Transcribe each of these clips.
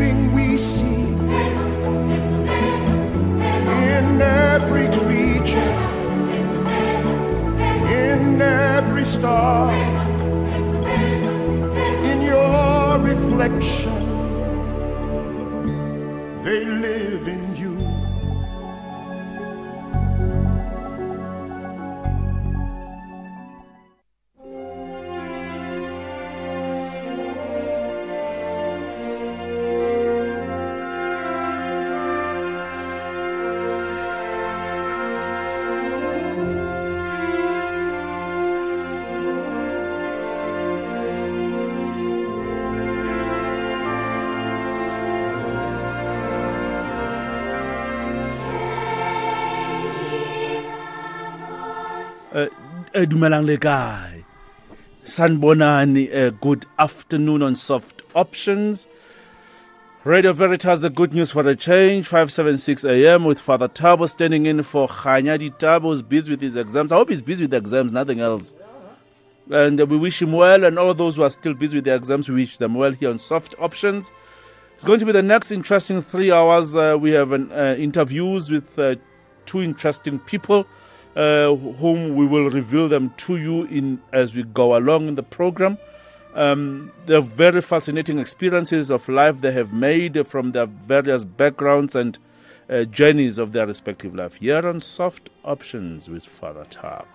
everything we see, dumelang le kae? Sanbonani uh, good afternoon on soft options. Radio veritas the good news for a change. 576 am with father tabo standing in for khanyadi tabo who's busy with his exams. I hope he's busy with the exams nothing else. And we wish him well and all those who are still busy with their exams we wish them well here on soft options. It's going to be the next interesting three hours uh, we have an, uh, interviews with uh, two interesting people uh, whom we will reveal them to you in as we go along in the program. Um, they're very fascinating experiences of life they have made from their various backgrounds and uh, journeys of their respective life. Here on Soft Options with Father Tab.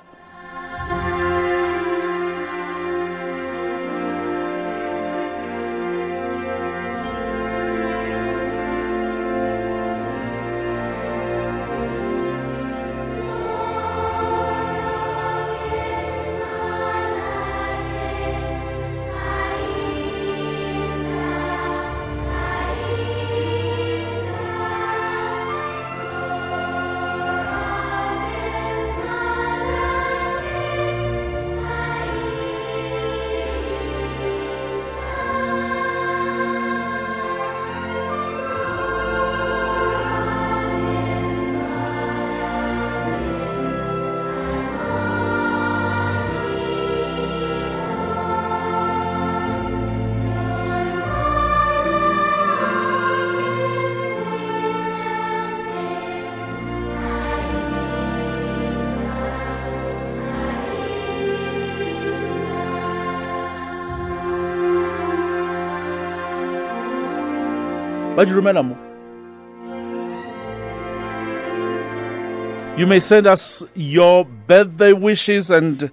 You may send us your birthday wishes and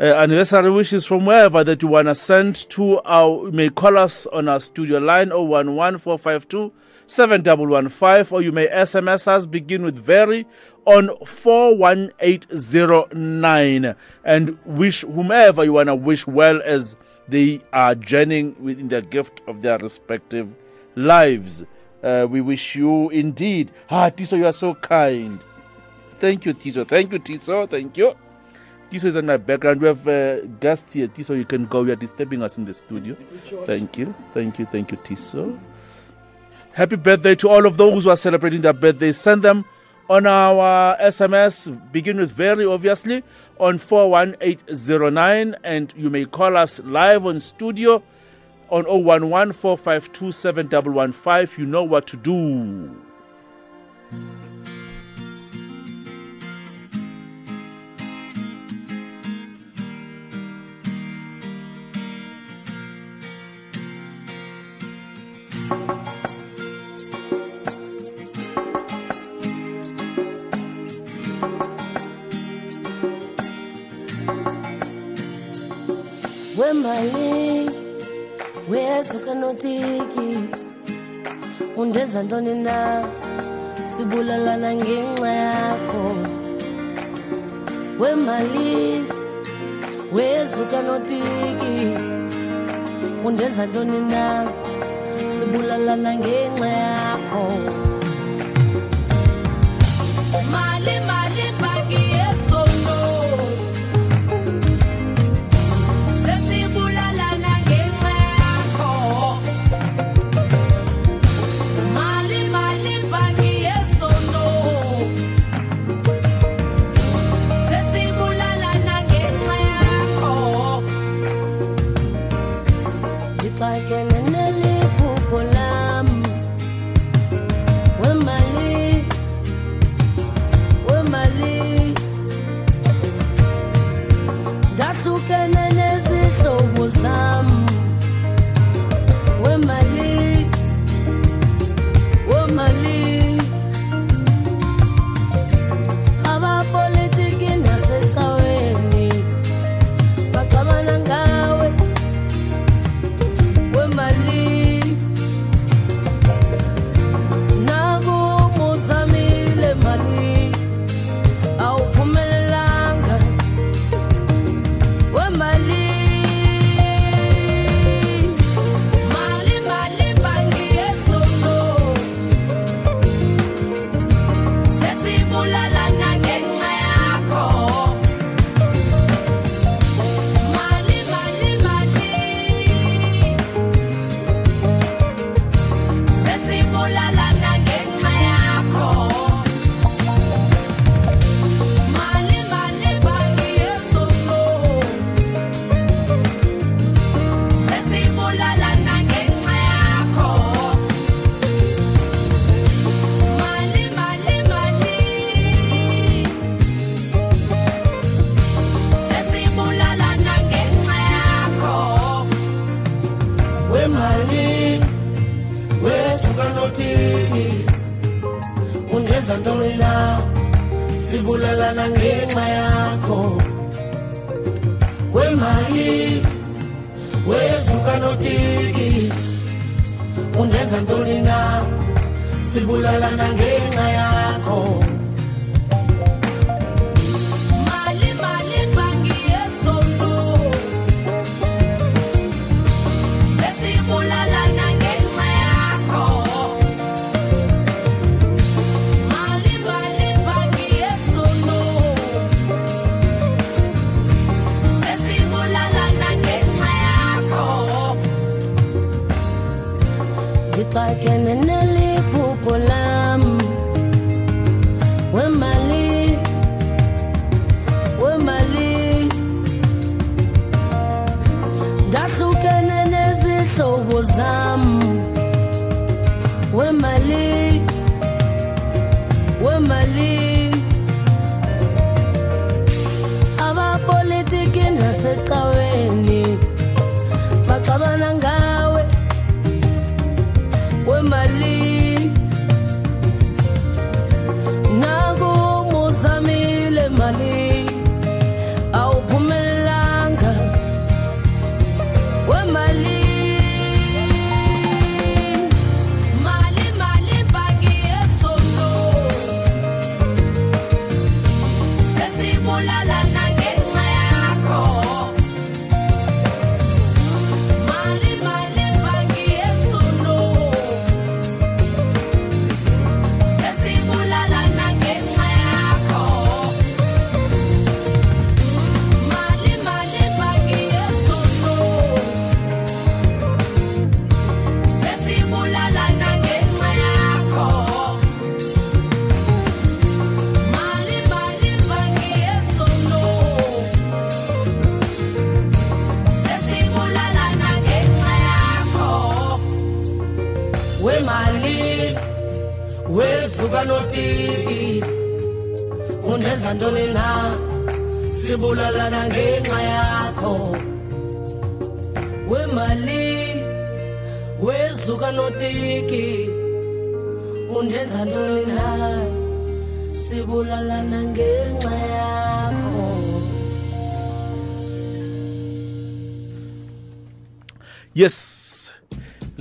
uh, anniversary wishes from wherever that you want to send to our. You may call us on our studio line 011452 7115 or you may SMS us, begin with very on 41809 and wish whomever you want to wish well as they are journeying within the gift of their respective lives. Uh, we wish you indeed. Ah, Tiso, you are so kind. Thank you, Tiso. Thank you, Tiso. Thank you. Tiso is in my background. We have uh, guests here. Tiso, you can go. You are disturbing us in the studio. Thank you. Thank you. Thank you, Tiso. Happy birthday to all of those who are celebrating their birthday. Send them on our SMS. Begin with very obviously on 41809 and you may call us live on studio on 011 452 7115. You know what to do. wemali wesuka notiki undenza ntoni na? Sibulalana ngenxa yakho. Wemali wesuka notiki undenza ntoni na? Sibulalana ngenxa yakho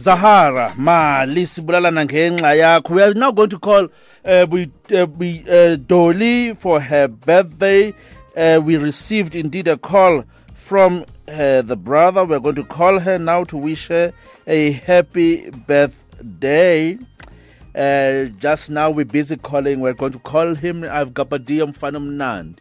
Zahara, Mali Sibulalana ngenxa yakho. We are now going to call uh, we, uh, we, uh, Dolly for her birthday. Uh, we received indeed a call from uh, the brother. We're going to call her now to wish her a happy birthday. Uh, just now we're busy calling. We're going to call him. I've got Badiam Fanum Nand.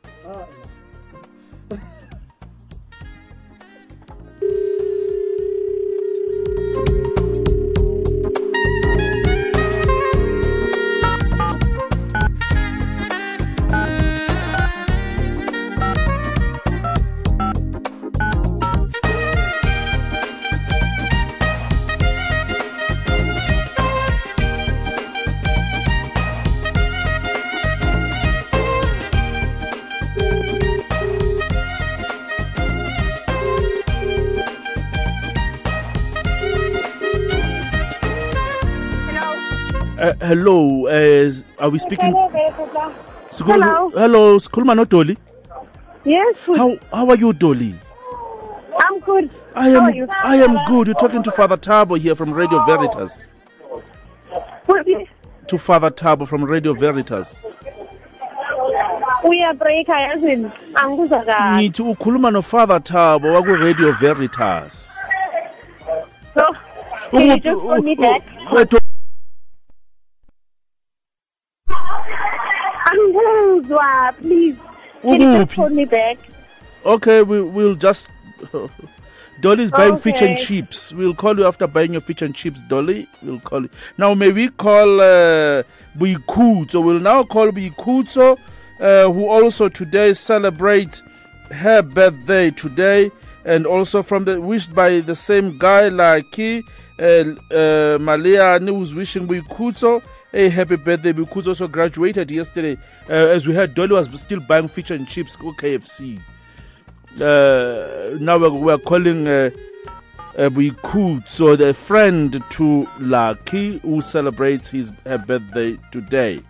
Hello, uh, are we speaking? Hello. Hello, sikhuluma no Dolly. Yes, How how are you, Dolly? I'm good. I am? I am good. You're talking to Father Tabo here from Radio Veritas. What To Father Tabo from Radio Veritas. uyabreaka yazini angikuzwa kahle Ngithi ukhuluma no Father Tabo waku Radio Veritas. so can you just call me back please can you just call me back Okay, we we'll just Dolly's buying fish and chips. We'll call you after buying your fish and chips, Dolly. We'll call you. Now, may we call uh, Boikhutso? We'll now call Boikhutso, uh, who also today celebrates her birthday today, and also from the wished by the same guy, Lucky uh, uh, Maliani, who's wishing Boikhutso a happy birthday. Boikhutso also graduated yesterday. Uh, as we heard, Dolly was still buying fish and chips, go KFC uh, now we're, we're calling uh, uh, Boikhutso, the friend to Lucky, who celebrates his birthday today.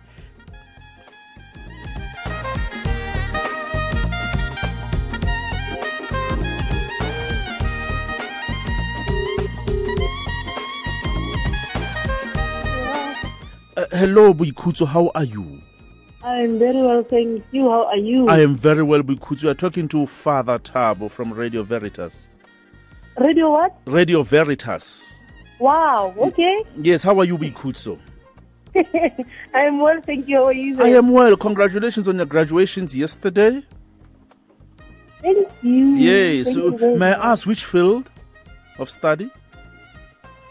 Hello, Boikhutso, how are you? I'm very well, thank you. How are you? I am very well, Boikhutso. You are talking to Father Tabo from Radio Veritas. Radio what? Radio Veritas. Wow, okay. Yes, how are you, Boikhutso? I'm well, thank you. How are you? I am well. Congratulations on your graduations yesterday. Thank you. Yes. Thank So, you may I ask which field of study?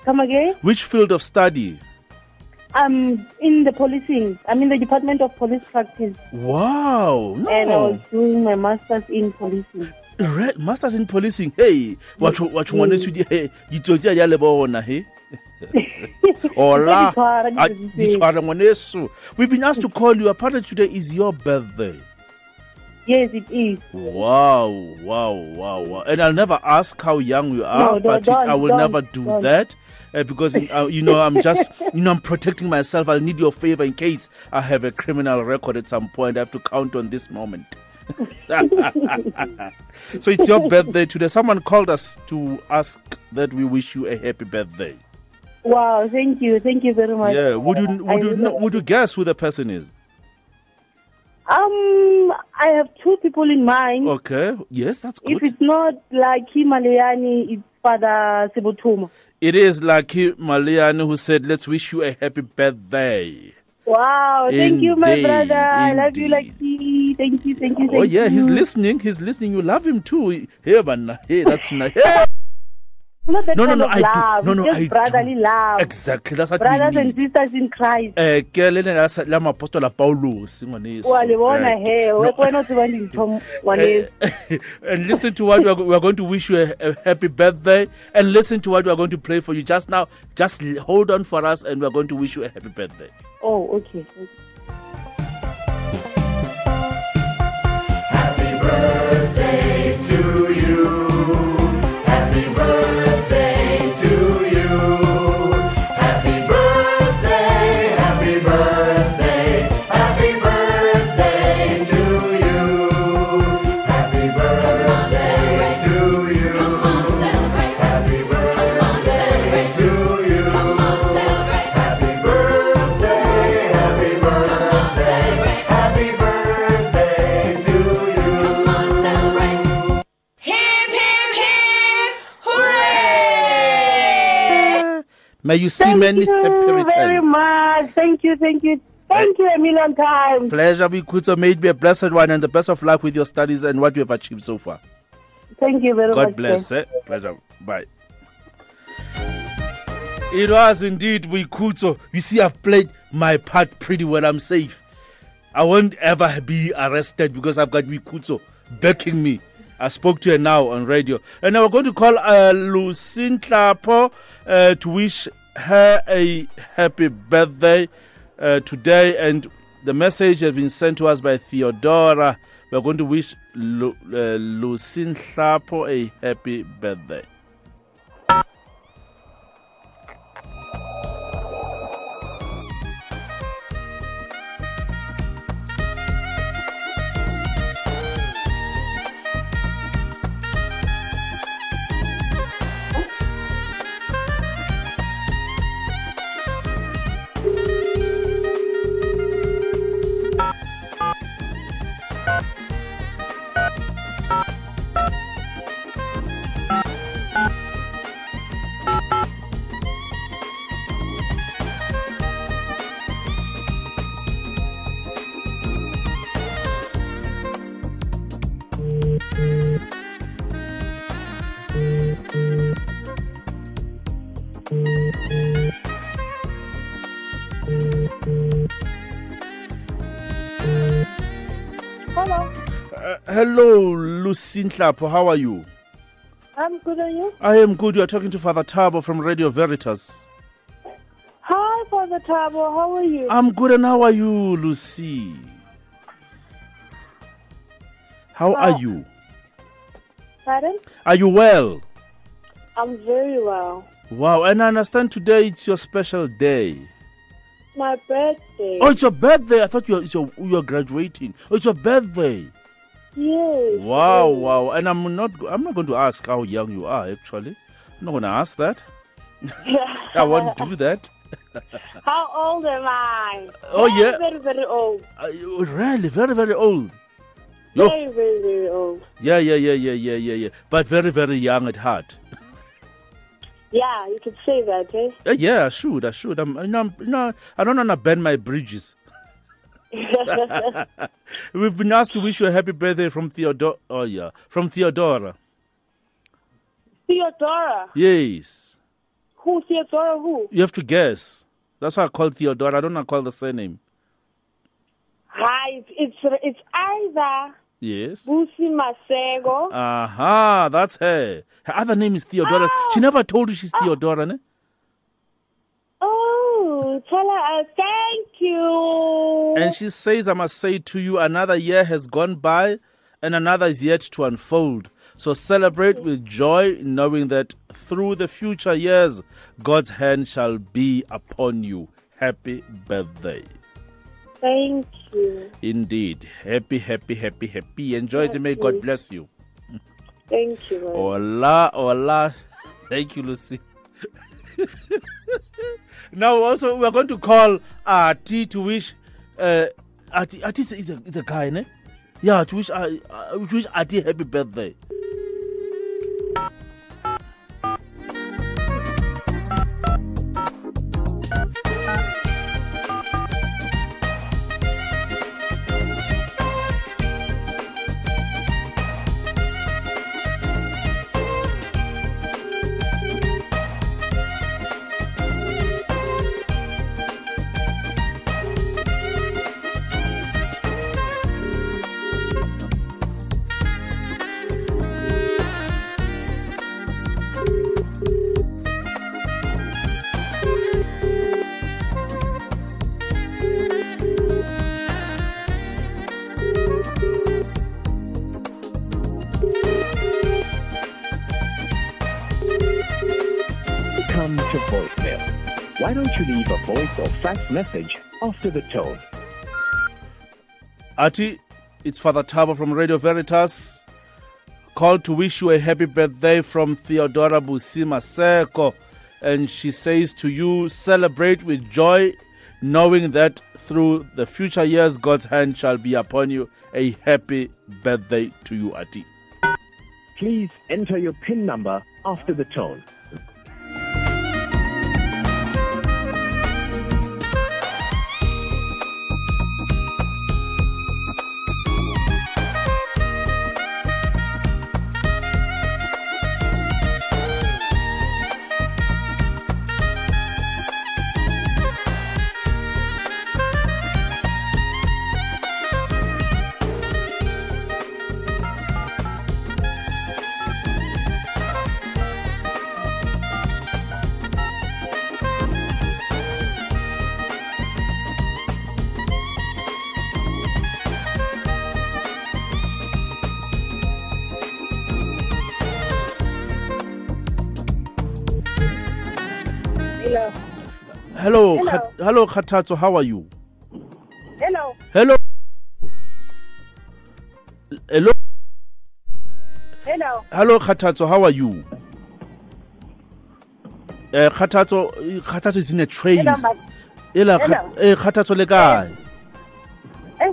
Come again? Which field of study? I'm in the policing. I'm in the Department of Police Practice. Wow. And I was doing my master's in policing. Re- Masters in policing. Hey, what you what you want to do? Hey, you told you're le bona, hey. Hola. We've been asked to call you. Apparently today is your birthday. Yes, it is. Wow, wow, wow, wow. And I'll never ask how young you are, No, but it, I will never do that. Uh, because uh, you know I'm just you know I'm protecting myself. I'll need your favor in case I have a criminal record at some point. I have to count on this moment. so it's your birthday today. Someone called us to ask that we wish you a happy birthday. Wow, thank you. Thank you very much. Yeah. Would you I would you know, would you guess who the person is? Um, I have two people in mind. Okay. Yes, that's good. If it's not like Himalayani, it's Father Sebutuma. It is Lucky Malian who said, "Let's wish you a happy birthday." Wow, thank you, my Indeed, brother. I love you, indeed. Lucky. Thank you, thank you, thank you. Oh yeah, he's listening. He's listening. You love him too. Hey man, hey, that's nice. Hey. Not that No, no, kind no, of I do- love. no, no, just I do. brotherly love. Exactly. That's what Brothers we and need. sisters in Christ. Eh, ke le la sa- la moapostola Paulos ngwaneso. wa le bona Eh, he no, we kwena o tsebang dintho ngwaneso eh, and listen to what we are, we are going to wish you a, a happy birthday and listen to what we are going to pray for you just now just hold on for us and we are going to wish you a happy birthday oh okay Hip, may you see thank many you happy very much thank you thank you thank you a million times pleasure Bikutso. may it be a blessed one and the best of luck with your studies and what you have achieved so far thank you very much God bless. Eh? Pleasure. Bye. It was indeed Wikuto. You see, I've played my part pretty well. I'm safe. I won't ever be arrested because I've got Wikuto backing me. I spoke to her now on radio. And now we're going to call uh, Lucine Klapo uh, to wish her a happy birthday uh, today. And the message has been sent to us by Theodora. We're going to wish Lu- uh, Klapo a happy birthday. Hello, Lucy Klapo. How are you? i'm good are you I am good. You are talking to Father Tabo from Radio Veritas. hi father tabo how are you I'm good, and how are you, Lucy? How are you? pardon Are you well? I'm very well. Wow, and I understand today it's your special day. My birthday. Oh, it's your birthday. I thought you were, it's your, you were graduating. Oh, it's your birthday. Yes. Wow, yes. wow. And I'm not I'm not going to ask how young you are actually. I'm not going to ask that. I won't do that. How old am I? Oh, very, yeah. Very, very old. Uh, you- really, very, very old. Yo. Very, very, very old. Yeah, yeah, yeah, yeah, yeah, yeah, yeah. But very, very young at heart. Yeah, you could say that, eh? Uh, yeah, I should, I should. I'm, you know, I'm- you know, I don't want to burn my bridges. We've been asked to wish you a happy birthday from Theodora. Oh yeah, from Theodora. Theodora. Yes, Who? Theodora who? you have to guess. That's why I call Theodora. I don't want to call the surname. Hi, it's, it's, it's either Yes. Busi Masego. Aha, that's her. Her other name is Theodora. Oh. She never told you she's Theodora, ne? Oh, tell her uh, thank you. And she says, I must say to you, another year has gone by and another is yet to unfold. So celebrate with joy, knowing that through the future years, God's hand shall be upon you. Happy birthday. Thank you. Indeed. Happy, happy, happy, happy. Enjoy it. May God bless you. Thank you. man. Hola, hola. Thank you, Lucy. now, also, we're going to call uh, T to wish. Uh, Ati, Ati is a, is a, is a guy, ne? Yeah, to wish, uh, uh, to wish Ati happy birthday. Voicemail. Why don't you leave a voice or fax message after the tone? Ati, it's Father Tabo from Radio Veritas. Called to wish you a happy birthday from Theodora Busi Masego. And she says to you, celebrate with joy, knowing that through the future years, God's hand shall be upon you. A happy birthday to you, Ati. Please enter your PIN number after the tone. Hello. Khatatso. How are you? Hello. Hello. Hello, Hello. hello, Khatatso. How are you? Uh, Khatatso, Khatatso is in a train. Ela, eh, Khatatso le kae? Eh,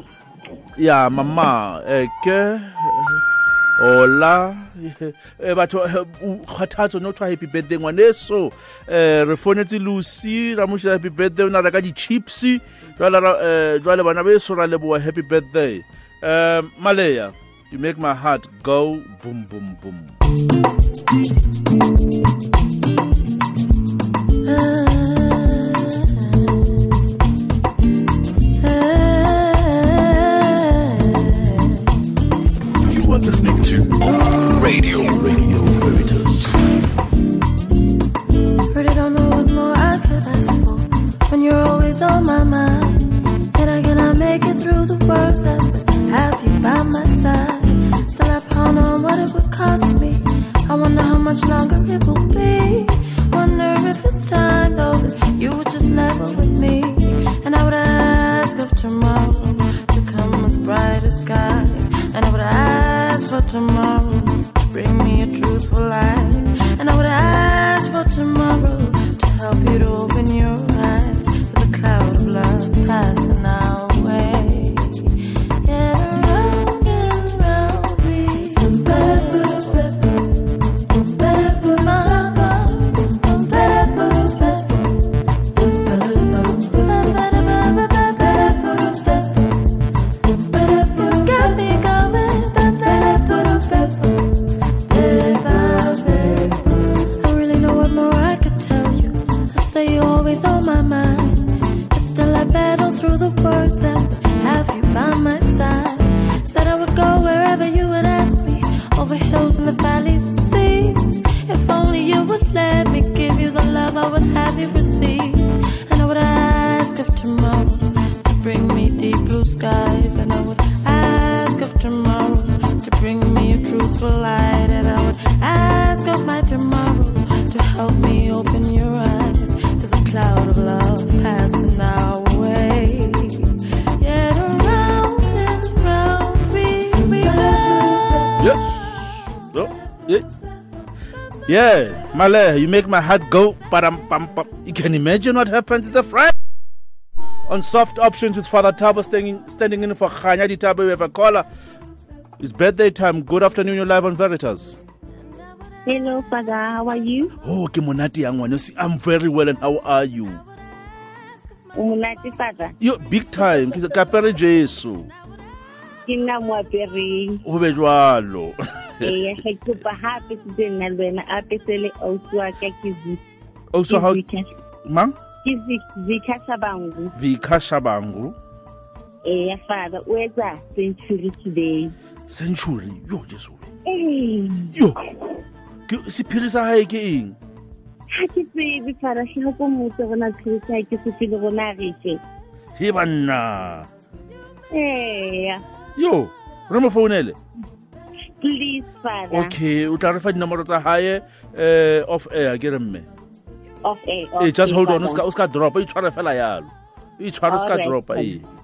ya mama eh ke hola eh batho eh, o kgathatso no tshwa happy birthday ngwaneso. Eh re fonetse lucy ra mo shela happy birthday o na reka di-chips. Jwale bana beso ra leboa happy birthday. Um maleya you make my heart go boom boom boom. You You make my heart go. Padam, pam, pam. You can imagine what happens. It's a Friday. On soft options with Father Tabo standing, standing in for Khanyadi Tabo. We have a caller. It's birthday time. Good afternoon. You're live on Veritas. Hello, Father. How are you? Oh, ke monate yang wane. See, I'm very well, and how are you? Umunati, Father. You big time. Kapere Jesu. Ke nna moapereng. Ho be jwalo. Ee, ga kopa gape se nna le wena ape le ausi wa ka ke ke mang? ke vika Shabangu. Vika Shabangu. Ee, Father, o etsa century today. Century. Yo, Jesu. Yo. Ke sephiri sa hae ke eng? ha ke tsebe Father, tlhaga ko motse gona tshirisa ke se pele gona refe. He banna. Ee, Yo, re mo founele. please, Father. Okay, o tla re fa dinomoro tsa hae eh off air ke re mme. Of air. Eh just hold on, o ska o ska drop, e tshware fela yalo. E tshware o ska dropa drop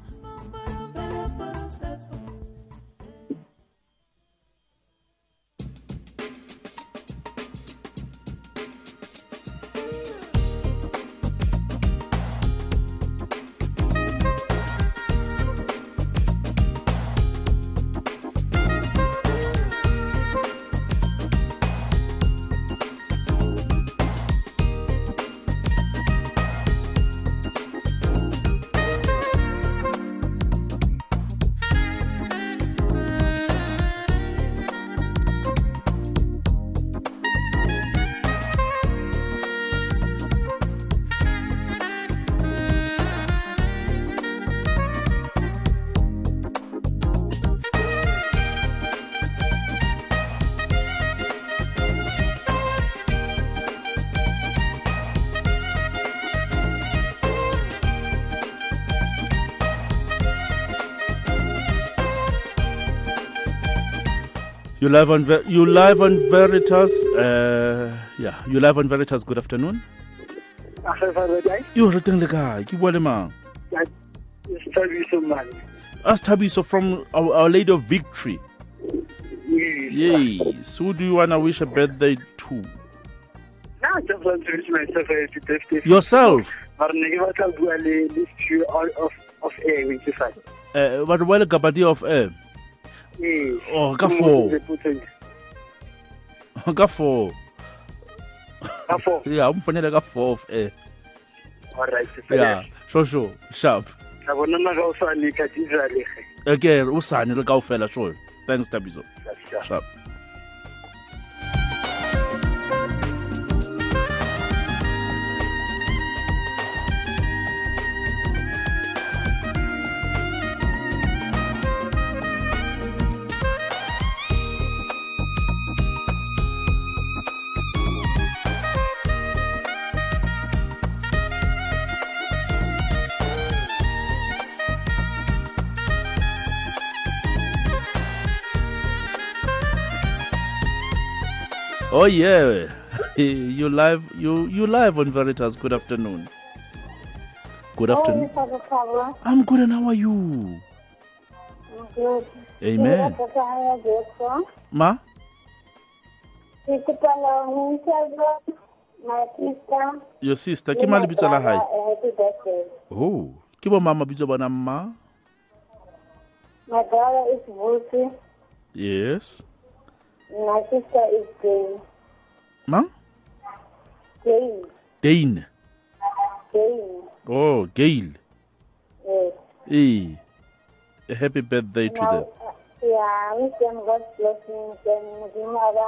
You live on Ver- you live on Veritas. Uh yeah, you live on Veritas. Good afternoon. You re teng le kae? Ke bua le mang? Us Tabiso from our, our Lady of Victory. Yes. Who do you want to wish a birthday to? Now I just want to wish myself a happy birthday. Yourself. Mara ne ke batla ho bua le le of of air with you father. Uh, but wale kapati of air. Yes. Oh, ka four. Ka four. Ka four. Yeah, umfonele ka four of air. All right. Yeah, sure sure. Sharp. Ka bona na ka o sa le ka tisa le ge. Okay, usane le kaofela sure. Thanks Tabiso. Sure. Sharp. Oh yeah, you live you you live on Veritas. Good afternoon. Good oh, afternoon. I'm good, and how are you? Good. Amen. Ma, Ke kopa la ho My sister. your sister ke lebitso la hae A happy birthday. oh ke bo mama bitso bona mma My brother is Vusi. yes My sister is Jane. Mang Jane. dane Jane. oh gail Yes. eh a happy birthday to them yeah, wish them God's blessings and Modimo aba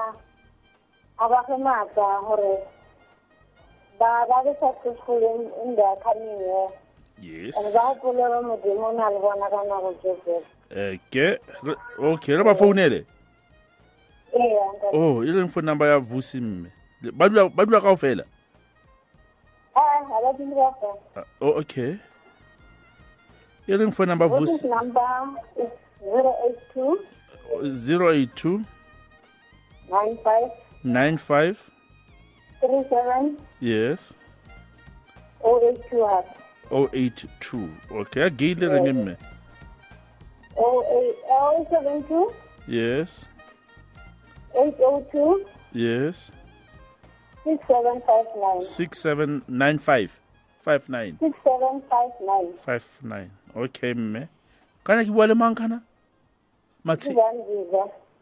aba fe maatla hore ba ba be successful in, in their coming year. yes And ba gopole ba Modimo o na le bona ka nako tsohle. ke re- okay re ba founele Ee, uncle. Oh e leng phone number ya vusi mme. Ba dula ba dula kaofela? Ah, fela. Ah, oh okay. E leng phone number vusi number is 082 082 95 95 37 yes. 082 half. 082 okay gail re nge mme? 08 072 yes 802 yes. 6759. 6795 59 6759. 59 okay mme. Kana ke bua le mang kana? Matsi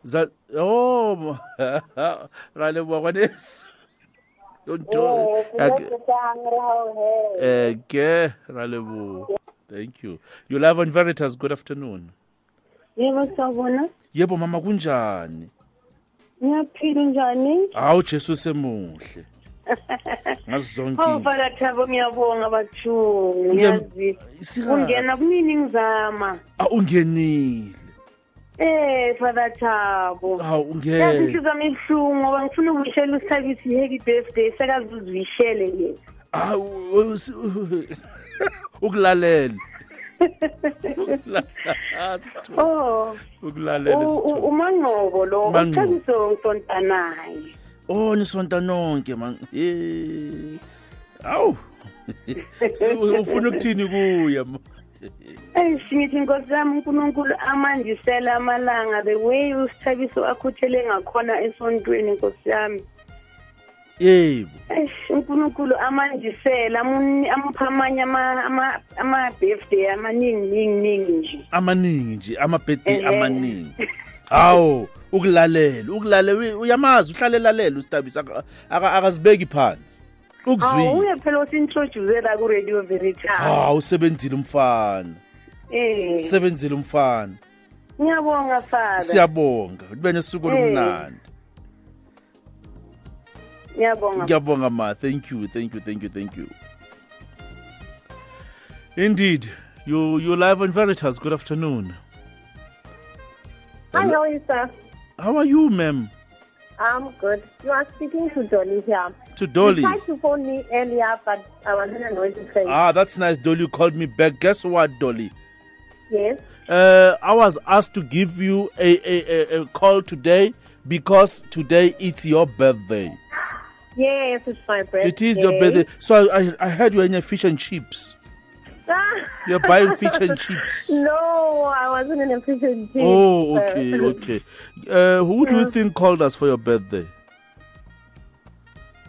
za oh ra le bua ngwaneso. Don't Yes, ya let's ke- get hey. eh ke ra le bua thank you. You live on veritas good afternoon. Yebo mama kunjani Ngiyaphila njani? hawu jesu semuhle ngazi zonke Oh izinto. Father Thabo ngiyabonga bathungu. Ngiyazi. Sikazi. Ungena kunini ngizama. Ah, ungenile Eh Father Thabo. hawu Yazi ungene inhliziyo yami ibuhlungu ngoba ngifuna ukuwishela usabisi happy birthday sekazi uzwishele yena. hawu usi- ukulalela Oh. ukulalela u- u- sitho. umanqobo lo Umanqobo. uthabiso ngisonta naye oh nisonta nonke man Eh. awu Se- ufuna ukuthini kuye ma? eish ngithi nkosi yami unkulunkulu amandisela amalanga the way usithabiso akhuthele ngakhona esontweni nkosi yami yebo. Unkulunkulu amandisela amupha amanye ama- ama- ama-birthday amaningi ningi ningi nje. Amaningi nje ama-birthday amaningi. Hawu ukulalela ukulalela uy- uyamazi uhlale elalela usitabisa aka- aka- akazibeki phansi. Ukuzwile phela usintrojuzela ku-radio veritas hawu usebenzile umfana. Eh usebenzile umfana. Ngiyabonga father. Siyabonga kube nesuku Eh. olumnandi ngiyabonga ngiyabonga ma thank you thank you thank you thank you indeed you you live on veritas good afternoon Hi, how are you, sir? how are you ma'am I'm good. You are speaking to Dolly here. to dolly You tried to phone me earlier, but I was in a noisy place. ah that's nice dolly you called me back guess what dolly yes. uh, I was asked to give you a, a, a, a call today because today it's your birthday. Yes, it's my birthday. It is your birthday. So I, I heard you're in a fish and chips. You're buying fish and chips. no, I wasn't in a fish and chips. Oh, okay, okay. Uh, who do you think called us for your birthday?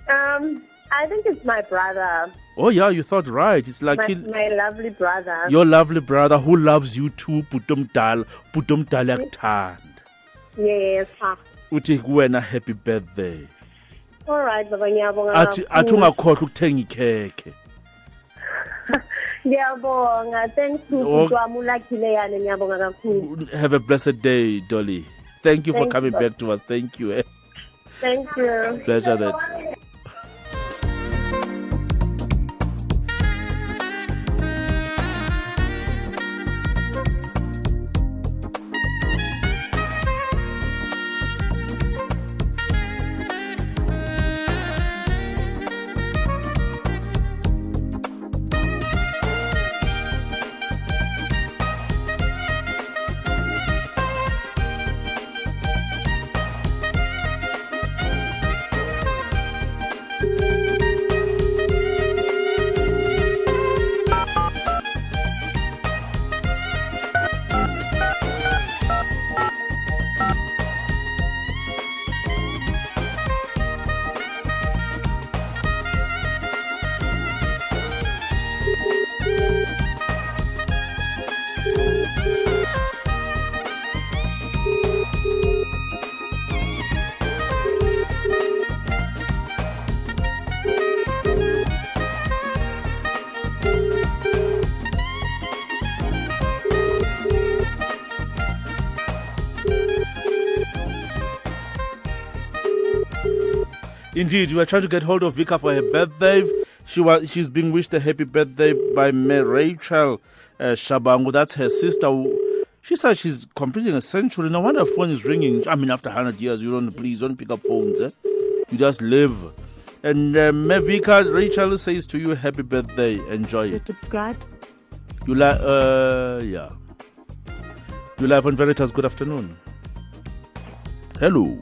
Um, I think it's my brother. Oh, yeah, you thought right. It's like my, he, my lovely brother. your lovely brother who loves you too, Putum Dal, Putum Dalaktan. Yes. Uthi kuwena happy birthday. All right, Baba ngiyabonga. Athi athi ungakhohlwa ukuthenga ikhekhe. Ngiyabonga. Thanks wami ulakhile yani ngiyabonga kakhulu. Have a blessed day, Dolly. Thank you for coming you. back to us. Thank you. eh. Thank you. Pleasure that. Indeed, we were trying to get hold of Vika for her birthday. She was she's being wished a happy birthday by May Rachel uh, Shabangu. That's her sister. She said she's completing a century. No wonder her phone is ringing. I mean, after 100 years, you don't please don't pick up phones. Eh? You just live. And uh, Mevika Rachel says to you, happy birthday. Enjoy it. Subscribe. You like, uh, yeah. You live on Veritas. Good afternoon. Hello.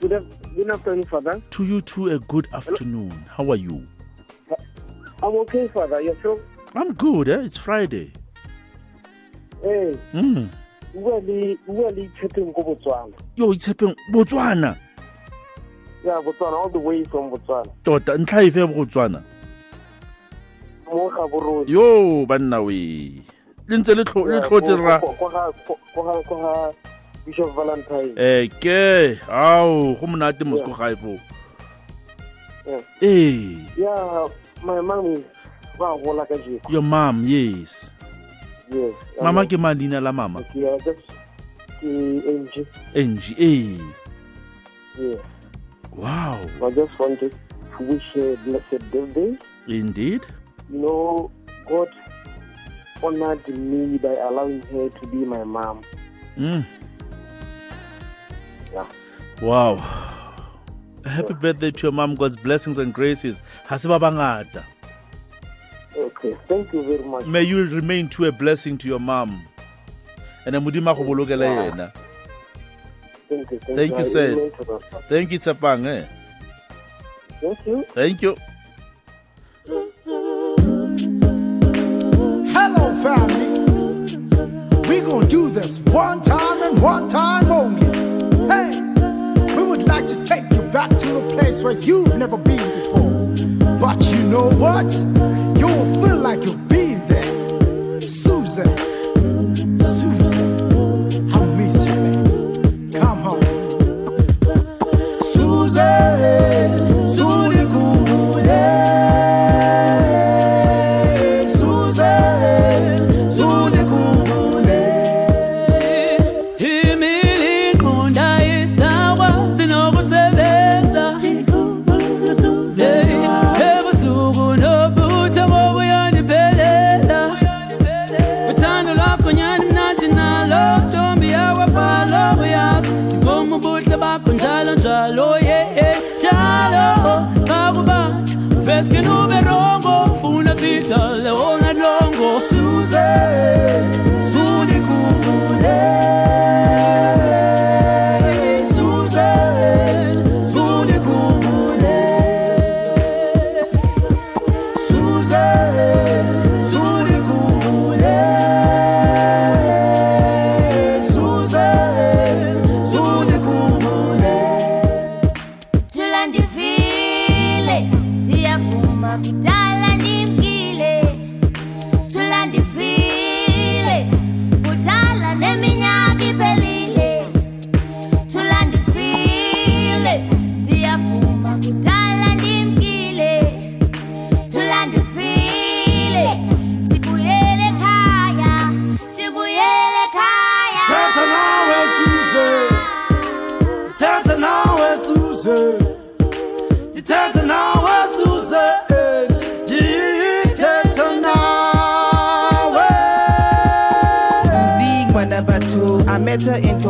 Good, af- good afternoon, Father. To you too, a good afternoon. How are you? I'm okay, Father. Yourself? I'm good. Eh? It's Friday. Hey, Mm. bua le bua le Tshepeng ko Botswana. Yo, it's happening. Botswana. Yeah, Botswana, all the way from Botswana. Tota, ntlha efe Botswana? Mo Gaborone. Yo, banna we. Le ntse le tlo- le Yeah, tlotse ko- ra. ko- ko ga- Bishop Valentine. Eh, ke. Ao, go monate mosco gae foo Yeah. Eh, Yeah, my mom is ba gola ka je. your mom, yes. Yes. Mama ke mang leina la mama? Ke ng ng Eh. Yeah. Wow. I just wanted to wish a blessed birthday. Indeed. You know, God honored me by allowing her to be my mom. Mm. Yeah. Wow. Happy birthday to your mom. God's blessings and graces. Ha se ba bangata. Okay, thank you very much. May you remain to a blessing to your mom. And modimo a go Yeah. yena. Thank you. Thank, Thank you. you, I sir. remain to that. Thank you, Tsapang. Eh? Thank you. Thank you. Hello, family. We're gonna do this one time and one time only. Like to take you back to a place where you've never been before. But you know what? You'll feel like you've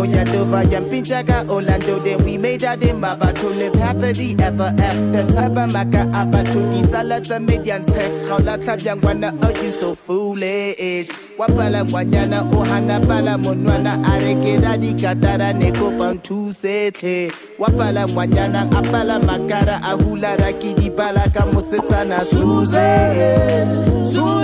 in Toyadova, Yampinjaga, Orlando. Then we made out in Babato, live happily ever after. Tabamaka Abatu, Izalata Median Tech, Kaulata Yangwana, oh, you so foolish. Wapala Guanyana, Ohana Bala Monwana, Arekeda di Katara, Neko Pantu Sete. Wapala Guanyana, Apala Makara, Ahula Raki di Bala Kamusitana, Susan, Susan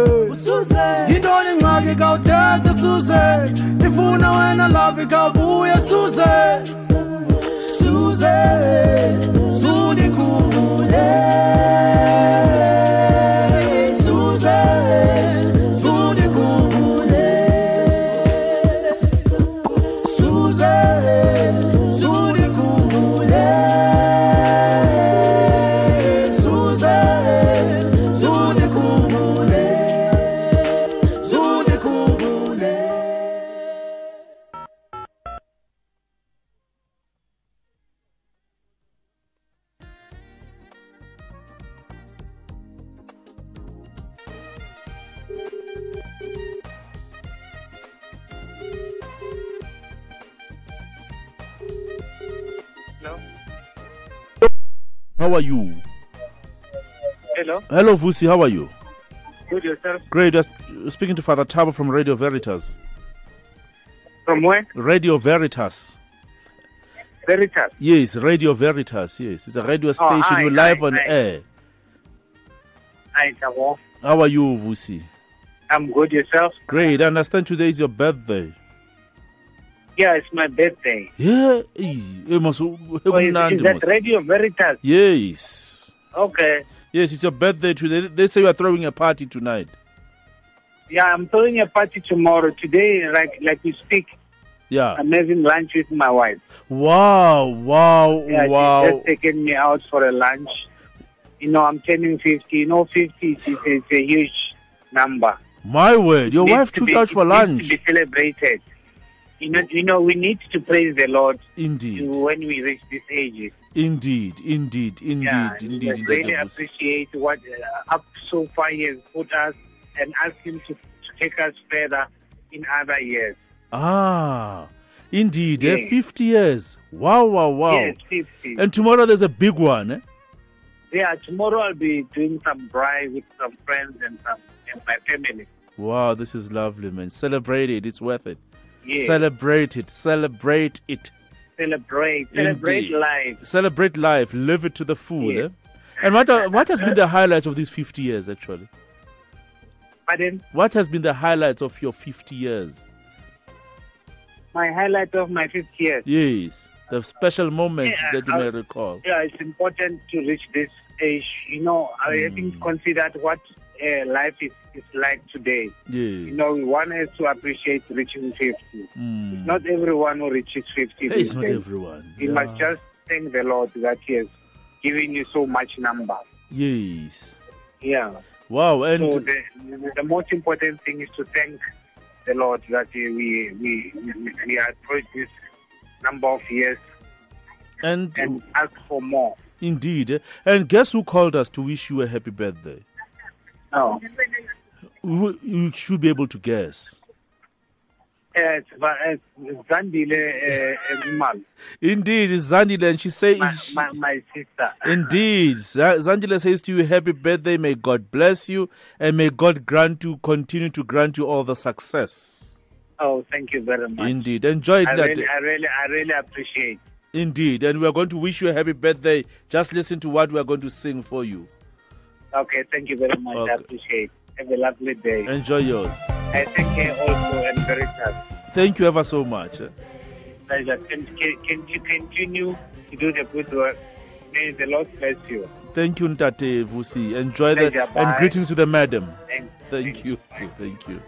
usuze. Yintoni ingxaki kawuthetha usuze ifuna wena laphi kawubuye suze. Suze. Sundikhumbule Hello. Vusi. How are you? Good yourself. Great. You're speaking to Father Tabo from Radio Veritas. From where? Radio Veritas. Veritas. Yes, Radio Veritas. Yes, it's a radio station. hi, You're live on hi. air. Hi, Tabo. How are you, Vusi? I'm good yourself. Great. I understand today is your birthday. Yeah, it's my birthday. Yeah. eh, eh, eh, is, is that. Radio Veritas? Yes. Okay. Yes, it's your birthday today. They say you are throwing a party tonight. Yeah, I'm throwing a party tomorrow. Today, like like we speak, Yeah. I'm having lunch with my wife. Wow, wow, Yeah, wow. she's just taken me out for a lunch. You know, I'm turning 50. You know, 50 is, is, a huge number. My word, your wife to took be- out for lunch. to be celebrated. You know, you know, we need to praise the Lord Indeed, to when we reach this age. Indeed, indeed, indeed, Yeah, indeed. indeed, really appreciate what uh, up so far he has put us and ask him to, to take us further in other years. Ah, indeed, eh? 50 years. Wow, wow, wow. Yes, 50. And tomorrow there's a big one, eh? yeah, tomorrow I'll be doing some braai with some friends and some and my family. Wow, this is lovely, man. Celebrate it. It's worth it. Yes. Celebrate it. Celebrate it. Celebrate, celebrate Indeed. life. Celebrate life. Live it to the full, Yes. eh? And what are, what has been the highlight of these 50 years, actually? Pardon? What has been the highlights of your 50 years? My highlight of my 50 years. Yes, the special moments Yeah, that you may recall. Yeah, it's important to reach this age. You know, I Hmm. haven't considered what uh, life is, is like today. Yes. You know, one has to appreciate reaching 50. Mm. It's not everyone who reaches 50. It's not everyone. You Yeah. must just thank the Lord that He has given you so much number. Yes. Yeah. Wow, and so the, the most important thing is to thank the Lord that we we we, we are approached this number of years and and ask for more. indeed. And guess who called us to wish you a happy birthday? No. You should be able to guess. Uh, it's, it's Zandile uh, Mal, Indeed, it's Zandile, and she says, my, my, my sister. Indeed, Zandile says to you, Happy birthday, may God bless you, and may God grant you, continue to grant you all the success. Oh, thank you very much. Indeed, enjoy I that. really, I really, I really appreciate. Indeed, and we are going to wish you a happy birthday. Just listen to what we are going to sing for you. Okay, thank you very much. I Okay. appreciate. Have a lovely day. Enjoy yours. I thank you also and very sad. Thank you ever so much. Pleasure. Can, can, can you continue to do the good work? May the Lord bless you. Thank you, Ntate Vusi. Enjoy the and greetings to the madam. Thank, Thank you. Thank you.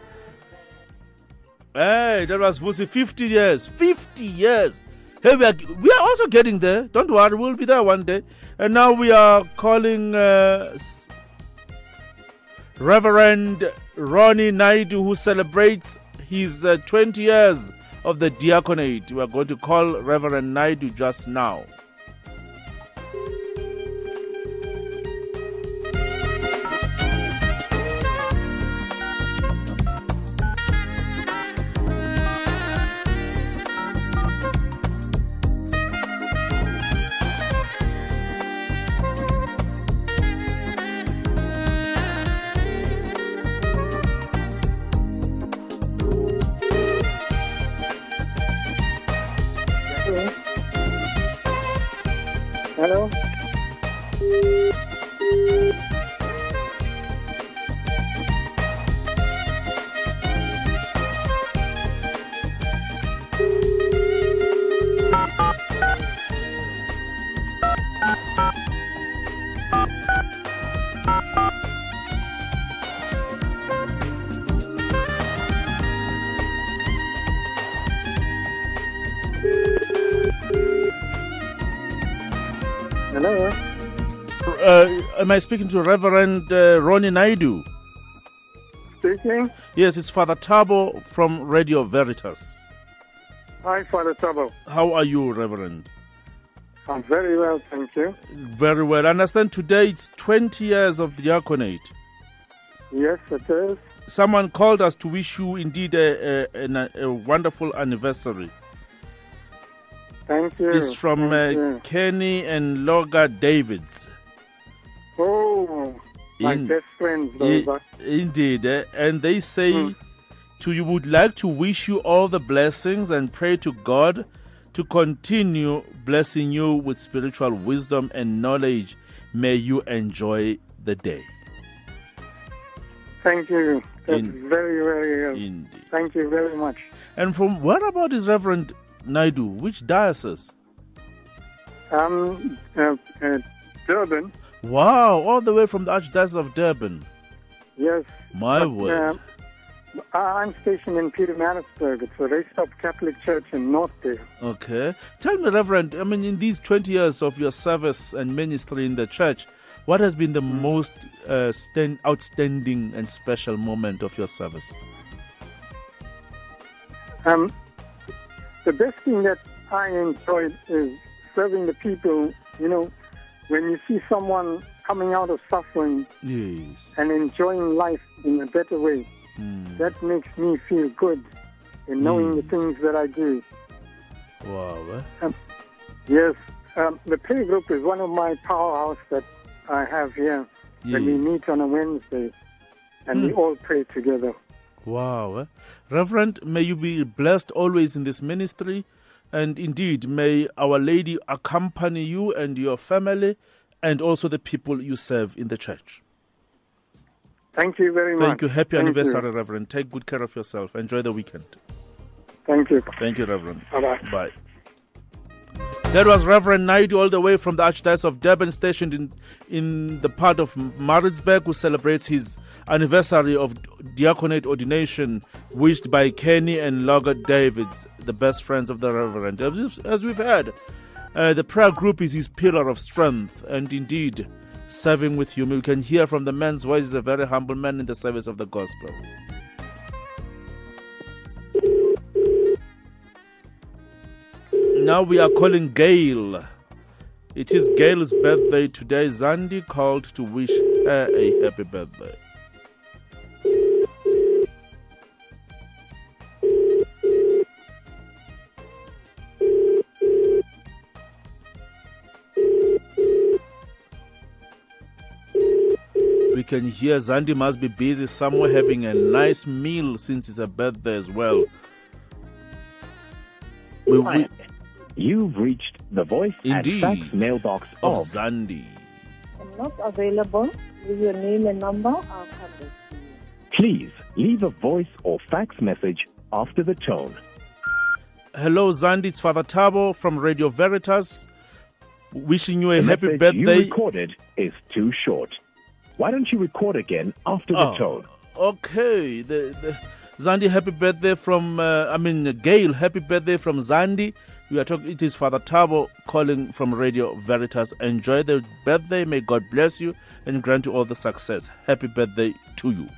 Hey, that was Vusi. 50 years. 50 years. Hey, we are, we are also getting there. Don't worry, we'll be there one day. And now we are calling uh, Reverend Ronnie Naidu, who celebrates his uh, 20 years of the diaconate. We are going to call Reverend Naidu just now. Hello. Am I speaking to Reverend uh, Ronnie Naidu? Speaking. Yes, it's Father Tabo from Radio Veritas. Hi, Father Tabo. How are you, Reverend? I'm very well, thank you. Very well. I understand today it's 20 years of diaconate. Yes, it is. Someone called us to wish you indeed a, a, an- a wonderful anniversary. Thank you. It's from uh, you. Kenny and Loga Davids. Oh, my In- best friends, those are. indeed. eh, And they say Hmm. to you would like to wish you all the blessings and pray to God to continue blessing you with spiritual wisdom and knowledge. May you enjoy the day. Thank you. That's In- very, very. Uh, Indeed. thank you very much. And from where about is Reverend Naidu? Which diocese? Um, uh, uh, Durban. Wow, all the way from the Archdiocese of Durban. Yes. My But, word. uh, I'm stationed in Pietermaritzburg. It's a raised up Catholic church in North. Okay. Tell me, Reverend, I mean, in these 20 years of your service and ministry in the church, what has been the most uh, stand, outstanding and special moment of your service? Um, the best thing that I enjoyed is serving the people. You know, when you see someone coming out of suffering Yes. and enjoying life in a better way, that makes me feel good in knowing the things that I do. Wow. eh? Um, yes, um, the prayer group is one of my powerhouse that I have here. When we meet on a Wednesday, and we Hmm. all pray together. Wow. eh? Reverend, may you be blessed always in this ministry. And indeed, may Our Lady accompany you and your family and also the people you serve in the church. Thank you very much. Thank you. Happy Thank anniversary, You. Reverend. Take good care of yourself. Enjoy the weekend. Thank you. Thank you, Reverend. Bye-bye. Bye. That was Reverend Naidu, all the way from the Archdiocese of Durban, stationed in, in the part of Maritzburg, who celebrates his anniversary of diaconate ordination, wished by Kenny and Logger Davids, the best friends of the Reverend. As, we've heard, uh, the prayer group is his pillar of strength, and indeed, serving with him. You can hear from the man's voice, he's a very humble man in the service of the gospel. Now we are calling Gail. It is Gail's birthday today. Zandi called to wish her a happy birthday. We can hear Zandi must be busy somewhere having a nice meal since it's a birthday as well. We, we, You've reached the voice Indeed. and fax mailbox of of Zandi. I'm not available. Leave your name and number. I'll come back. Please leave a voice or fax message after the tone. Hello, Zandi. It's Father Tabo from Radio Veritas. Wishing you a the happy message you birthday. recorded is too short. Why don't you record again after the Oh, tone? Okay. The, the, Zandi, happy birthday from, uh, I mean, Gail, happy birthday from Zandi. We are talking, it is Father Tabo calling from Radio Veritas. Enjoy the birthday. May God bless you and grant you all the success. Happy birthday to you.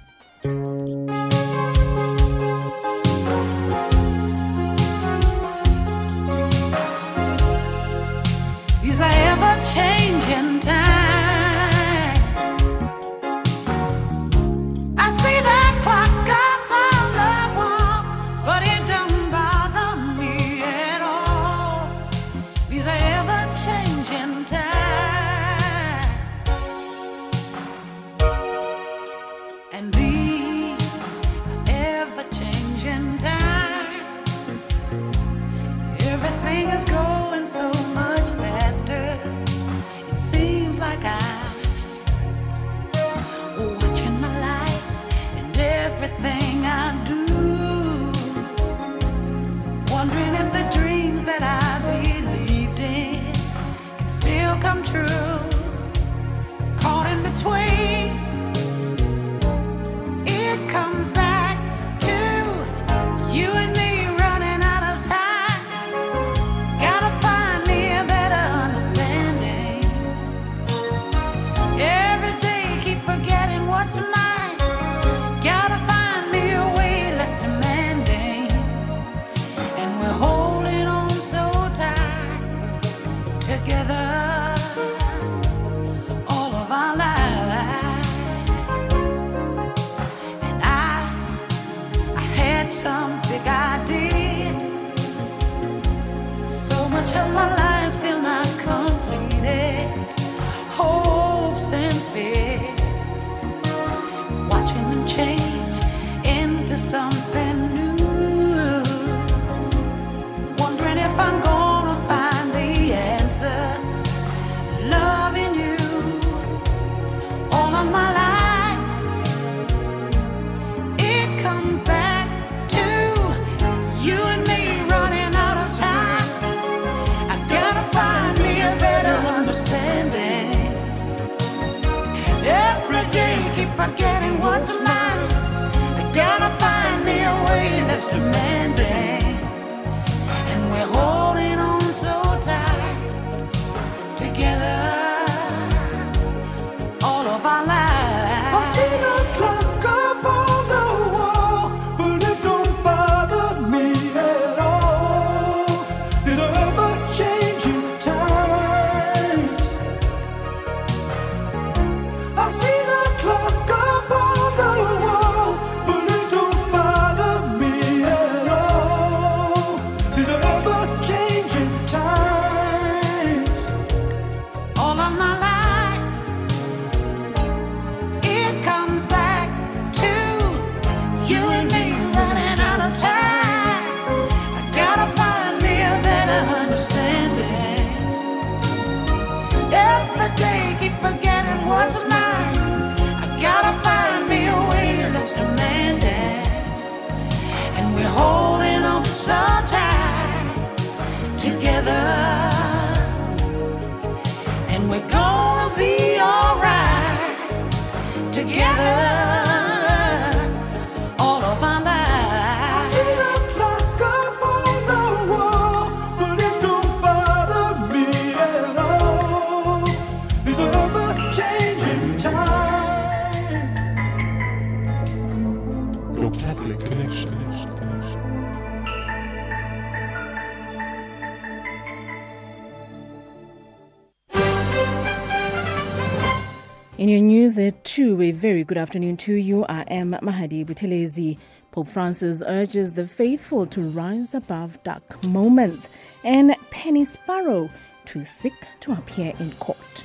Good afternoon to you. I am Mahadi Buthelezi. Pope Francis urges the faithful to rise above dark moments and Penny Sparrow too sick to appear in court.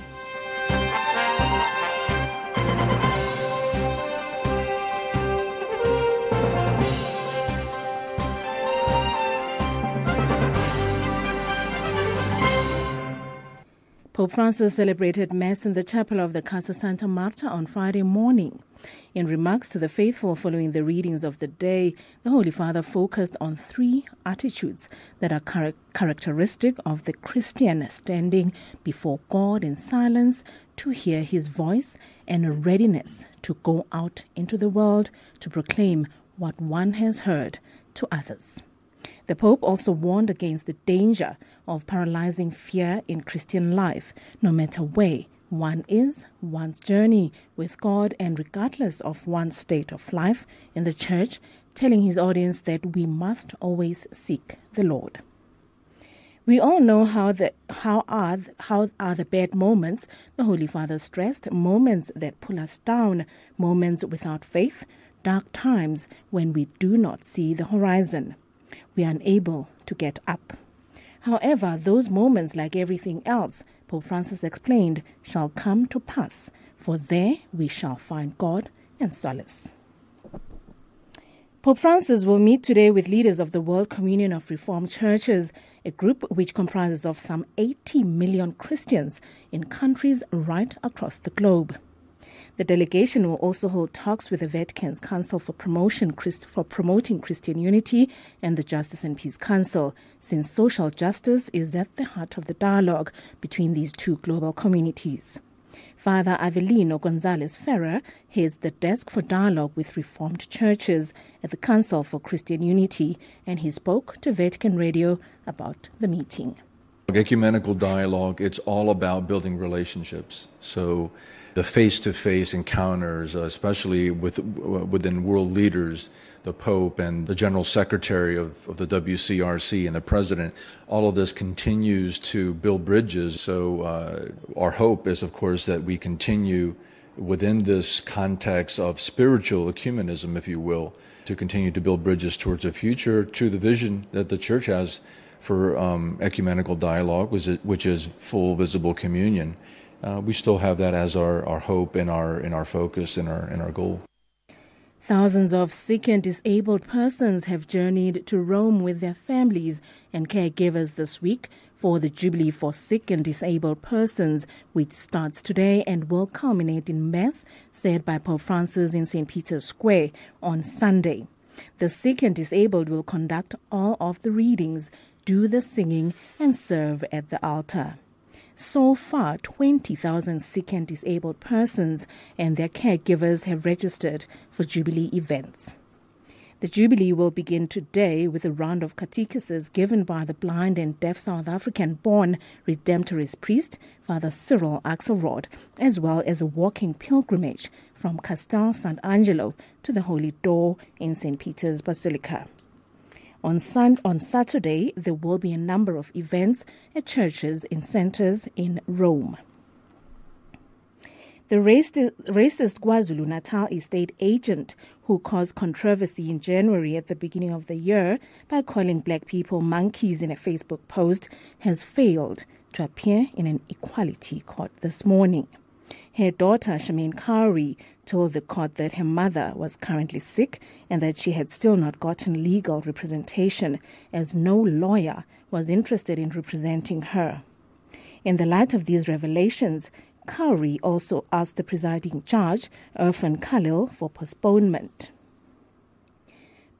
Pope Francis celebrated Mass in the chapel of the Casa Santa Marta on Friday morning. In remarks to the faithful following the readings of the day, the Holy Father focused on three attitudes that are char- characteristic of the Christian standing before God in silence to hear his voice and a readiness to go out into the world to proclaim what one has heard to others. The Pope also warned against the danger of paralyzing fear in Christian life, no matter where one is, one's journey with God, and regardless of one's state of life in the church, telling his audience that we must always seek the Lord. We all know how the how are how are the bad moments. The Holy Father stressed moments that pull us down, moments without faith, dark times when we do not see the horizon. We are unable to get up. However, those moments, like everything else, Pope Francis explained, shall come to pass, for there we shall find God and solace. Pope Francis will meet today with leaders of the World Communion of Reformed Churches, a group which comprises of some 80 million Christians in countries right across the globe. The delegation will also hold talks with the Vatican's Council for Promotion for Promoting Christian Unity and the Justice and Peace Council, since social justice is at the heart of the dialogue between these two global communities. Father Avelino Gonzalez Ferrer heads the desk for dialogue with Reformed churches at the Council for Christian Unity, and he spoke to Vatican Radio about the meeting. Ecumenical dialogue, it's all about building relationships. So the face-to-face encounters, uh, especially with within world leaders, the Pope and the General Secretary of, of the WCRC and the President, all of this continues to build bridges. So uh, our hope is, of course, that we continue within this context of spiritual ecumenism, if you will, to continue to build bridges towards a future, to the vision that the Church has for um, ecumenical dialogue, which is full visible communion. Uh, we still have that as our, our hope and our in our focus and our and our goal. Thousands of sick and disabled persons have journeyed to Rome with their families and caregivers this week for the Jubilee for Sick and Disabled Persons, which starts today and will culminate in Mass said by Pope Francis in St. Peter's Square on Sunday. The sick and disabled will conduct all of the readings, do the singing, and serve at the altar. So far, 20,000 sick and disabled persons and their caregivers have registered for Jubilee events. The Jubilee will begin today with a round of catechesis given by the blind and deaf South African born Redemptorist priest, Father Cyril Axelrod, as well as a walking pilgrimage from Castel Sant'Angelo to the Holy Door in St. Peter's Basilica. On, sun- on Saturday, there will be a number of events at churches in centers in Rome. The racist, racist KwaZulu Natal estate agent who caused controversy in January at the beginning of the year by calling black people monkeys in a Facebook post has failed to appear in an equality court this morning. Her daughter, Shamin Kauri, told the court that her mother was currently sick and that she had still not gotten legal representation as no lawyer was interested in representing her. In the light of these revelations, Kauri also asked the presiding judge, Irfan Khalil, for postponement.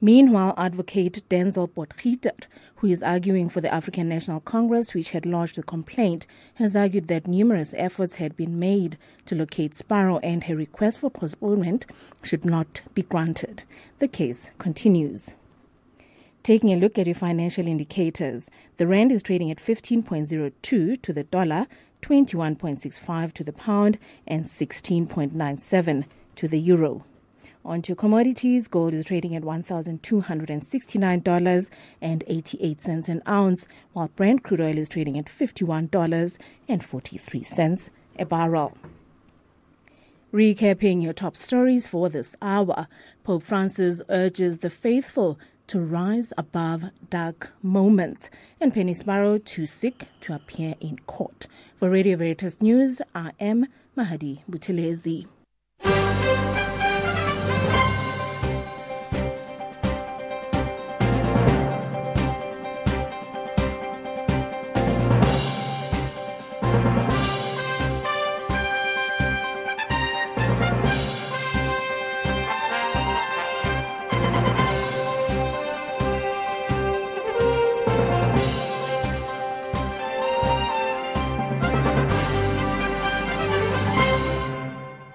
Meanwhile, advocate Denzel Potgieter, who is arguing for the African National Congress, which had lodged the complaint, has argued that numerous efforts had been made to locate Sparrow and her request for postponement should not be granted. The case continues. Taking a look at your financial indicators, the rand is trading at 15.02 to the dollar, 21.65 to the pound, and 16.97 to the euro. On to commodities, gold is trading at $1,269.88 an ounce, while Brent crude oil is trading at $51.43 a barrel. Recapping your top stories for this hour, Pope Francis urges the faithful to rise above dark moments, and Penny Sparrow too sick to appear in court. For Radio Veritas News, I am Mahadi Buthelezi.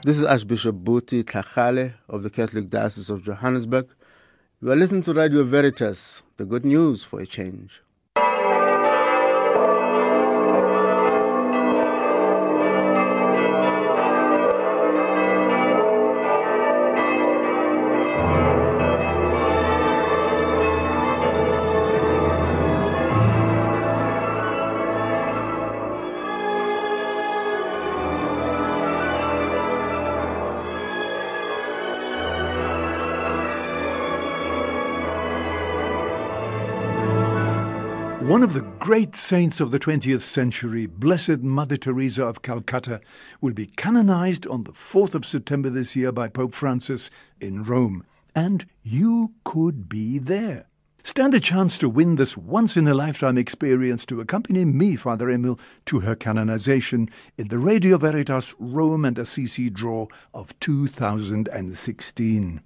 This is Archbishop Buti Tlhagale of the Catholic Diocese of Johannesburg. You are listening to Radio Veritas, the good news for a change. Great saints of the 20th century, Blessed Mother Teresa of Calcutta, will be canonized on the 4th of September this year by Pope Francis in Rome. And you could be there. Stand a chance to win this once in a lifetime experience to accompany me, Father Emil, to her canonization in the Radio Veritas Rome and Assisi draw of 2016.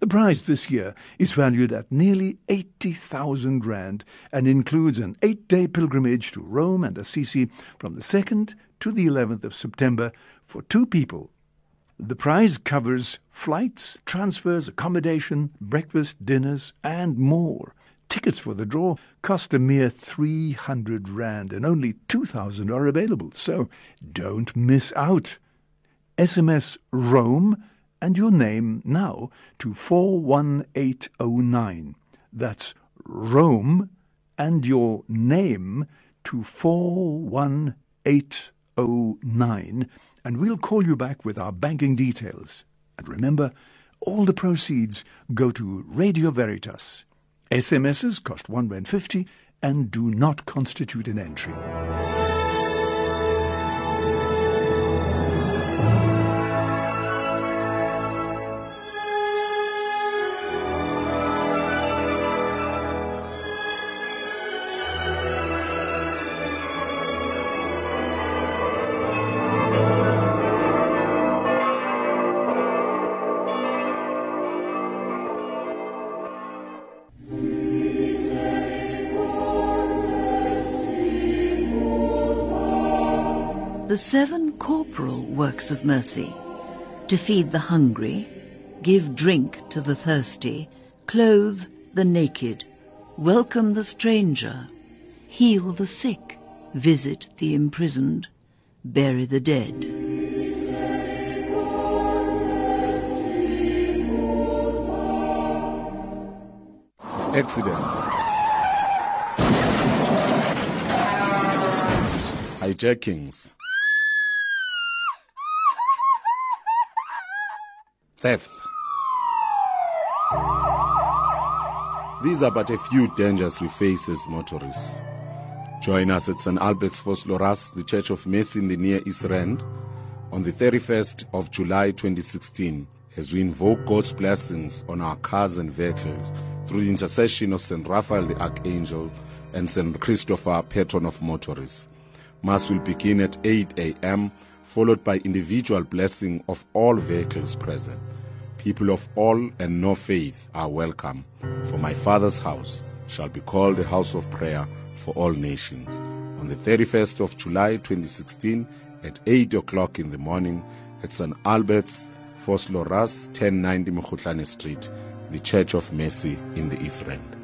The prize this year is valued at nearly 80,000 Rand and includes an eight day pilgrimage to Rome and Assisi from the 2nd to the 11th of September for two people. The prize covers flights, transfers, accommodation, breakfast, dinners, and more. Tickets for the draw cost a mere 300 Rand and only 2,000 are available, so don't miss out. SMS Rome and your name now to 41809. That's Rome and your name to 41809, and we'll call you back with our banking details. And remember, all the proceeds go to Radio Veritas. SMSs cost 1 Rand 50 and do not constitute an entry. Seven corporal works of mercy to feed the hungry, give drink to the thirsty, clothe the naked, welcome the stranger, heal the sick, visit the imprisoned, bury the dead. Accidents. Hijackings. Theft. These are but a few dangers we face as motorists. Join us at St. Albert's Vosloorus, the Church of Mercy in the Near East Rand, on the 31st of July 2016 as we invoke God's blessings on our cars and vehicles through the intercession of St. Raphael the Archangel and St. Christopher, patron of motorists. Mass will begin at 8 a.m., followed by individual blessing of all vehicles present. People of all and no faith are welcome, for my Father's house shall be called a house of prayer for all nations. On the 31st of July 2016 at 8 o'clock in the morning at St. Albert's, Vosloorus, 1090 Mukhutlane Street, the Church of Mercy in the East Rand.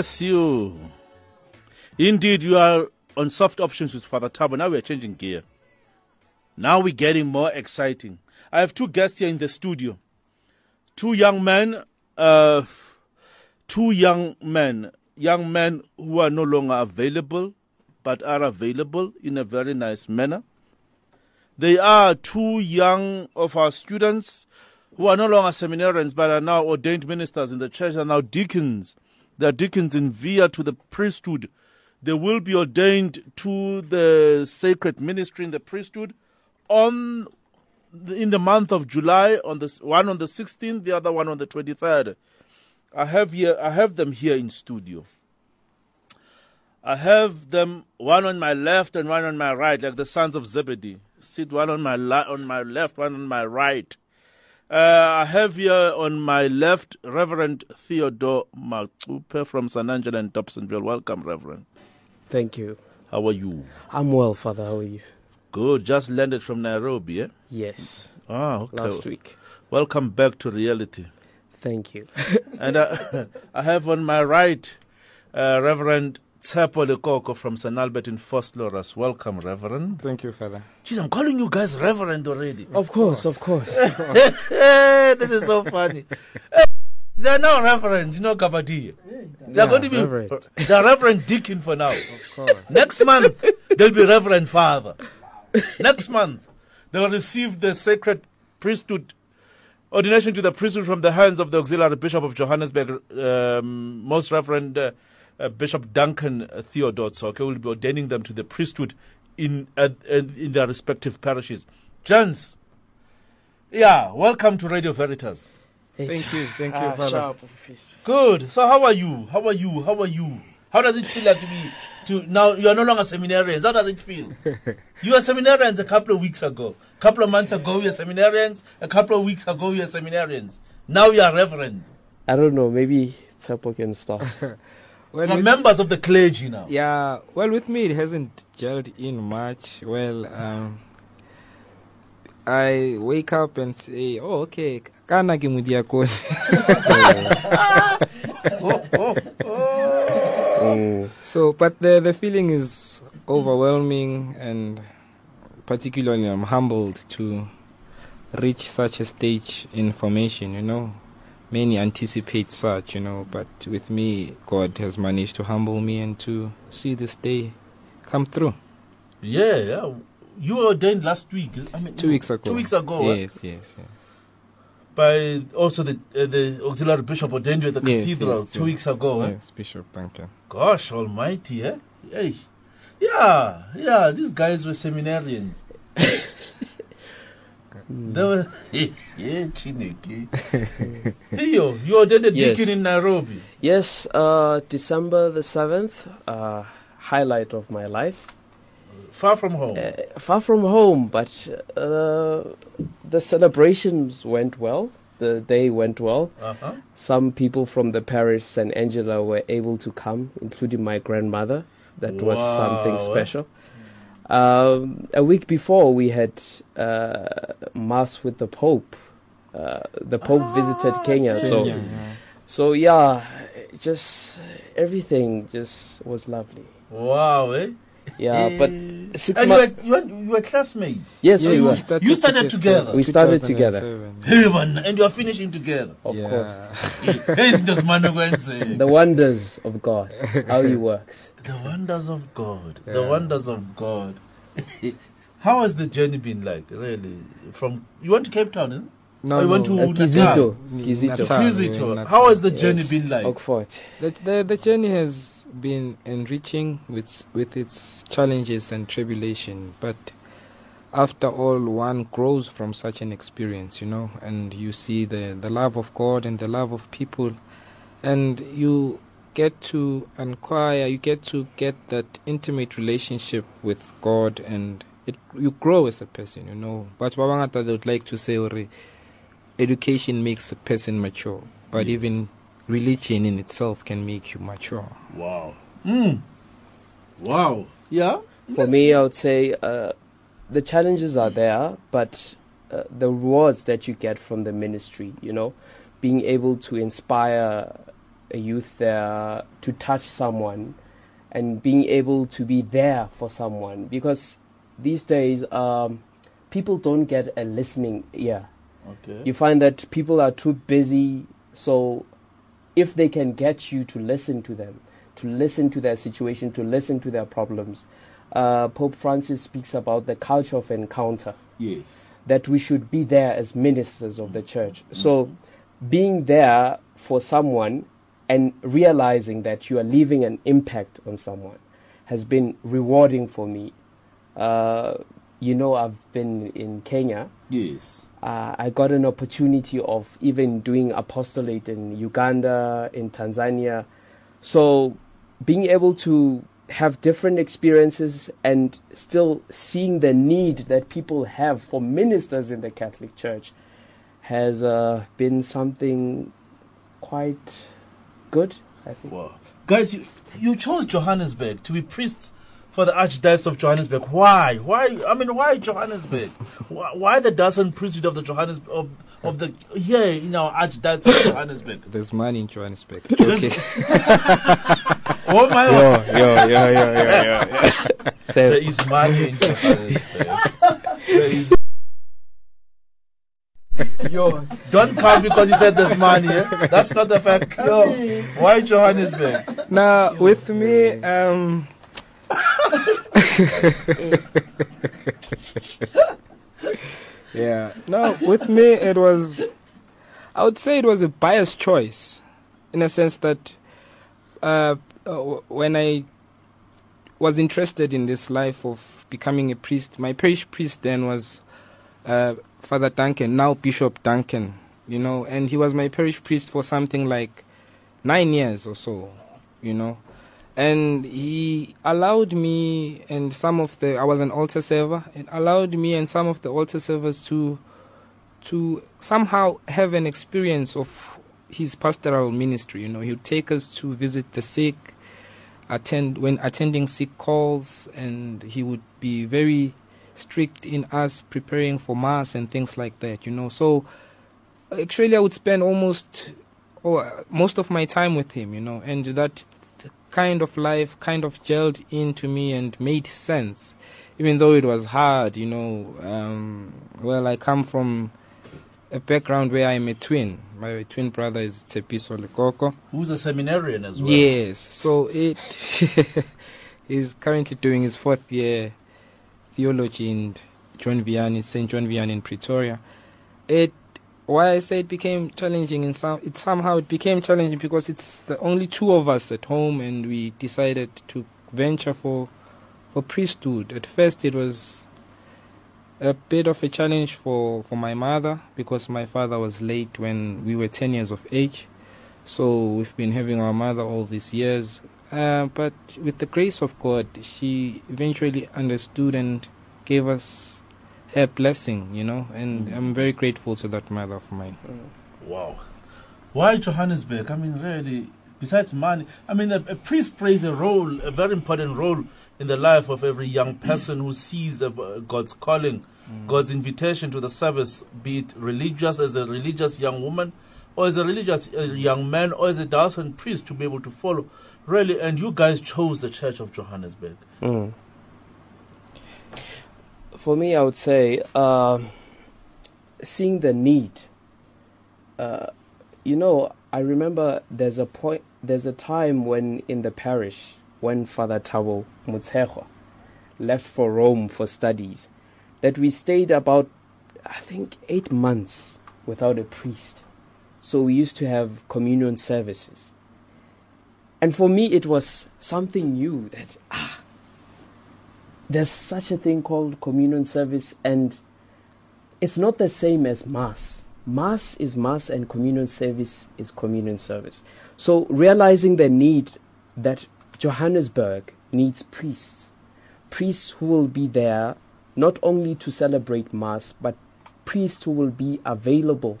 Bless you. Indeed, you are on soft options with Father Tabo. Now we are changing gear. Now we're getting more exciting. I have two guests here in the studio. Two young men, uh, two young men, young men who are no longer available, but are available in a very nice manner. They are two young of our students who are no longer seminarians but are now ordained ministers in the church and now deacons. They are deacons in via to the priesthood. They will be ordained to the sacred ministry in the priesthood on in the month of July. On the one on the 16th, the other one on the 23rd. I have here. I have them here in studio. I have them one on my left and one on my right, like the sons of Zebedee. Sit one on my li- on my left, one on my right. Uh, I have here on my left Reverend Theodore Machupe from St. Angela and Dobsonville. Welcome, Reverend. Thank you. How are you? I'm well, Father. How are you? Good. Just landed from Nairobi, eh? Yes. Ah, okay. Last week. Welcome back to reality. Thank you. and uh, I have on my right uh, Reverend Tsepo Lekoko from St. Albert in Vosloorus. Welcome, Reverend. Thank you, Father. Jeez, I'm calling you guys Reverend already. Of course, of course. this is so funny. They're now Reverend, you know, Kabadi. They're Yeah, going to be Reverend. they're Reverend Deacon for now. Of course. Next month, they'll be Reverend Father. Next month, they'll receive the sacred priesthood ordination to the priesthood from the hands of the auxiliary bishop of Johannesburg, um, Most Reverend uh, uh, Bishop Duncan Theodore Tsoke will be ordaining them to the priesthood in uh, uh, in their respective parishes. Gents, yeah, welcome to Radio Veritas. Thank you, thank you, Ah, Father. sharp. Good. So how are you? How are you? How are you? How does it feel like to be to now you are no longer seminarians? How does it feel? you were seminarians a couple of weeks ago. A couple of months ago you were seminarians. A couple of weeks ago you were seminarians. Now you are reverend. I don't know. Maybe Tsepo can start. Well, you are members of the clergy now. Yeah, well, with me, it hasn't gelled in much. Well, um, I wake up and say, oh, okay, kana ke modiakoni." So, but the, the feeling is overwhelming, and particularly I'm humbled to reach such a stage in formation, you know. Many anticipate such, you know, but with me, God has managed to humble me and to see this day come through. Yeah, yeah. You were ordained last week. I mean, Two weeks ago. Two weeks ago. eh? Yes, yes, yes. By also the uh, the auxiliary bishop ordained you at the Yes, cathedral yes, two weeks ago. eh? Yes, Bishop Duncan. Gosh almighty, eh? Hey. Yeah, yeah, these guys were seminarians. yeah, Theo, you ordained a Yes. deacon in Nairobi. Yes, uh, December the 7th, uh, highlight of my life. Far from home. Uh, far from home, but uh, the celebrations went well. The day went well. Uh-huh. Some people from the parish St. Angela were able to come, including my grandmother. That was something Wow. special. Um, a week before, we had uh, mass with the Pope. Uh, the Pope visited Kenya, so yeah. so yeah, just everything just was lovely. Wow, eh? Yeah, but Eh. six and you months. were, you, were, you were classmates. Yes, we you, were. You started together. We started together. Hey, man, and you are finishing together. Of course. Hey, it's just man Gwense. The wonders of God, how He works. The wonders of God. The wonders of God. How has the journey been like, really? From you went to Cape Town, eh? No, or you went to no. Uh, Natal? Kizito. Kizito. Natal, Kizito. yeah, Natal. How has the journey Yes. been like? Oakford. The, the, the journey has been enriching with, with its challenges and tribulation, but after all, one grows from such an experience, you know, and you see the, the love of God and the love of people, and you get to inquire, you get to get that intimate relationship with God, and it you grow as a person, you know. But Babangata they would like to say, education makes a person mature, but Yes. even religion in itself can make you mature. Wow. Mm. Wow. Yeah? For me, I would say uh, the challenges are there, but uh, the rewards that you get from the ministry, you know, being able to inspire a youth there to touch someone and being able to be there for someone because these days um, people don't get a listening ear. Okay. You find that people are too busy, so if they can get you to listen to them, to listen to their situation, to listen to their problems, uh, Pope Francis speaks about the culture of encounter Yes. that we should be there as ministers of the church. So, being there for someone and realizing that you are leaving an impact on someone has been rewarding for me. Uh, you know, I've been in Kenya. Yes. Uh, I got an opportunity of even doing apostolate in Uganda, in Tanzania. So, being able to have different experiences and still seeing the need that people have for ministers in the Catholic Church has uh, been something quite good, I think. Wow. Guys, you, you chose Johannesburg to be priests for the Archdiocese of Johannesburg. Why? Why? I mean, why Johannesburg? why, why the dozen priesthood of the Johannes of of the here in our Archdiocese of Johannesburg? There's money in Johannesburg. There's- Okay. oh my! Yo, yo, yo, yo, yo, yo. There is money in Johannesburg. there is. Yo, don't come because you said there's money. eh? That's not the fact. Yo, why Johannesburg? Now, with me, um, yeah, no, with me, it was, I would say it was a biased choice in a sense that uh, uh, when I was interested in this life of becoming a priest, my parish priest then was uh, Father Duncan, now Bishop Duncan, you know, and he was my parish priest for something like nine years or so, you know. And he allowed me and some of the I was an altar server, and allowed me and some of the altar servers to to somehow have an experience of his pastoral ministry. You know, he would take us to visit the sick, attend when attending sick calls, and he would be very strict in us preparing for mass and things like that. You know, so actually I would spend almost or most of my time with him. You know, and that kind of life kind of gelled into me and made sense, even though it was hard. You know, um, well I come from a background where I'm a twin. My twin brother is Tsepiso Lekoko. Who's a seminarian as well? Yes, so it he's currently doing his fourth year theology in John Vianney, St. John Vianney in Pretoria. It why I say it became challenging in some it somehow it became challenging because it's the only two of us at home and we decided to venture for for priesthood. At first it was a bit of a challenge for, for my mother because my father was late when we were 10 years of age. So we've been having our mother all these years. Uh, but with the grace of God, she eventually understood and gave us her blessing, you know, and I'm very grateful to that mother of mine. Wow. Why Johannesburg? I mean, really, besides money, I mean, a, a priest plays a role, a very important role in the life of every young person who sees uh, God's calling, God's invitation to the service, be it religious as a religious young woman, or as a religious uh, young man, or as a diocesan priest to be able to follow. Really, and you guys chose the Church of Johannesburg. Mm. For me, I would say uh, seeing the need. Uh, you know, I remember there's a point, there's a time when in the parish when Father Tabo Mutseho left for Rome for studies, that we stayed about, I think, eight months without a priest. So we used to have communion services. And for me, it was something new that, ah, there's such a thing called communion service, and it's not the same as Mass. Mass is Mass, and communion service is communion service. So realizing the need that Johannesburg needs priests, priests who will be there not only to celebrate Mass, but priests who will be available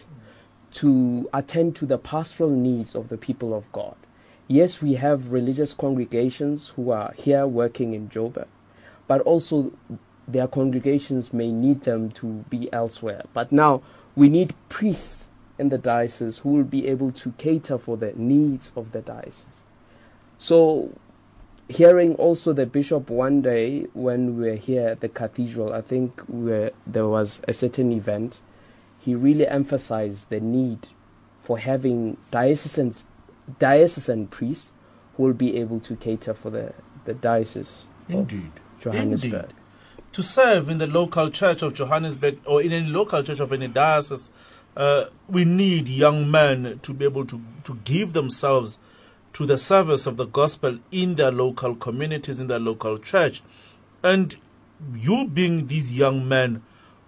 to attend to the pastoral needs of the people of God. Yes, we have religious congregations who are here working in Joburg, but also their congregations may need them to be elsewhere. But now we need priests in the diocese who will be able to cater for the needs of the diocese. So, hearing also the bishop one day when we were here at the cathedral, I think we there was a certain event, he really emphasized the need for having diocesan, diocesan priests who will be able to cater for the, the diocese Indeed. of Johannesburg. Indeed. To serve in the local church of Johannesburg or in any local church of any diocese, uh, we need young men to be able to, to give themselves to the service of the gospel in their local communities, in their local church. And you being these young men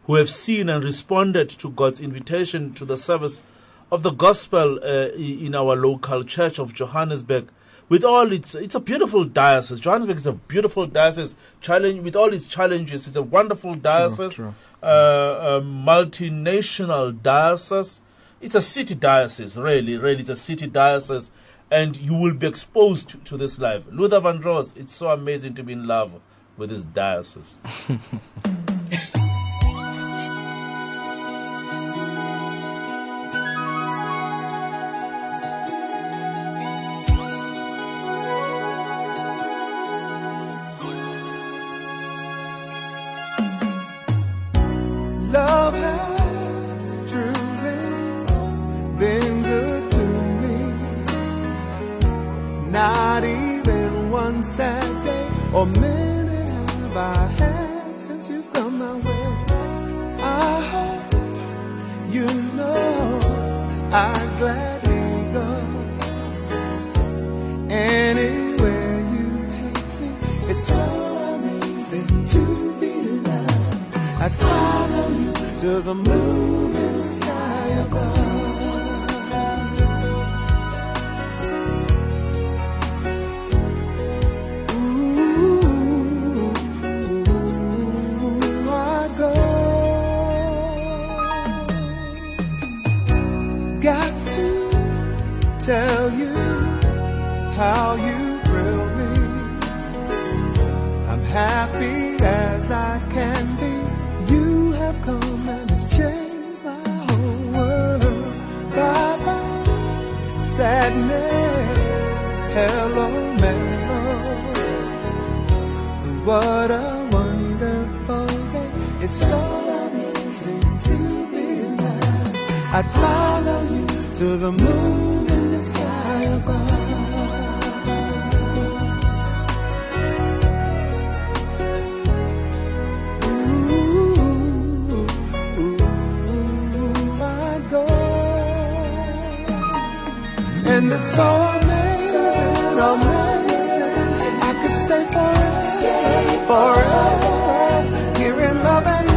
who have seen and responded to God's invitation to the service of the gospel uh, in our local church of Johannesburg, with all its, it's a beautiful diocese. Johannesburg is a beautiful diocese. Challenge with all its challenges, it's a wonderful diocese, true. Uh, a multinational diocese. It's a city diocese, really, really. It's a city diocese, and you will be exposed to, to this life. Luther Vandross, it's so amazing to be in love with this diocese. or minute have I had since you've come my way. I hope you know I gladly go anywhere you take me. It's so amazing to be loved. I'd follow you to the moon and the sky above. How you thrill me. I'm happy as I can be. You have come and it's changed my whole world. Bye bye, sadness. Hello, mellow. What a wonderful day. It's so amazing to be alive. I'd follow you to the moon so amazing, amazing. I could stay forever, forever. Here in love and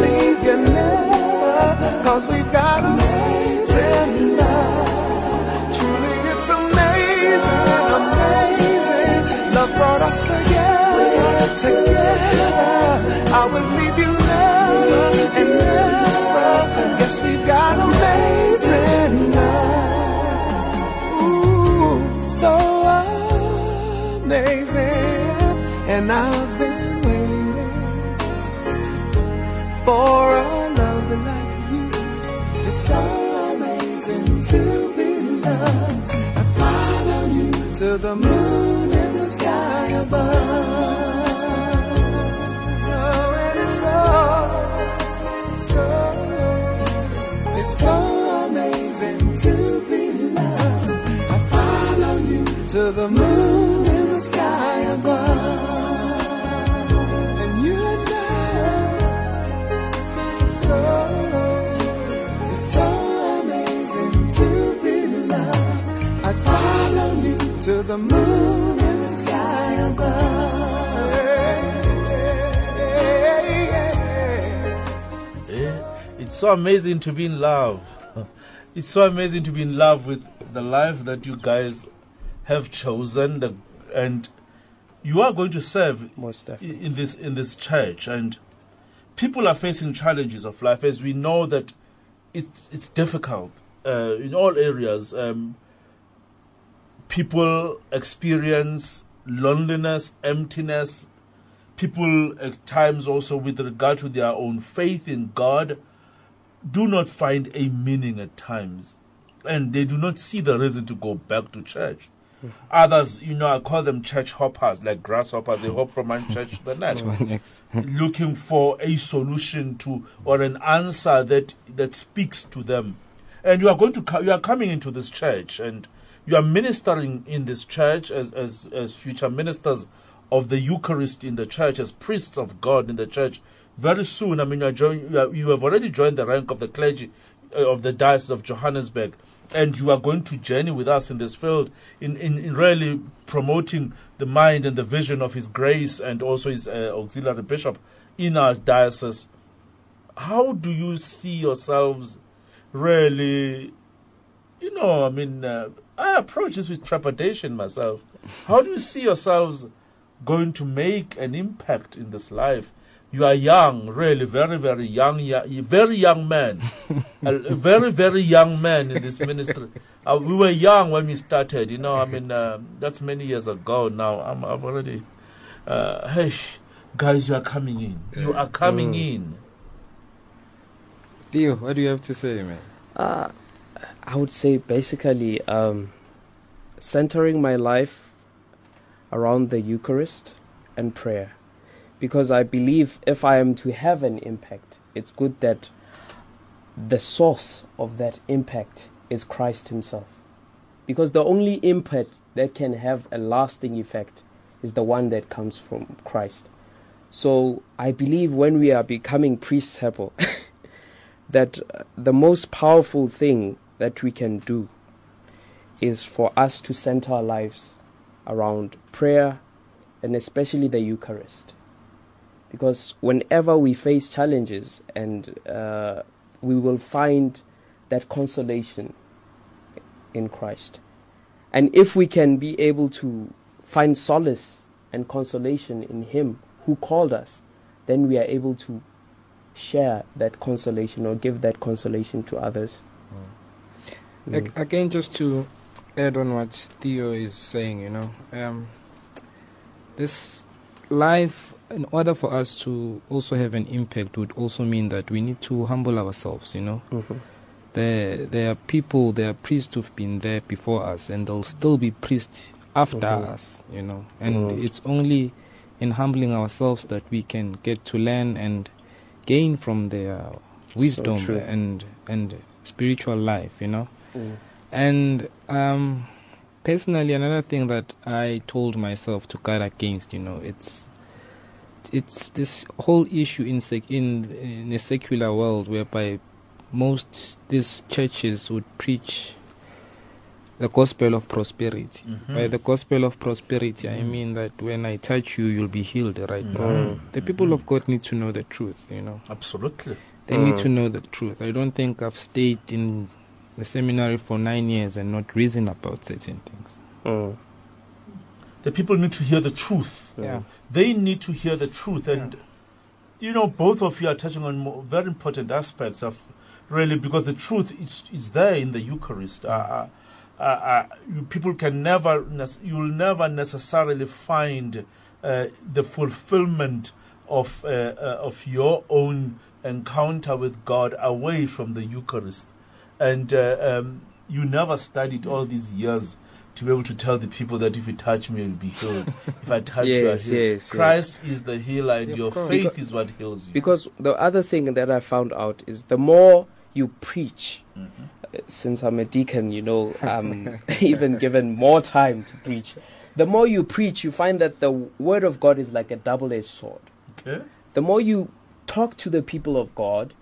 leave you never. Cause we've got amazing love. Truly, it's amazing, amazing. Love brought us together, together. I would leave you never and never. Yes, we've got amazing so amazing. And I've been waiting for a love like you. It's so amazing to be loved. I follow you to the moon to the moon in the sky above. And you and I, it's so, it's so amazing to be loved. I'd follow you to the moon and the sky above. Eh, It's so amazing to be in love. It's so amazing to be in love with the life that you guys have chosen, the, and you are going to serve Most in this in this church. And people are facing challenges of life, as we know that it's it's difficult uh, in all areas. Um, people experience loneliness, emptiness. People at times also with regard to their own faith in God do not find a meaning at times, and they do not see the reason to go back to church. Others, you know, I call them church hoppers, like grasshoppers. They hop from one church to the next, To the next. looking for a solution to or an answer that that speaks to them. And you are going to you are coming into this church, and you are ministering in this church as as as future ministers of the Eucharist in the church, as priests of God in the church. Very soon, I mean, you, you, are, you have already joined the rank of the clergy uh, of the Diocese of Johannesburg, and you are going to journey with us in this field in, in, in really promoting the mind and the vision of His grace and also His uh, auxiliary bishop in our diocese. How do you see yourselves really? You know, I mean, uh, I approach this with trepidation myself. How do you see yourselves going to make an impact in this life? You are young, really, very, very young, very young man, a, a very, very young man in this ministry. Uh, we were young when we started, you know. I mean, uh, that's many years ago now. I'm, I've already. Uh, hey, guys, you are coming in. You are coming Mm. in. Theo, what do you have to say, man? Uh, I would say basically um, centering my life around the Eucharist and prayer. Because I believe if I am to have an impact, it's good that the source of that impact is Christ Himself. Because the only impact that can have a lasting effect is the one that comes from Christ. So I believe when we are becoming priests, that uh, the most powerful thing that we can do is for us to center our lives around prayer and especially the Eucharist. Because whenever we face challenges, and uh, we will find that consolation in Christ. And if we can be able to find solace and consolation in Him who called us, then we are able to share that consolation or give that consolation to others. Ag- Again, just to add on what Theo is saying, you know, um, this life, in order for us to also have an impact, would also mean that we need to humble ourselves, you know. There, there are people, there are priests who've been there before us, and there'll still be priests after Mhm. us, you know. And Mhm. it's only in humbling ourselves that we can get to learn and gain from their wisdom true. and and spiritual life, you know. Mm. And um, personally, another thing that I told myself to guard against, you know, it's it's this whole issue in sec- in in a secular world whereby most these churches would preach the gospel of prosperity. Mhm. By the gospel of prosperity, I Mhm. mean that when I touch you, you'll be healed right now. Mhm. The people of God need to know the truth, you know. Absolutely. They need Mm. to know the truth. I don't think I've stayed in the seminary for nine years and not reason about certain things. The people need to hear the truth. Yeah. They need to hear the truth. And, you know, both of you are touching on very important aspects of really because the truth is, is there in the Eucharist. Uh, uh, uh, uh, you, people can never, you will never necessarily find uh, the fulfillment of, uh, uh, of your own encounter with God away from the Eucharist. And uh, um, you never studied all these years to be able to tell the people that if you touch me, you'll be healed. if I touch you, I Yes, heal. yes, Christ is the healer, and Yeah, your faith Because- is what heals you. Because the other thing that I found out is the more you preach, Mm-hmm. uh, since I'm a deacon, you know, I'm even given more time to preach. The more you preach, you find that the word of God is like a double edged sword. Okay. The more you talk to the people of God,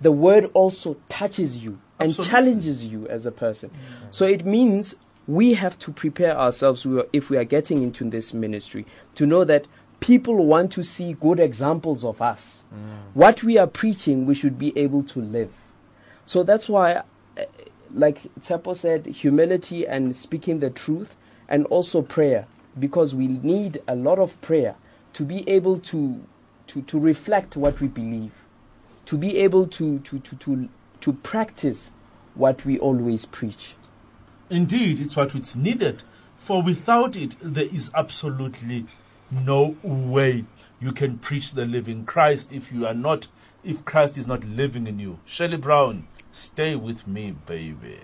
the word also touches you and Absolutely. challenges you as a person. So it means we have to prepare ourselves if we are getting into this ministry to know that people want to see good examples of us. What we are preaching, we should be able to live. So that's why, uh, like Tsepo said, humility and speaking the truth, and also prayer, because we need a lot of prayer to be able to, to, to reflect what we believe, to be able to, to, to, to, to practice what we always preach. Indeed, it's what is needed. For without it, there is absolutely no way you can preach the living Christ if you are not if Christ is not living in you. Shirley Brown, stay with me, baby.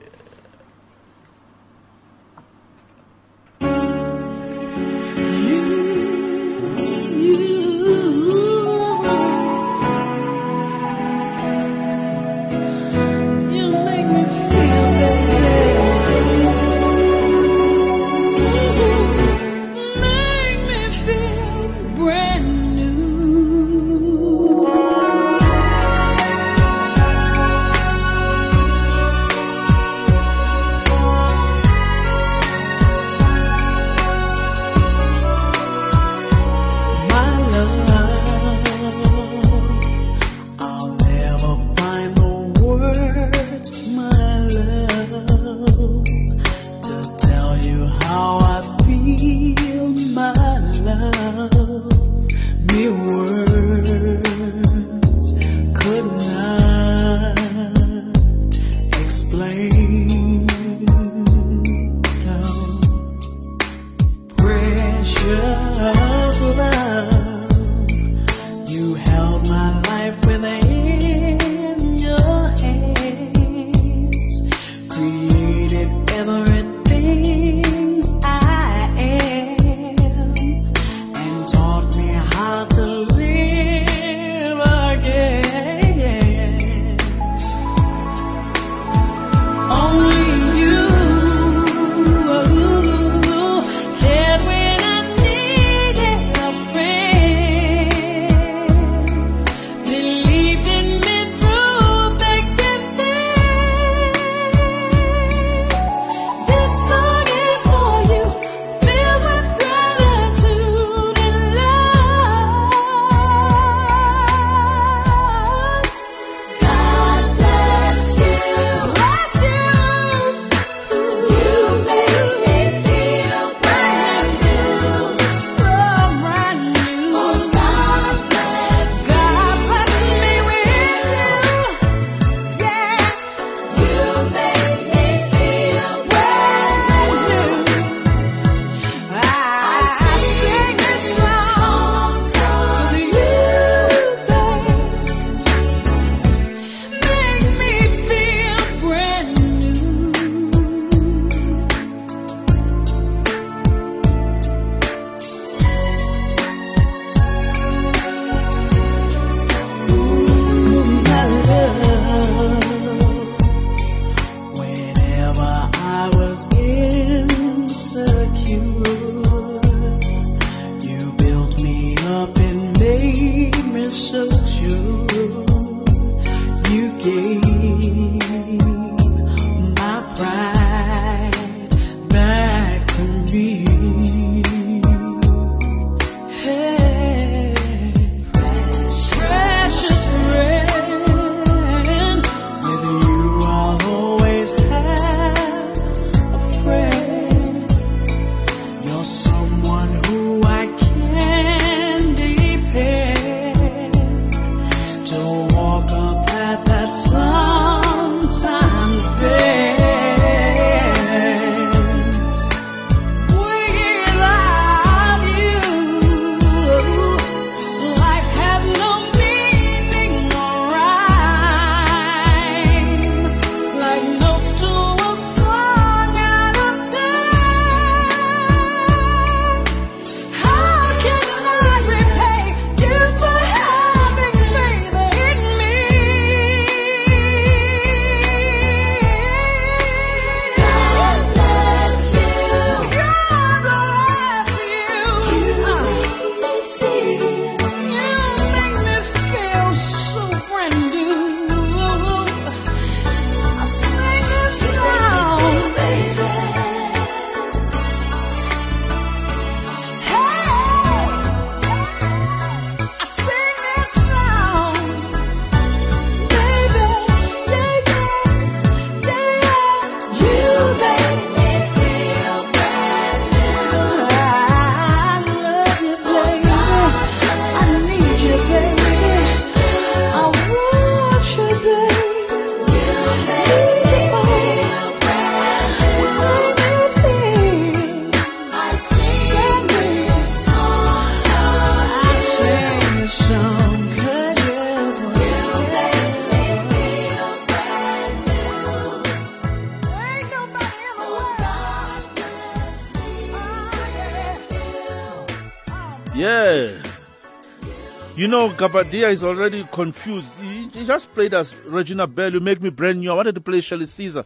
You know, Gabadia is already confused. He, just played as Regina Belle. You make me brand new. I wanted to play Shirley Caesar.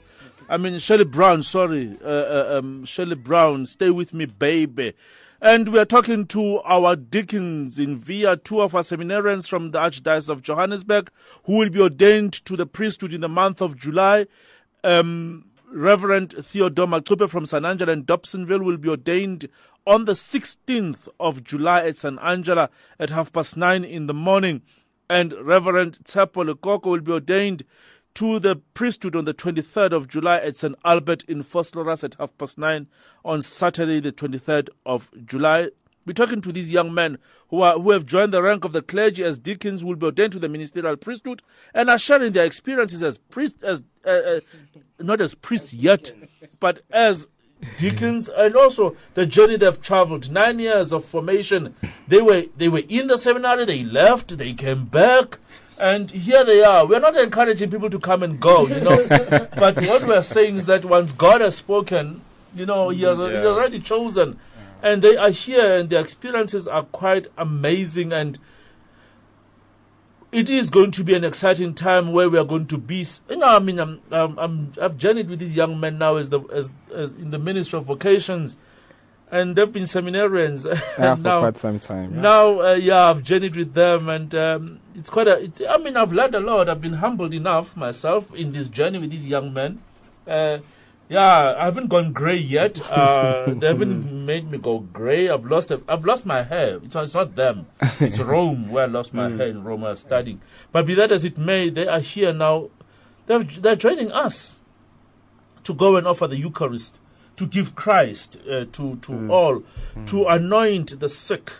I mean, Shirley Brown, sorry. Uh, uh, um, Brown, stay with me, baby. And we are talking to our deacons in Via, two of our seminarians from the Archdiocese of Johannesburg, who will be ordained to the priesthood in the month of July. Um, Reverend Theodore Machupe from St. Angela and Dobsonville will be ordained on the 16th of July at St. Angela at half past nine in the morning. And Reverend Tsepo Lekoko will be ordained to the priesthood on the 23rd of July at St. Albert in Vosloorus at half past nine on Saturday, the 23rd of July. We're talking to these young men who are who have joined the rank of the clergy as deacons, will be ordained to the ministerial priesthood, and are sharing their experiences as priests, as uh, uh, not as priests yet, but as deacons, and also the journey they've traveled. Nine years of formation. They were they were in the seminary. They left. They came back. And here they are. We're not encouraging people to come and go, you know. but what we're saying is that once God has spoken, you know, He has, he has already chosen. And they are here, and their experiences are quite amazing. And it is going to be an exciting time where we are going to be. You know, I mean, I'm, I'm, I'm I've journeyed with these young men now as the as, as in the ministry of vocations, and they've been seminarians. Yeah, for now, quite some time. yeah. now, uh, yeah, I've journeyed with them, and um, it's quite a. It's, I mean, I've learned a lot. I've been humbled enough myself in this journey with these young men. Uh, yeah, I haven't gone grey yet. Uh, they haven't made me go grey. I've lost. I've lost my hair. It's, it's not them. It's Rome where I lost my Mm. hair in Rome. I was studying. But be that as it may, they are here now. They're, they're joining us to go and offer the Eucharist, to give Christ uh, to to all, to anoint the sick,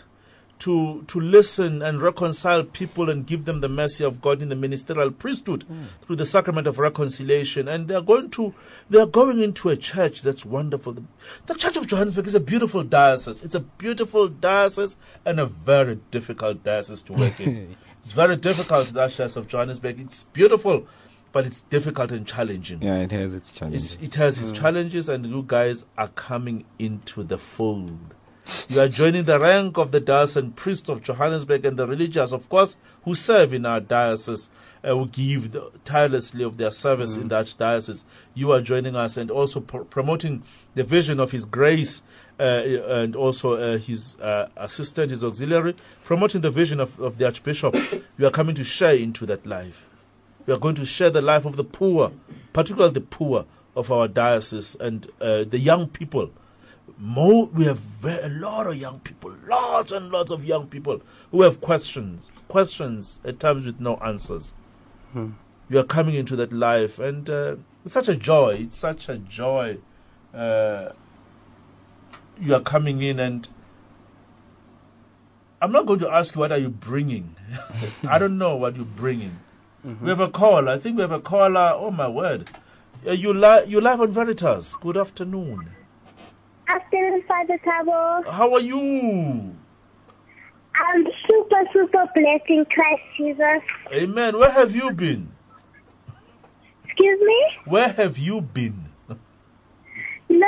to to listen and reconcile people and give them the mercy of God in the ministerial priesthood through the sacrament of reconciliation. And they are going to they are going into a church that's wonderful. The, the Church of Johannesburg is a beautiful diocese. It's a beautiful diocese and a very difficult diocese to work in. it's very difficult, the Archdiocese of Johannesburg. It's beautiful, but it's difficult and challenging. Yeah, it has its challenges. It's, it has its Mm. challenges, and you guys are coming into the fold. You are joining the rank of the diocesan priests of Johannesburg and the religious, of course, who serve in our diocese, uh, who give the, tirelessly of their service in the archdiocese. You are joining us and also pro- promoting the vision of His grace uh, and also uh, His uh, assistant, His auxiliary, promoting the vision of, of the Archbishop. You are coming to share into that life. We are going to share the life of the poor, particularly the poor of our diocese and uh, the young people. More, we have a lot of young people, lots and lots of young people who have questions, questions at times with no answers. Hmm. You are coming into that life, and uh, it's such a joy. It's such a joy. Uh, you are coming in, and I'm not going to ask you what are you bringing. I don't know what you're bringing. We have a call. I think we have a caller. Oh my word! Uh, you li- you live on Veritas. Good afternoon. Afternoon, Father Tabo. How are you? I'm super, super blessed in Christ Jesus. Amen. Where have you been? Excuse me? Where have you been? No,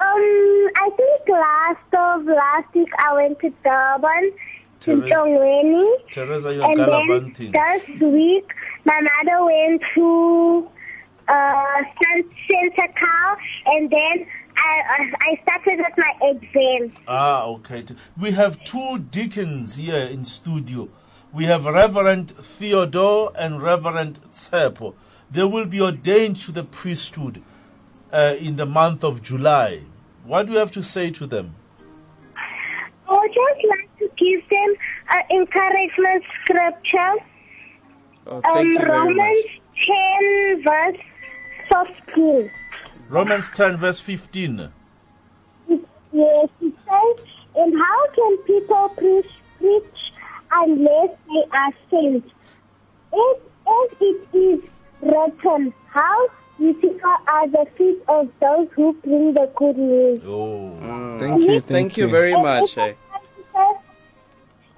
um, I think last of last week I went to Durban, to Teresa- Jongweni. Teresa, you're And then this week, my mother went to uh, San- Santa Cow, and then I, I started with my exams. Ah, okay. We have two deacons here in studio. We have Reverend Theodore and Reverend Tsepo. They will be ordained to the priesthood uh, in the month of July. What do you have to say to them? I would just like to give them an encouragement scripture. Oh, um, thank you very Romans 10, verse 15. Romans 10, verse 15. Yes, it says, And how can people preach, preach unless they are sent? If, if it is written, how beautiful are the feet of those who bring the good news. Oh. Thank you, thank you very And much. eh. I'm trying to say-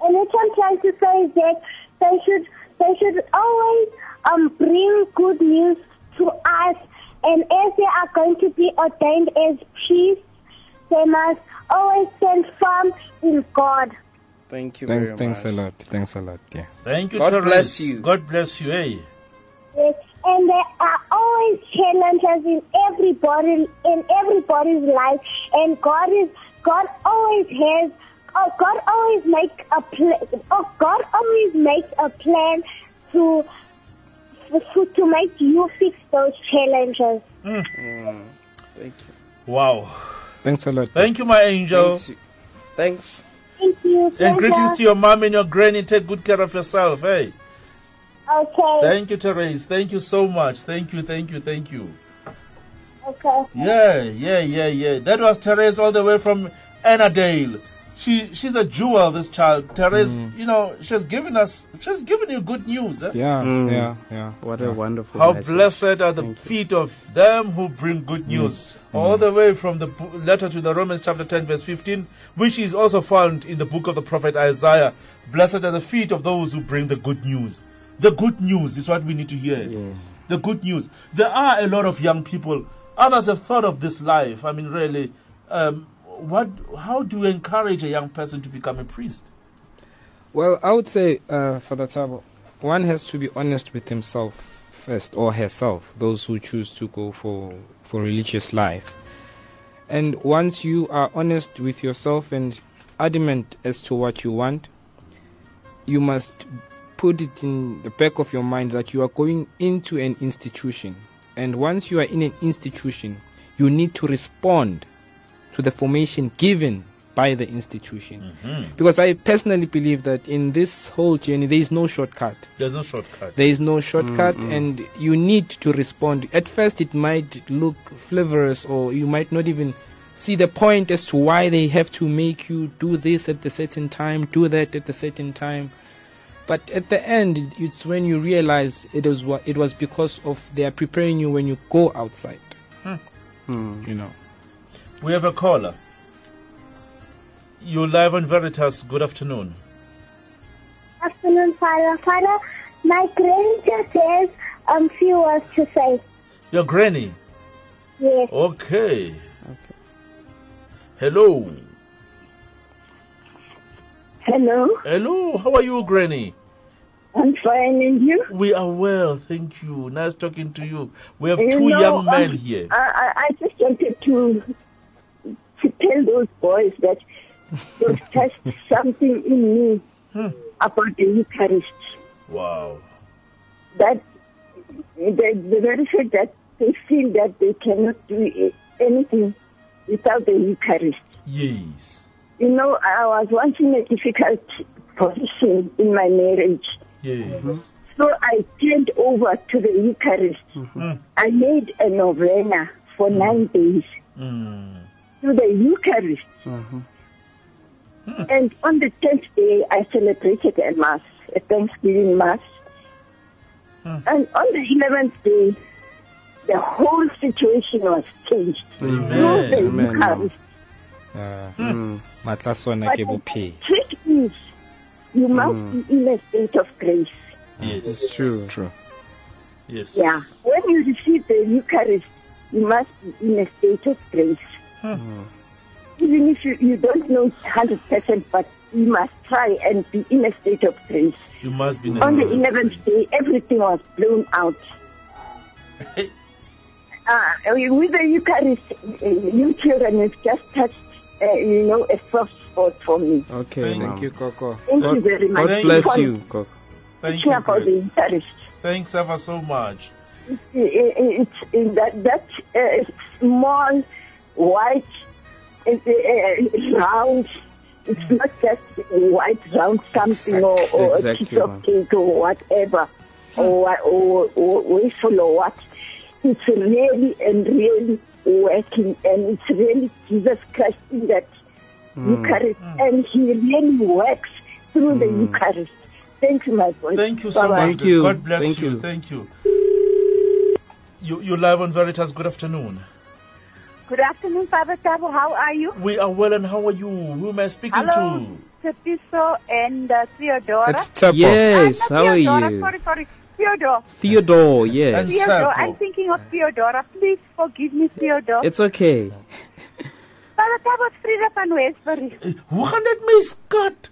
And what I'm trying to say is that they should they should always um bring good news to us and as they are going to be ordained as priests, they must always stand firm in God. Thank you Thank- very thanks much. a lot. Thanks a lot. Yeah. Thank you, God Therese. bless you. God bless you. Hey. Yes, and there are always challenges in everybody in everybody's life, and God is God always has. Oh, God always make a plan. Oh, God always makes a plan to to, to make you fix those challenges. Hmm. Mm. Thank you. Wow. Thanks a lot. Thank you, my angel. Thanks. Thanks. Thank you. And greetings pleasure. to your mom and your granny. Take good care of yourself. Hey. Okay. Thank you, Therese. Thank you so much. Thank you, thank you, thank you. Okay. Yeah, yeah, yeah, yeah. That was Therese all the way from Annadale. She she's a jewel, this child. Therese, you know, she's given us she's given you good news. Eh? Yeah, Mm. yeah, yeah. What a wonderful How message. blessed are the feet of them who bring good news. All the way from the letter to the Romans chapter 10 verse 15, which is also found in the book of the prophet Isaiah. Blessed are the feet of those who bring the good news. The good news is what we need to hear. Yes. The good news. There are a lot of young people. Others have thought of this life. I mean, really, um, what? How do you encourage a young person to become a priest? Well, I would say, uh, Father Tabo, one has to be honest with himself first or herself. Those who choose to go for for religious life, and once you are honest with yourself and adamant as to what you want, you must put it in the back of your mind that you are going into an institution, and once you are in an institution, you need to respond to the formation given by the institution. Because I personally believe that in this whole journey, there is no shortcut. There's no shortcut. There is no shortcut, Mm, mm. and you need to respond. At first, it might look flavorous, or you might not even see the point as to why they have to make you do this at the certain time, do that at the certain time. But at the end, it's when you realize it was it was because of they are preparing you when you go outside. Hmm. You know. We have a caller. You're live on Veritas. Good afternoon. Afternoon, Father. Father, my grandchild says um few words to say. Your granny. Yes. Okay. Okay. Hello. Hello, Hello. How are you, granny? I'm fine, and you? We are well, thank you. Nice talking to you. We have You two know, young men um, here. I, I, I just wanted to to tell those boys that touched something in me Hmm. about the Eucharist. Wow. That the, the very fact that they feel that they cannot do anything without the Eucharist. Yes. You know, I was once in a difficult position in my marriage. Yes. So I turned over to the Eucharist. Mm. I made a novena for nine days Mm. To the Eucharist. And on the tenth day, I celebrated a Mass, a Thanksgiving Mass. And on the eleventh day, the whole situation was changed. Amen. Through the Amen. Eucharist. Uh, matla sona But the trick is, you must Mm. be in a state of grace. Yes. It's true. True. Yes. Yeah. When you receive the Eucharist, you must be in a state of grace. Even if you, you don't know 100%, but you must try and be in a state of grace. You must be in a On the state of 11th day, everything was blown out. uh, with the Eucharist, uh, you children have just touched, uh, you know, a soft spot for me. Okay, Thank thank you. you, Coco. Thank God, you very much. God bless you. you, Coco. Thank you. about the Grace. Eucharist. Thanks ever so much. It- it- It's that, that uh, small, white, uh, uh, round, it's not just white round something or, or a piece of cake or whatever, or, wha- or, or waffle or what. It's really and really working, and it's really Jesus Christ in that Mm. Eucharist, and He really works through the Eucharist. Thank you, my boy. Thank you so Bye-bye. much. God bless you. Thank you. You you live on Veritas. Good afternoon. Good afternoon, Father Tabo. How are you? We are well, and how are you? Who am I speaking to? Hello, to? Tepiso and uh, Theodora. It's Tabo. Yes, Uh, not how are you? Sorry, sorry. Theodore. Theodore, yes. Theodore. I'm thinking of Theodora. Please forgive me, Theodore. It's okay. Father daar wat Frida van Westbury. Hoe gaan dit met skat?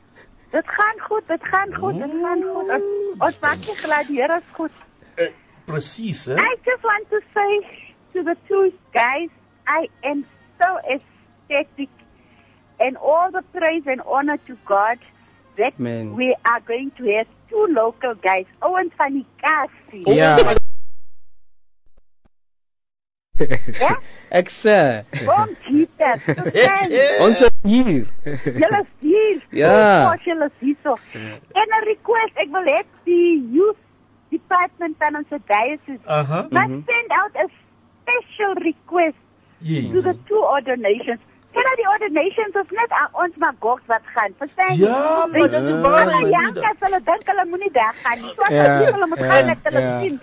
Dit gaan goed, dit gaan goed, dit gaan goed. Ons, ons maak nie glad, die Here is goed. Presies, hè? I just want to say to the two guys, I am so ecstatic and all the praise and honor to God that Man. we are going to have two local guys. Owen van die Kasi. Ja. Ja? Ek sê. Kom, Jesus. Ons is hier. Julle is hier. Ja. Oh, julle is hier. En 'n request, ek wil hê die youth department van ons diocese Aha. must Mhm. send out a special request Yes. to the two ordinations. Ken jy die ordinations of net aan ons maar goks wat gaan? Verstaan jy? Ja, maar dis die waarheid, Ja, Frida. ja, hulle dink hulle moenie weggaan nie. So as Ja, hulle hulle moet ja, gaan net hulle sien.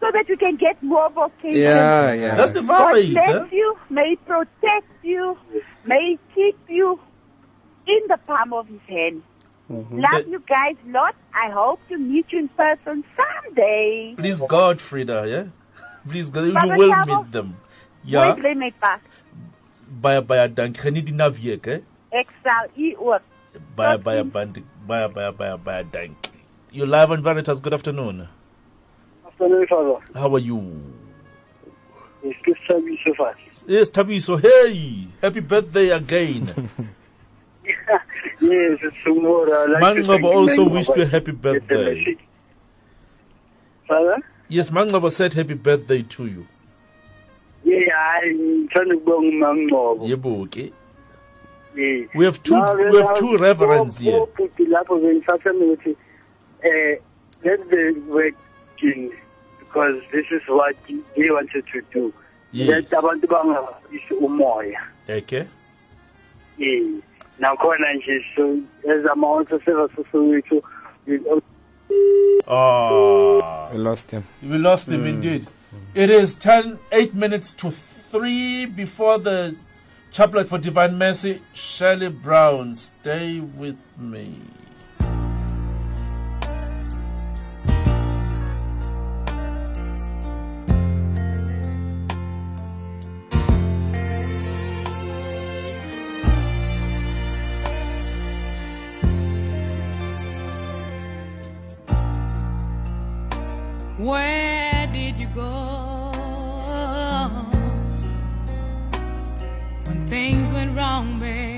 So that we can get more vocations. Ja, ja. Dis die waarheid, God eh? bless you, may protect you, may keep you in the palm of his hand. Mm-hmm. Love you guys a lot. I hope to meet you in person someday. Please God, Frida, yeah? Please God, you will meet them. Ja, Mooi bly my pa. baie baie dank. Geniet die naweek, hè? Ek sal u ook. Baie baie band- baie baie baie baie dank. You live on Veritas. Good afternoon. Afternoon, Father. How are you? It's good to have you so far. Yes, Tabiso. Hey, happy birthday again. Yes, it's tomorrow. I'd like to Mangaba also wished you a happy Get the birthday. message. Father? Yes, Mangaba said happy birthday to you. Yeah, I'm trying to go Mangoba. Yebo, okay. We have two- Now, we have two now, reverends here. four people lapho bengithatha ukuthi eh let the working because this is what they wanted to do. Yes. Let abantu bangabisi umoya. Okay. Yeah. Nakhona nje so as amount of service wethu Oh. We lost him. We lost him indeed. It is 10, 8 minutes to 3 before the chaplet for Divine Mercy. Shirley Brown, stay with me. Where wrong, baby?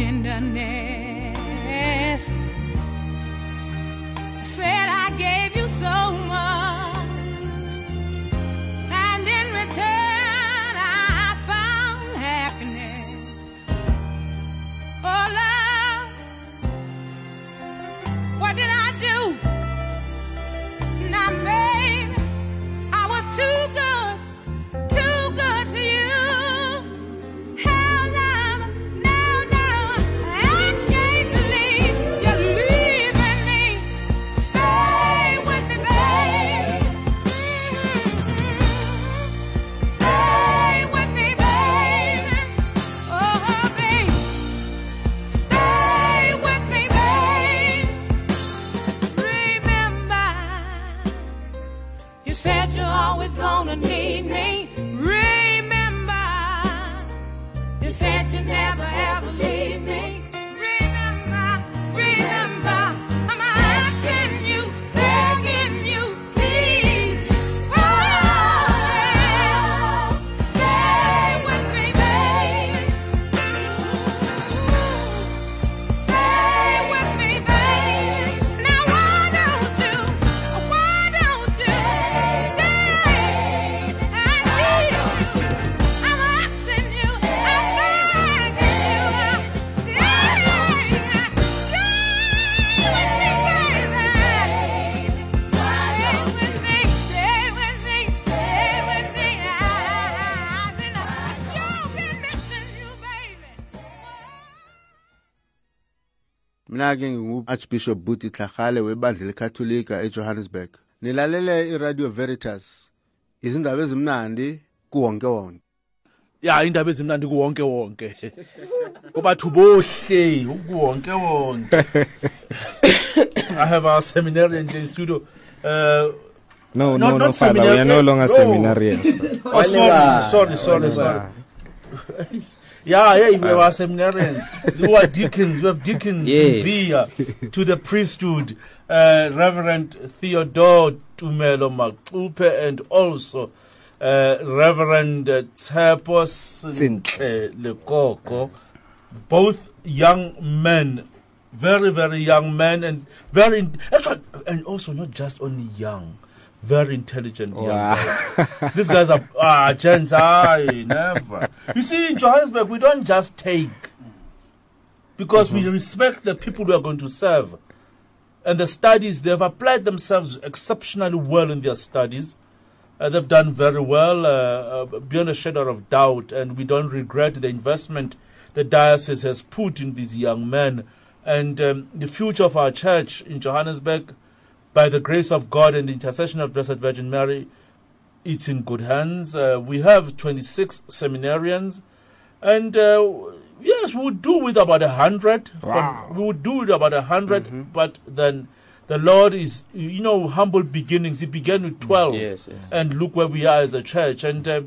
Tenderness? Ke ngingu-archbishop buti tlhagale webandla lekatholika ejohannesburg nilalele iradio veritas izindaba ezimnandi kuwonke wonke ya indaba ezimnandi kuwonke wonke kubathu bohle kuwonke wonke i have our seminarians in studio uh, No, no, no, no, not Father. We are no longer no. seminarians. oh, sorry, sorry, sorry, sorry. Yeah, yeah, we are seminarians. You are deacons. You have deacons in Yes. via to the priesthood. Uh, Reverend Theodore Tumelo Makupe and also uh, Reverend uh, Tshepo Sintle Lekoko. Both young men, very, very young men, and very, actually, and also not just only young, very intelligent young Wow. guys. These guys are ah gents, I never. You see, in Johannesburg, we don't just take because we respect the people we are going to serve. And the studies, they've applied themselves exceptionally well in their studies. Uh, they've done very well, uh, uh, beyond a shadow of doubt, and we don't regret the investment the diocese has put in these young men. And um, the future of our church in Johannesburg, by the grace of God and the intercession of Blessed Virgin Mary, it's in good hands. Uh, we have 26 seminarians, and uh, yes, we would do with about a hundred. Wow. We would do with about a 100 but then the Lord is, you know, humble beginnings. He began with 12, Yes, yes. and look where we are as a church. And uh,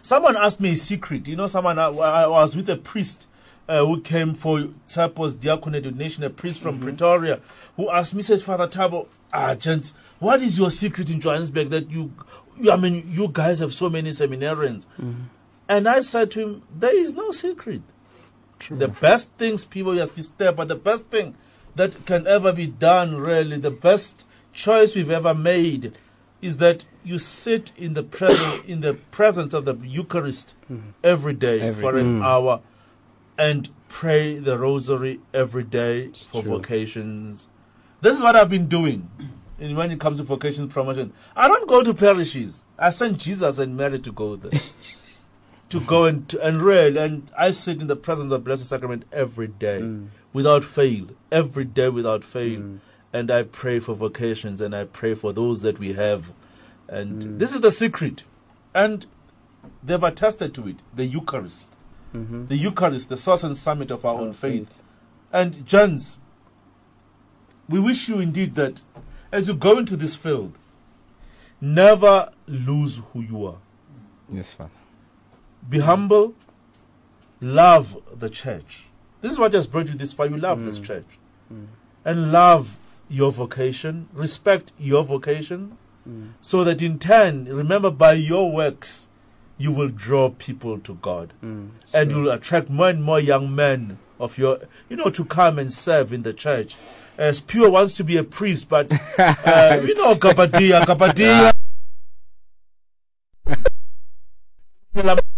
someone asked me a secret. You know, someone I, I was with a priest. Uh, who came for Tapo's diaconate Donation, a priest from Pretoria, who asked me, says, Father Tabo, ah, gents, what is your secret in Johannesburg that you, you I mean, you guys have so many seminarians? And I said to him, there is no secret. The best things people just disturb, but the best thing that can ever be done, really, the best choice we've ever made is that you sit in the presence in the presence of the Eucharist every day Every for an Mm. hour and pray the rosary every day for true. vocations. This is what I've been doing when it comes to vocations promotion. I don't go to parishes. I send Jesus and Mary to go there. to go and to enroll and I sit in the presence of Blessed Sacrament every day mm. without fail, every day without fail. Mm. And I pray for vocations and I pray for those that we have. And mm. this is the secret. And they've attested to it the Eucharist. Mm-hmm. The Eucharist, the source and summit of our own faith. And, Jones, we wish you indeed that as you go into this field, never lose who you are. Yes, Father. Be humble, love the church. This is what has brought you this far. You love this mm. church. Mm. And love your vocation, respect your vocation, mm. so that in turn, remember, by your works, you will draw people to God. and you'll attract more and more young men of your, you know, to come and serve in the church. As Pure wants to be a priest, but, uh, you know, Kapadia, Kapadia.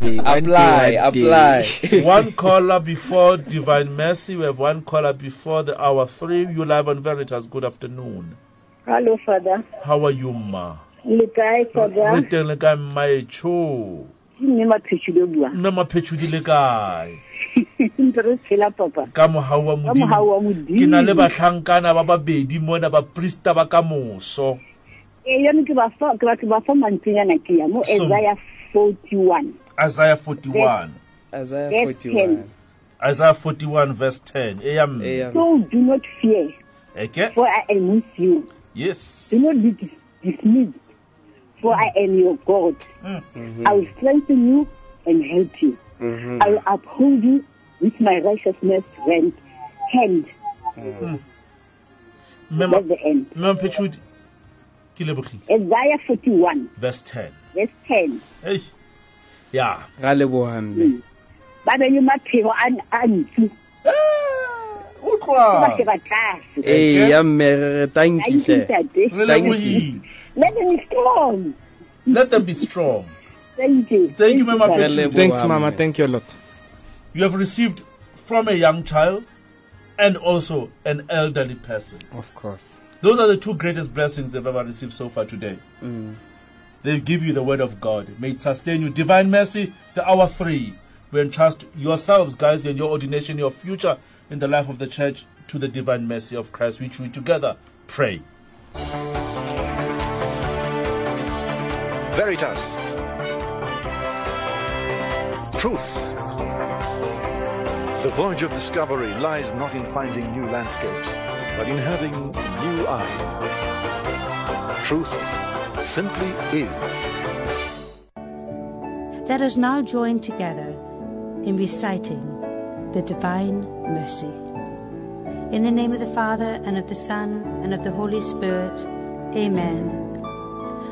Apply, apply. one caller before Divine Mercy. We have one caller before the hour three. You live on Veritas. Good afternoon. Hello, Father. How are you, ma? Le kae, Father? Re teng le kae, mmaetsho? Ke mme Maphetšhi le buang. mme maphetšho di le kae Ntse re tshela, Papa. ka mohau wa Ka mohau wa modimo Modimo. ke na le batlhankana ba babedi mona baprista ba ka moso Eh, yone ke ba fa ke batho ba fa mantsinyana ke ya mo So- Isaiah 41. isaiah 41 Isaiah Verse 10. isaiah 41 verse 10 eyam So do not fear, eke for I am with you. yes Do not be dis- dismayed, for I am your God. Mm-hmm. I will strengthen you and help you. Mm-hmm. I will uphold you with my righteousness and hand. That's the end. mme maphetšho Isaiah 41, verse 10 verse 10. Hey. ya ga leboga mme mm. ba be le maphelo a a ntsi utlwa ba sheba tlase ee ya mme re re Thank you, tankitle Tate. Let them be strong. let them be strong Thank you. Thank you, Mama Petru. Thanks, Mama. Thank you a lot. You have received from a young child and also an elderly person. Of course. Those are the two greatest blessings they've ever received so far today. Mm. They give you the word of God. May it sustain you. Divine mercy, the hour three. We entrust yourselves, guys, in your ordination, your future in the life of the church to the divine mercy of Christ, which we together pray. Veritas. Truth. The voyage of discovery lies not in finding new landscapes, but in having new eyes. Truth simply is. Let us now join together in reciting the Divine Mercy. In the name of the Father, and of the Son, and of the Holy Spirit, Amen.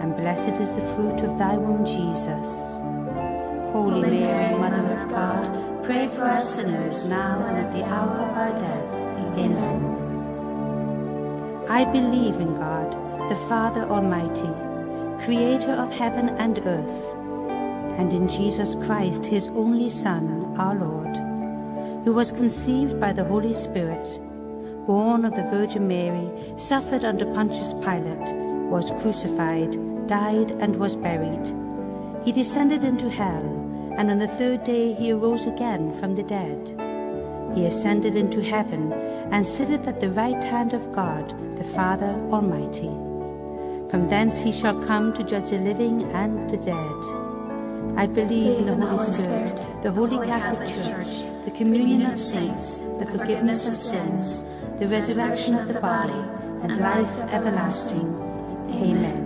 and blessed is the fruit of thy womb, Jesus. Holy Mary, Mother of God, pray for us sinners now and at the hour of our death. Amen. I believe in God, the Father Almighty, creator of heaven and earth, and in Jesus Christ, his only Son, our Lord, who was conceived by the Holy Spirit, born of the Virgin Mary, suffered under Pontius Pilate, was crucified, died, and was buried. He descended into hell, and on the third day he arose again from the dead. He ascended into heaven, and sitteth at the right hand of God, the Father Almighty. From thence he shall come to judge the living and the dead. I believe in the Holy Spirit, the Holy Catholic Church, the communion of saints, the forgiveness of sins, the resurrection of the body, and life everlasting. Amen.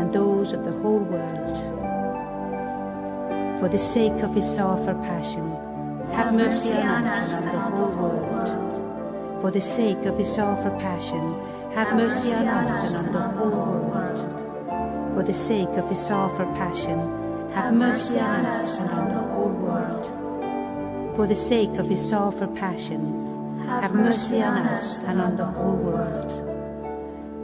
and those of the whole world. For the sake of his sorrowful passion, have mercy on us and on the whole world. For the sake of his sorrowful passion, have mercy on us and on the whole world. For the sake of his sorrowful passion, have mercy on us and on the whole world. For the sake of his sorrowful passion, have mercy on us and on the whole world.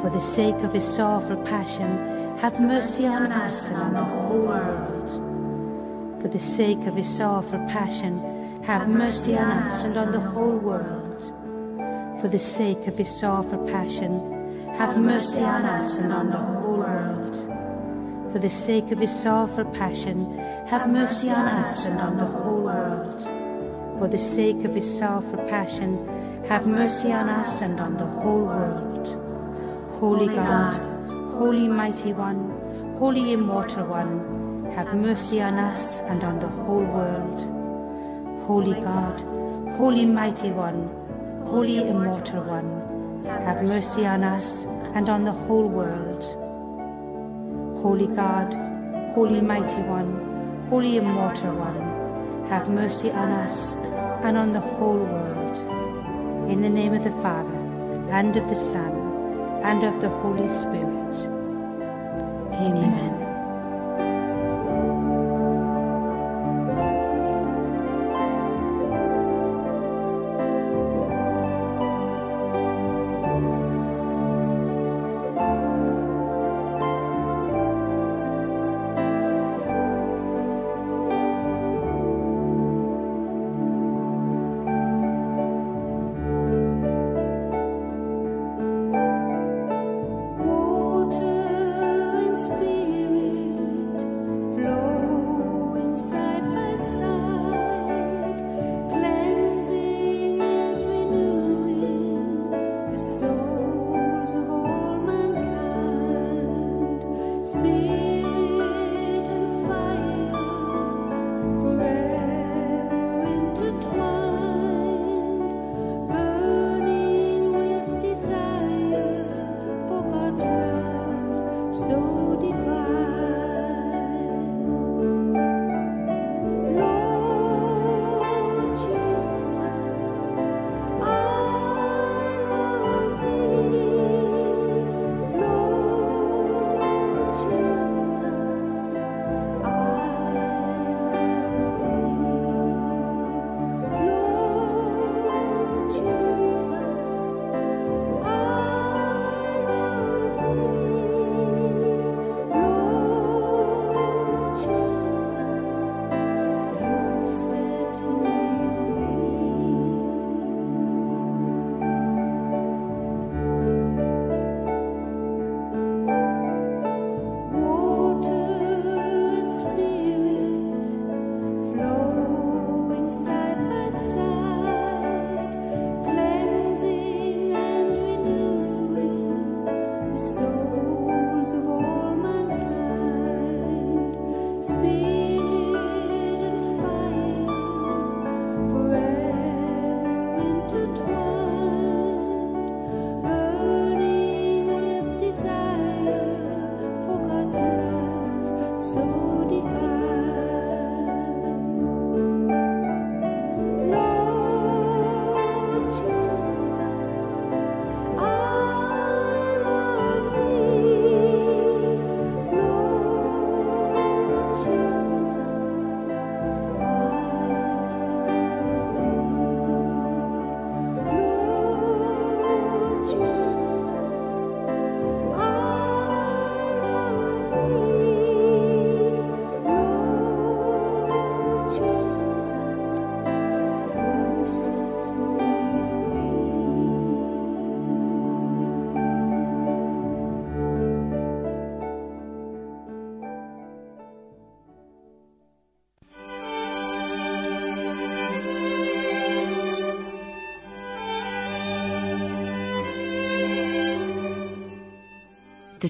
For the sake of his sorrowful passion, have mercy on us and on the whole world. For the sake of his sorrowful passion, have mercy on us and on the whole world. For the sake of his sorrowful passion, have mercy on us and on the whole world. For the sake of his sorrowful passion, have mercy on us and on the whole world. For the sake of his sorrowful passion, have mercy on us and on the whole world. Holy God, Holy Mighty One, Holy Immortal One, have mercy on us and on the whole world. Holy God, Holy Mighty One, Holy Immortal One, have mercy on us and on the whole world. Holy God, Holy Mighty One, Holy Immortal One, have mercy on us and on the whole world. In the name of the Father, and of the Son, and of the Holy Spirit. Amen. Water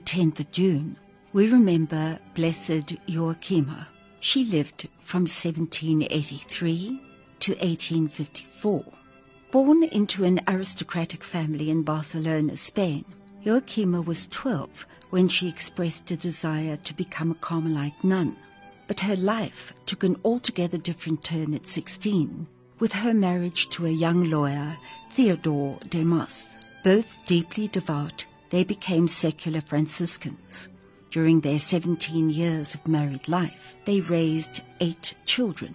10th of June, we remember Blessed Joachima. She lived from 1783 to 1854. Born into an aristocratic family in Barcelona, Spain, Joachima was 12 when she expressed a desire to become a Carmelite nun. But her life took an altogether different turn at 16 with her marriage to a young lawyer, Theodore de Mas. Both deeply devout, they became secular Franciscans. During their 17 years of married life, they raised eight children.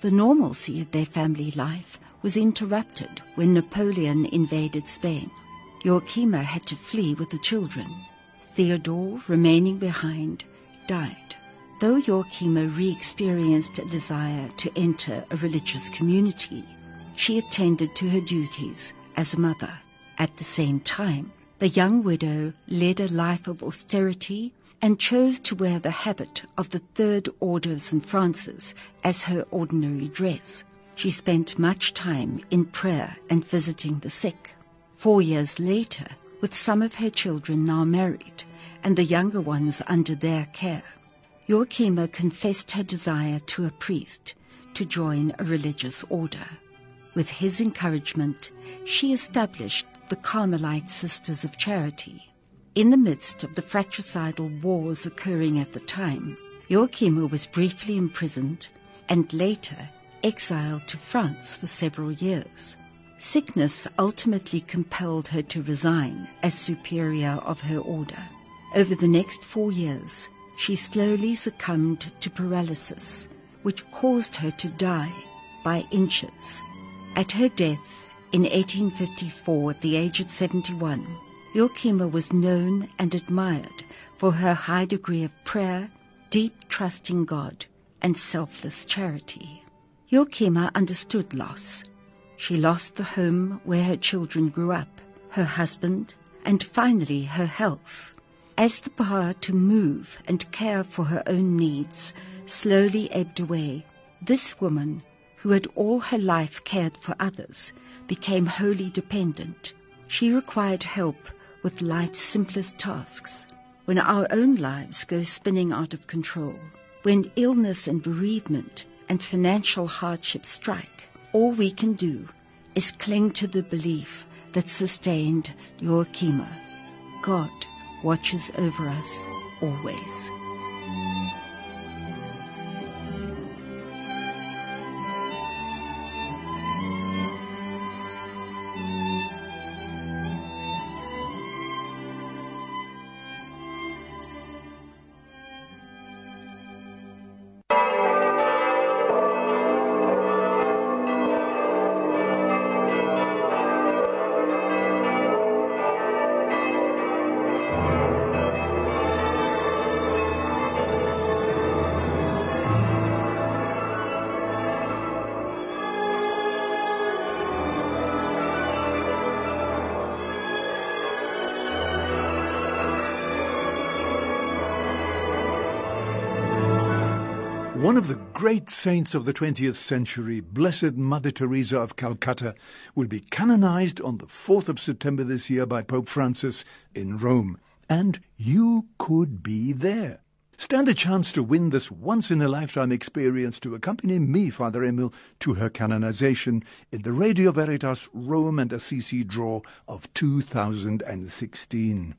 The normalcy of their family life was interrupted when Napoleon invaded Spain. Joachima had to flee with the children. Theodore, remaining behind, died. Though Joachima re-experienced a desire to enter a religious community, she attended to her duties as a mother. At the same time, the young widow led a life of austerity and chose to wear the habit of the Third Order of St. Francis as her ordinary dress. She spent much time in prayer and visiting the sick. Four years later, with some of her children now married and the younger ones under their care, Joachima confessed her desire to a priest to join a religious order. With his encouragement, she established the Carmelite Sisters of Charity. In the midst of the fratricidal wars occurring at the time, Joachima was briefly imprisoned and later exiled to France for several years. Sickness ultimately compelled her to resign as superior of her order. Over the next four years, she slowly succumbed to paralysis, which caused her to die by inches. At her death in 1854 at the age of 71, Joachima was known and admired for her high degree of prayer, deep trust in God, and selfless charity. Joachima understood loss. She lost the home where her children grew up, her husband, and finally her health. As the power to move and care for her own needs slowly ebbed away, this woman, who had all her life cared for others, became wholly dependent. She required help with life's simplest tasks. When our own lives go spinning out of control, when illness and bereavement and financial hardship strike, all we can do is cling to the belief that sustained Joachima. God watches over us always. Great saints of the 20th century, Blessed Mother Teresa of Calcutta, will be canonized on the 4th of September this year by Pope Francis in Rome. And you could be there. Stand a chance to win this once in a lifetime experience to accompany me, Father Emil, to her canonization in the Radio Veritas Rome and Assisi draw of 2016.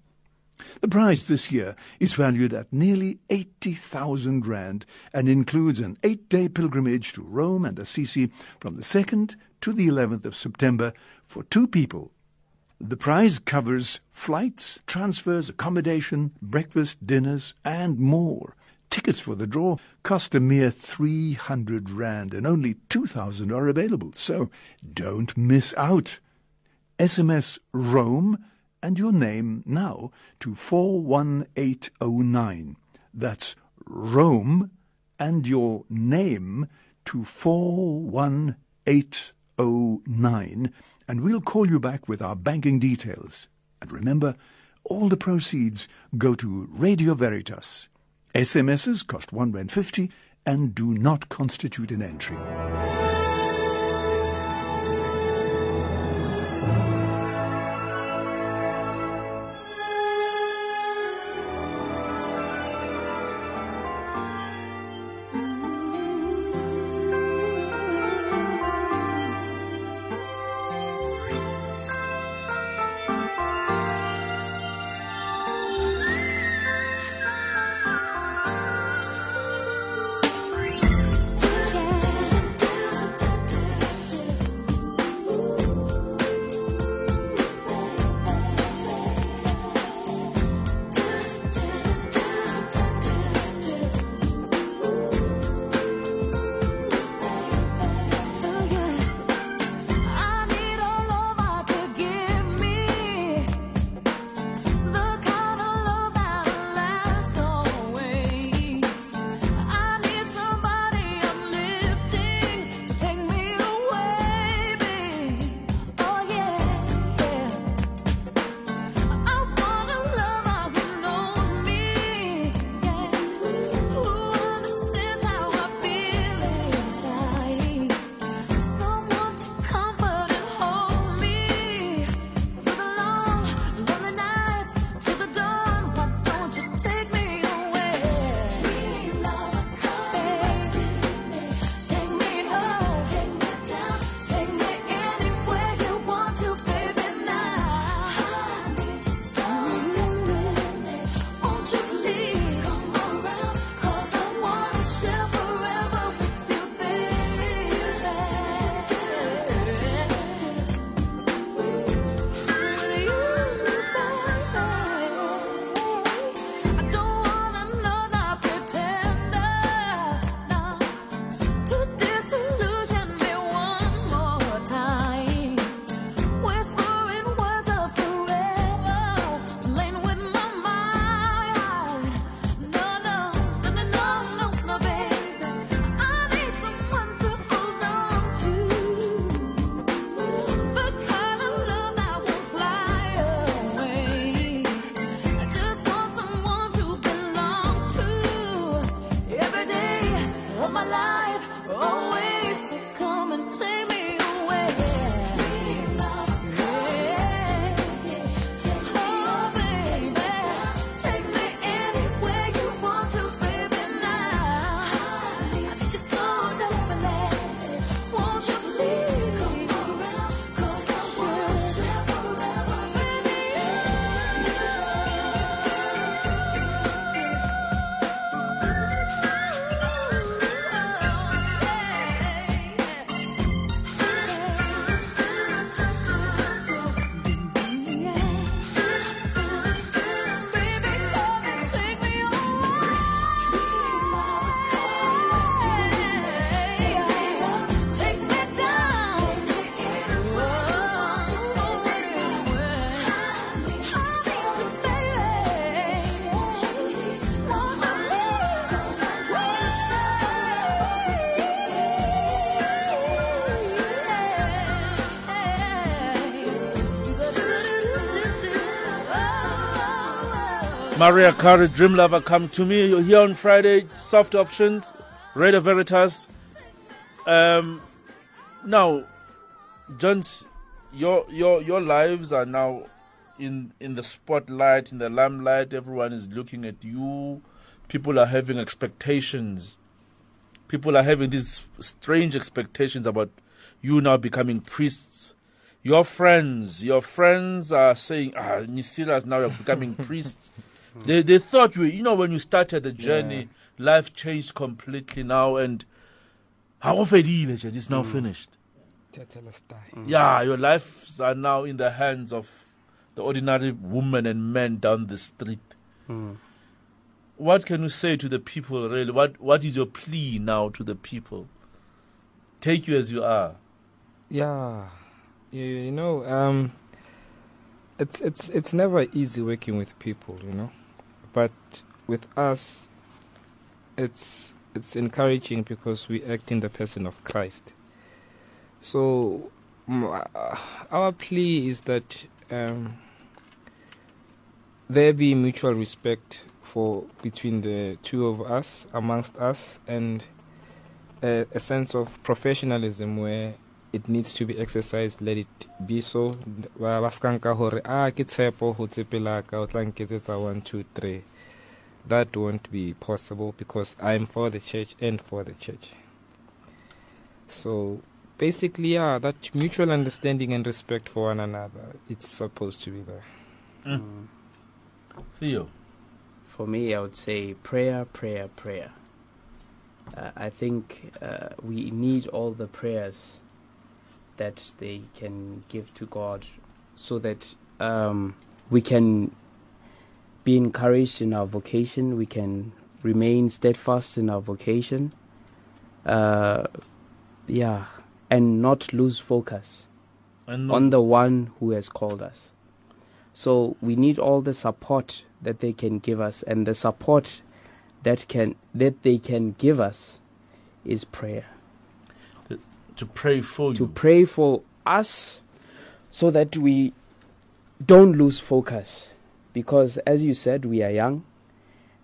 The prize this year is valued at nearly 80,000 Rand and includes an eight day pilgrimage to Rome and Assisi from the 2nd to the 11th of September for two people. The prize covers flights, transfers, accommodation, breakfast, dinners, and more. Tickets for the draw cost a mere 300 Rand and only 2,000 are available, so don't miss out. SMS Rome and your name now to 41809. That's Rome and your name to 41809 and we'll call you back with our banking details. And remember, all the proceeds go to Radio Veritas. SMSs cost 1 Rand 50 and do not constitute an entry. Mariah Carey, Dream Lover, come to me. You're here on Friday. Soft options, Radio Veritas. Um, now, Jones, your your your lives are now in in the spotlight, in the limelight. Everyone is looking at you. People are having expectations. People are having these strange expectations about you now becoming priests. Your friends, your friends are saying, "Ah, Nisilas, now you're becoming priests." They they thought you, you know, when you started the journey, life changed completely now, and how ofedile, it's now Mm. finished. Tetelestai. Yeah, your lives are now in the hands of the ordinary women and men down the street. Mm. What can you say to the people, really? What What is your plea now to the people? Take you as you are. Yeah, you, you know, um, it's it's it's never easy working with people, you know, but with us, it's it's encouraging because we act in the person of Christ. So, uh, our plea is that um, there be mutual respect for between the two of us, amongst us, and a, a sense of professionalism where it needs to be exercised. Let it be so. Ba ba ska nka hore, ah ke tshepo ho tsepela ka o tla nketsetsa one two three. That won't be possible because I'm for the church and for the church. So basically, yeah, that mutual understanding and respect for one another, it's supposed to be there. Mm. Theo. For me, I would say prayer, prayer, prayer. Uh, I think uh, we need all the prayers that they can give to God so that um, we can be encouraged in our vocation, we can remain steadfast in our vocation. Uh, yeah, and not lose focus And not- on the one who has called us. So we need all the support that they can give us, and the support that can that they can give us is prayer. To pray for you. To you. pray for us, so that we don't lose focus, because as you said, we are young,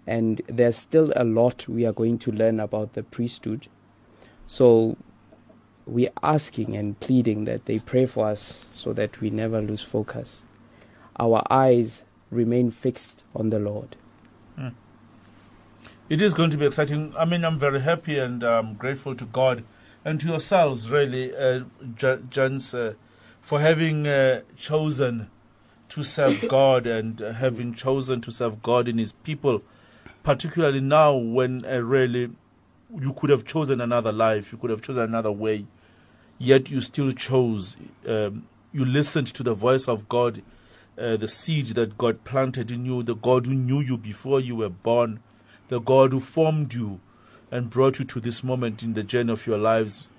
and there's still a lot we are going to learn about the priesthood. So we're asking and pleading that they pray for us so that we never lose focus. Our eyes remain fixed on the Lord. Mm. It is going to be exciting. I mean, I'm very happy and um, grateful to God and to yourselves, really, uh, gents, uh, for having uh, chosen to serve God and having chosen to serve God in His people, particularly now when uh, really you could have chosen another life, you could have chosen another way, yet you still chose. Um, you listened to the voice of God, uh, the seed that God planted in you, the God who knew you before you were born, the God who formed you and brought you to this moment in the journey of your lives.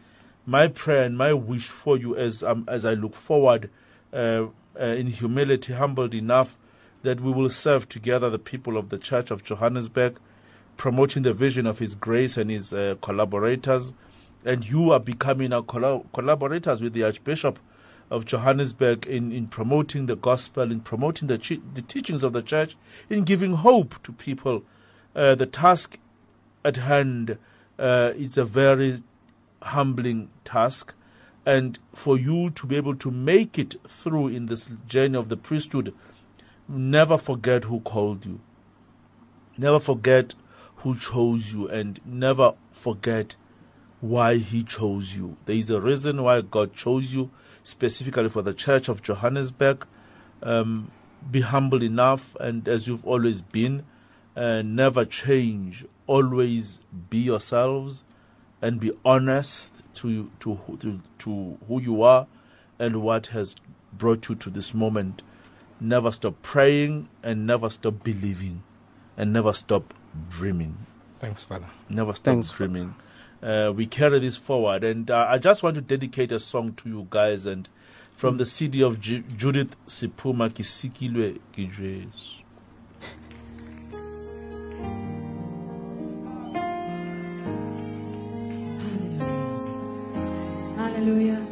My prayer and my wish for you as um, as I look forward uh, uh, in humility, humbled enough that we will serve together the people of the Church of Johannesburg, promoting the vision of His grace and His uh, collaborators. And you are becoming our colla- collaborators with the Archbishop of Johannesburg in, in promoting the gospel, in promoting the, the teachings of the church, in giving hope to people. Uh, the task at hand uh, is a very humbling task. And for you to be able to make it through in this journey of the priesthood, never forget who called you. Never forget who chose you, and never forget why He chose you. There is a reason why God chose you specifically for the Church of Johannesburg. Um, be humble enough, and as you've always been, uh, never change. Always be yourselves, and be honest to to who- to to who you are, and what has brought you to this moment. Never stop praying, and never stop believing, and never stop dreaming. Thanks, Father. Never stop Thanks, dreaming. Uh, we carry this forward, and uh, I just want to dedicate a song to you guys, and from the CD of Ju- Judith Sephuma Kisikilwe Kijesu. Hallelujah.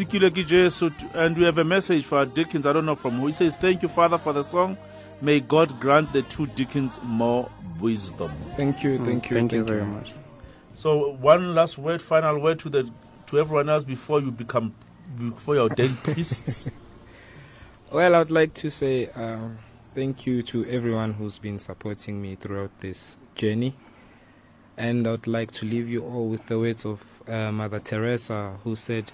Kisikile ki Jesu, and we have a message for Dickens. I don't know from who. He says, Thank you, Father, for the song. May God grant the two Dickens more wisdom. Thank you, Mm, thank you, thank you very much. So, one last word, final word to the to everyone else before you become before you're ordained priests. Well, I'd like to say um, thank you to everyone who's been supporting me throughout this journey. And I'd like to leave you all with the words of uh, Mother Teresa, who said,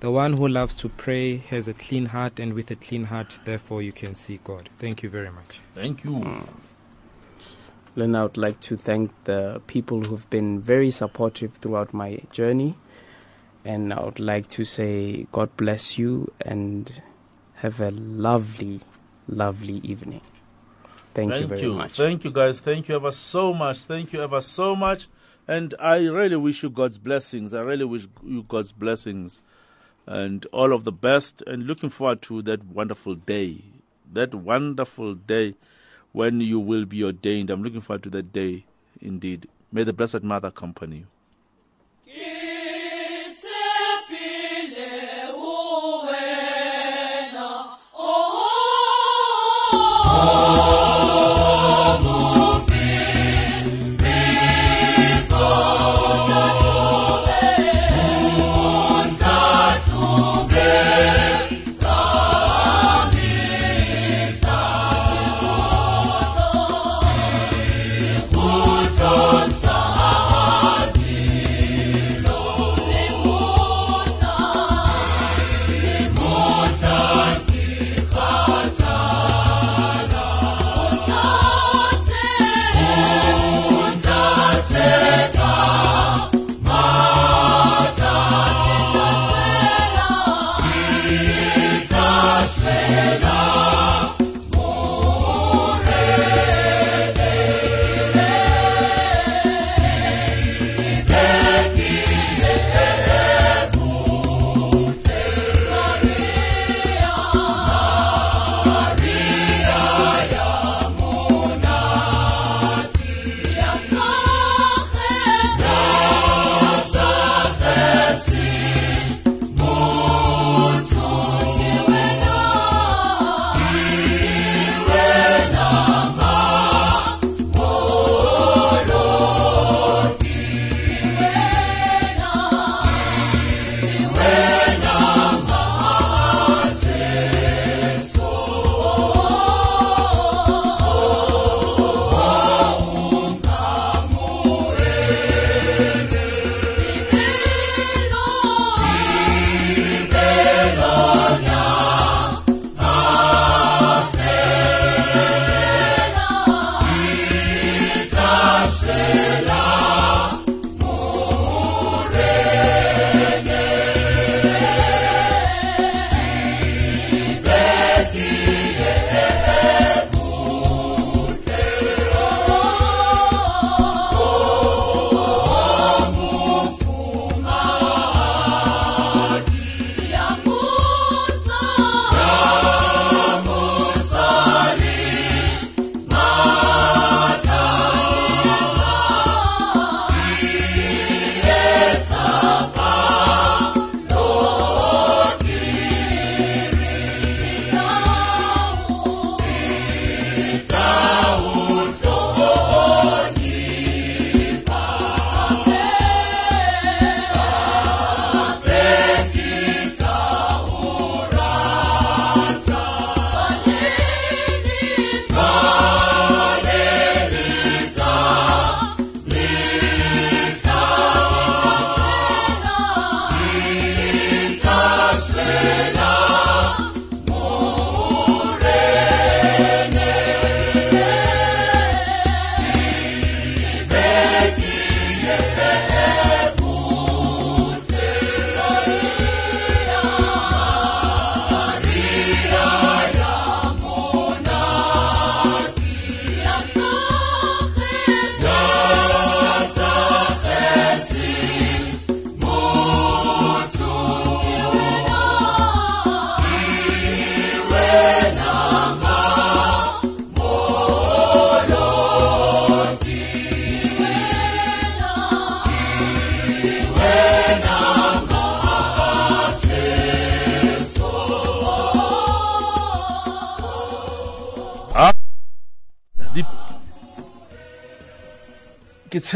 The one who loves to pray has a clean heart, and with a clean heart, therefore, you can see God. Thank you very much. Thank you. Then I would like to thank the people who've been very supportive throughout my journey. And I would like to say, God bless you and have a lovely, lovely evening. Thank, you very much. Thank you, guys. Thank you ever so much. Thank you ever so much. And I really wish you God's blessings. I really wish you God's blessings and all of the best. And looking forward to that wonderful day. That wonderful day when you will be ordained. I'm looking forward to that day indeed. May the Blessed Mother accompany you.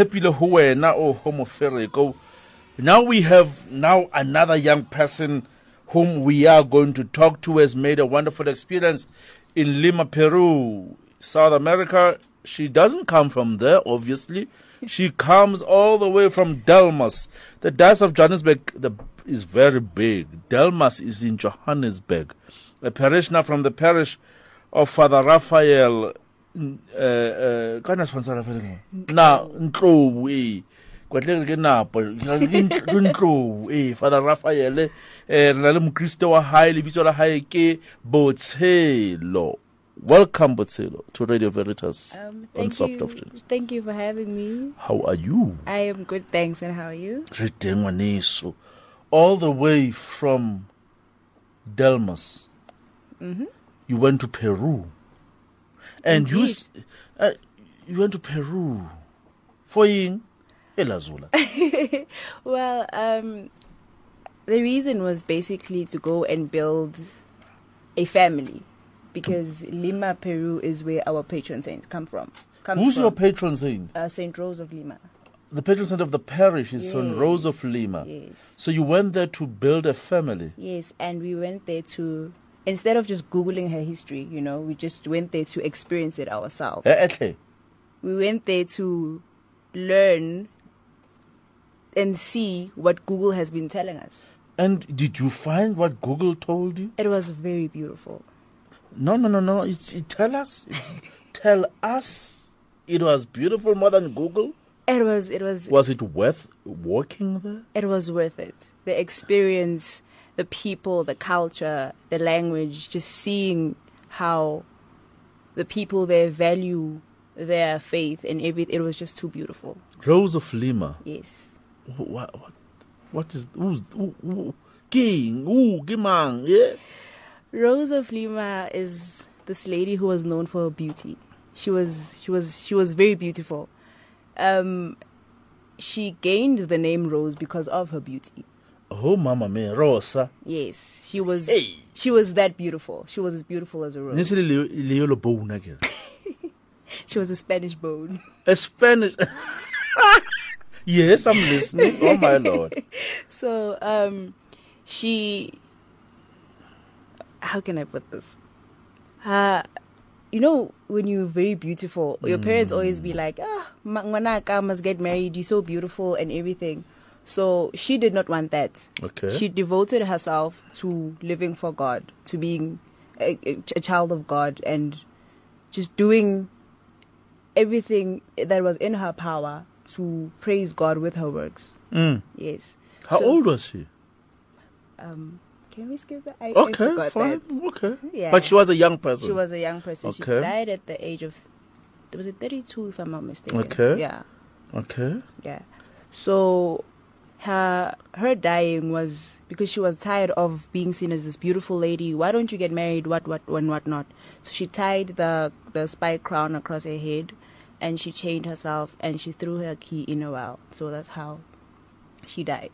Ke tshepile ho wena o homofereko now we have now another young person whom we are going to talk to has made a wonderful experience in Lima, Peru, South America. She doesn't come from there, obviously. She comes all the way from Delmas. The Diocese of Johannesburg the, is very big. Delmas is in Johannesburg. A parishioner from the parish of Father Raphael. Mm, Uh, uh, ka na sponsor Raphael mo? na Ntlou, eh. kwatlele ke napo ke Ntlou, eh. Father Raphael eh re na le mokriste wa hae lebitso la hae ke Botshelo. Welcome Botshelo to Radio Veritas Um, on thank Soft you. Options. Thank you for having me. How are you? I am good, thanks. And how are you? Re teng ngwaneso. All the way from Delmas. Mm-hmm. You went to Peru. And you uh, you went to Peru for ying elazula. well, um, the reason was basically to go and build a family because Lima, Peru is where our patron saints come from. Who's from, your patron saint? Uh, Saint Rose of Lima. The patron saint of the parish is St. Rose of Lima. Yes. So you went there to build a family. Yes, and we went there to instead of just googling her history, you know, we just went there to experience it ourselves. We went there to learn and see what Google has been telling us. And did you find what Google told you? It was very beautiful. No, no, no, no. It's, it, tell us. tell us. It was beautiful more than Google. It was it was Was it worth walking there? it was worth it. The experience, the people, the culture, the language, just seeing how the people there value their faith and everything. It was just too beautiful. Rose of Lima. Yes. What? What, what is who's who, who, King? Who? Kimang? Yeah. Rose of Lima is this lady who was known for her beauty. She was she was she was very beautiful. Um, she gained the name Rose because of her beauty. Oh, Mama me, Rosa. Yes, she was. She was that beautiful. She was as beautiful as a rose. Nisi le le lo bone again. She was a Spanish bone. A Spanish. yes, I'm listening. Oh my lord. so um, she. How can I put this? Uh, you know, when you're very beautiful, your parents always be like, ah, ma- ngwanaka must get married. You're so beautiful and everything. So she did not want that. Okay. She devoted herself to living for God, to being a, a, child of God, and just doing everything that was in her power to praise God with her works. Mm. Yes. How So, old was she? Um, can we skip that? I, I Okay, forgot fine. that. Okay. Yeah. But she was a young person. She was a young person. She Okay. died at the age of, was it 32 if I'm not mistaken? Okay. Yeah. Okay. Yeah. So her her dying was because she was tired of being seen as this beautiful lady. Why don't you get married? What what when what not? So she tied the the spike crown across her head, and she chained herself and she threw her key in a well. So that's how she died.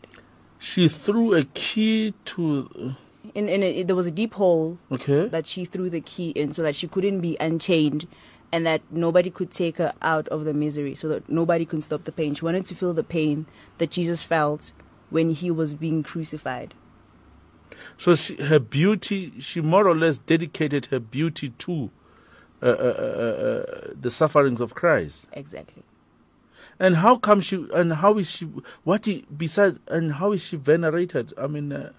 She threw a key to. In in a, there was a deep hole Okay. that she threw the key in so that she couldn't be unchained and that nobody could take her out of the misery so that nobody could stop the pain. She wanted to feel the pain that Jesus felt when he was being crucified. So she, her beauty, she more or less dedicated her beauty to uh, uh, uh, uh, the sufferings of Christ. Exactly. And how come she? And how is she? What i- besides? And how is she venerated? I mean, uh,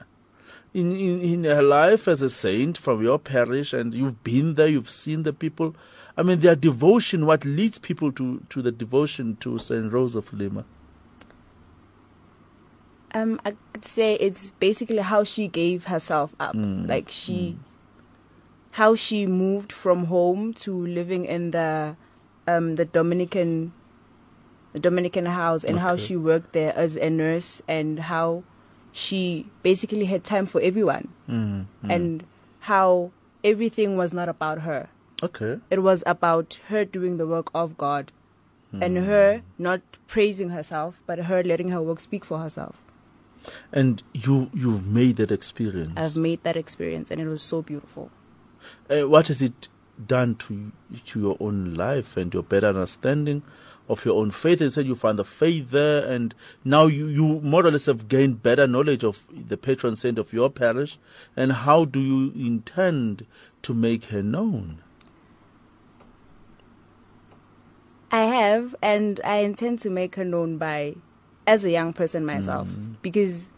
in, in in her life as a saint from your parish, and you've been there, you've seen the people. I mean, their devotion. What leads people to to the devotion to Saint Rose of Lima? Um, I could say it's basically how she gave herself up. Mm, Like she, how she moved from home to living in the, um, the Dominican, the Dominican house, and how she worked there as a nurse, and how she basically had time for everyone, Mm, mm. and how everything was not about her. Okay. It was about her doing the work of God, and Mm. her not praising herself, but her letting her work speak for herself. And you you've made that experience. I've made that experience, and it was so beautiful. Uh, what has it done to to your own life and your better understanding of your own faith. You said you found the faith there, and now you, you more or less have gained better knowledge of the patron saint of your parish. And how do you intend to make her known? I have, and I intend to make her known by, as a young person myself, mm. because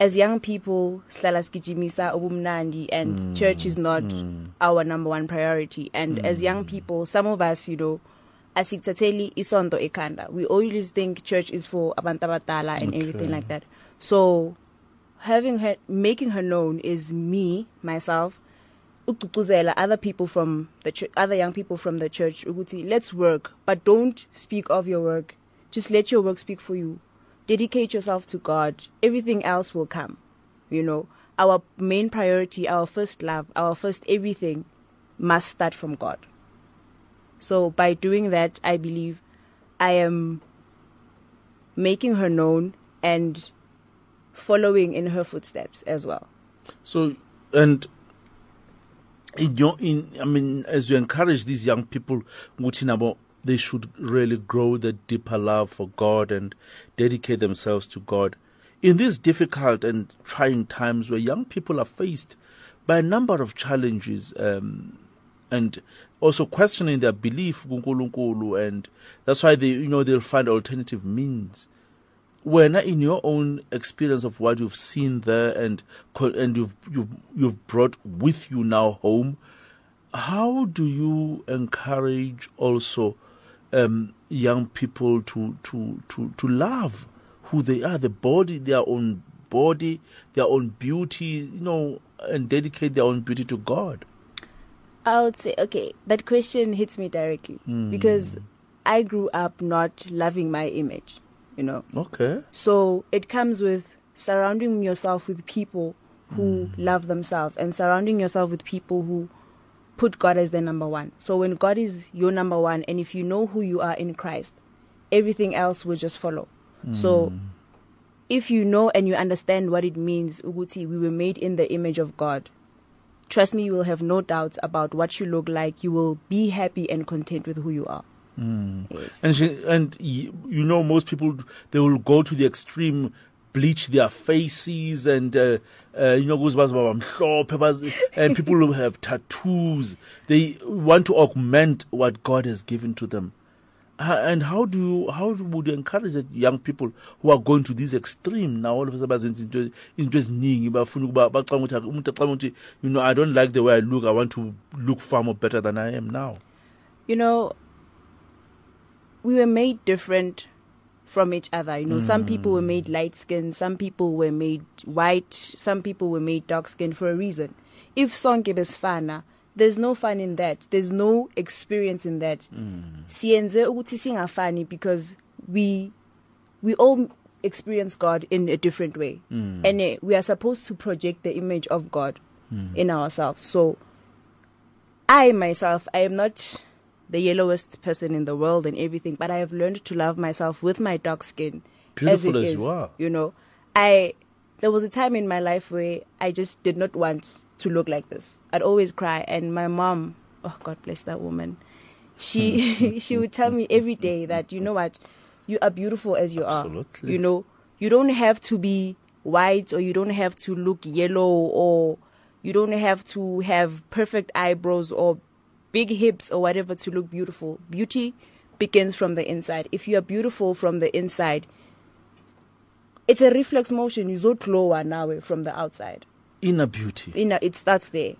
as young people, sihlala sigijimisa ubumnandi, and mm. church is not mm. our number one priority. And as young people, some of us, you know, asikuthatheli isonto ekanda. We always think church is for abantu abadala and everything like that. So, having her, making her known is me myself other people from the ch- other young people from the church ukuthi let's work but don't speak of your work. Just let your work speak for you. Dedicate yourself to god. Everything else will come you know. Our main priority our first love our first everything must start from god. So by doing that i believe i am making her known and following in her footsteps as well. So, and in your, in, I mean, as you encourage these young people, ukuthi nabo, they should really grow the deeper love for God and dedicate themselves to God. In these difficult and trying times where young people are faced by a number of challenges, um, and also questioning their belief and that's why they, you know, they'll find alternative means when in your own experience of what you've seen there and and you've you've you've brought with you now home how do you encourage also um, young people to to to to love who they are the body their own body their own beauty you know and dedicate their own beauty to god I would say, okay, that question hits me directly Hmm. because I grew up not loving my image, you know. okay So it comes with surrounding yourself with people who hmm. love themselves and surrounding yourself with people who put God as their number one. So when God is your number one, and if you know who you are in Christ, everything else will just follow. So hmm. if you know and you understand what it means, Uguti, we were made in the image of God. Trust me, you will have no doubts about what you look like. You will be happy and content with who you are. Mm. And she, and y- you know most people they will go to the extreme, bleach their faces and uh, uh, you know goes and people who have tattoos. They want to augment what God has given to them. Uh, and how do you, how would you encourage that young people who are going to this extreme now all of a sudden bazenza into into eziningi bafuna ukuba bacanga ukuthi umuntu acanga ukuthi you know I don't like the way I look I want to look far more better than I am now you know, we were made different from each other. You know, some people were made light skinned, some people were made white, some people were made dark skinned for a reason. If sonke besifana, there's no fun in that. There's no experience in that. Siyenze ukuthi singafani because we we all experience God in a different way. Mm. And eh, we are supposed to project the image of God Mm. in ourselves. So I myself, I am not the yellowest person in the world and everything, but I have learned to love myself with my dark skin. Beautiful it as is, you are. You know, I there was a time in my life where I just did not want to look like this. I'd always cry, and my mom, oh God bless that woman, she hmm. she would tell me every day that you know what, you are beautiful as you are. Absolutely. You know, you don't have to be white or you don't have to look yellow or you don't have to have perfect eyebrows or big hips or whatever to look beautiful. Beauty begins from the inside. If you are beautiful from the inside, it's a reflex motion. You zo lower now from the outside. inner beauty Inner, it starts there.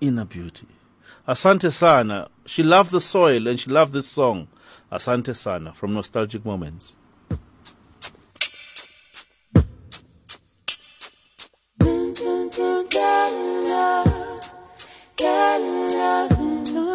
inner beauty. Asante Sana. She loved the soil and she loved this song. Asante Sana from Nostalgic Moments. Get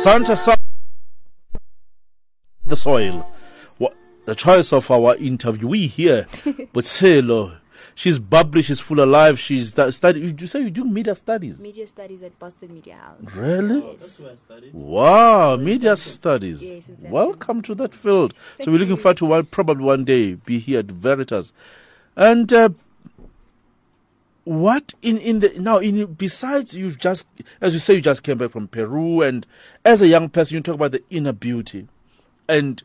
Asante Sa- the soil. What, the choice of our interviewee here, but Butselo. She's bubbly, she's full of life, she's stu- study. You say you do media studies? Media studies at Boston Media House. Really? Yes. Wow, media studies. Yes, exactly. Welcome to that field. so we're looking forward to one, probably one day be here at Veritas. And uh, what in in the now in besides you've just as you say you just came back from Peru and as a young person you talk about the inner beauty. And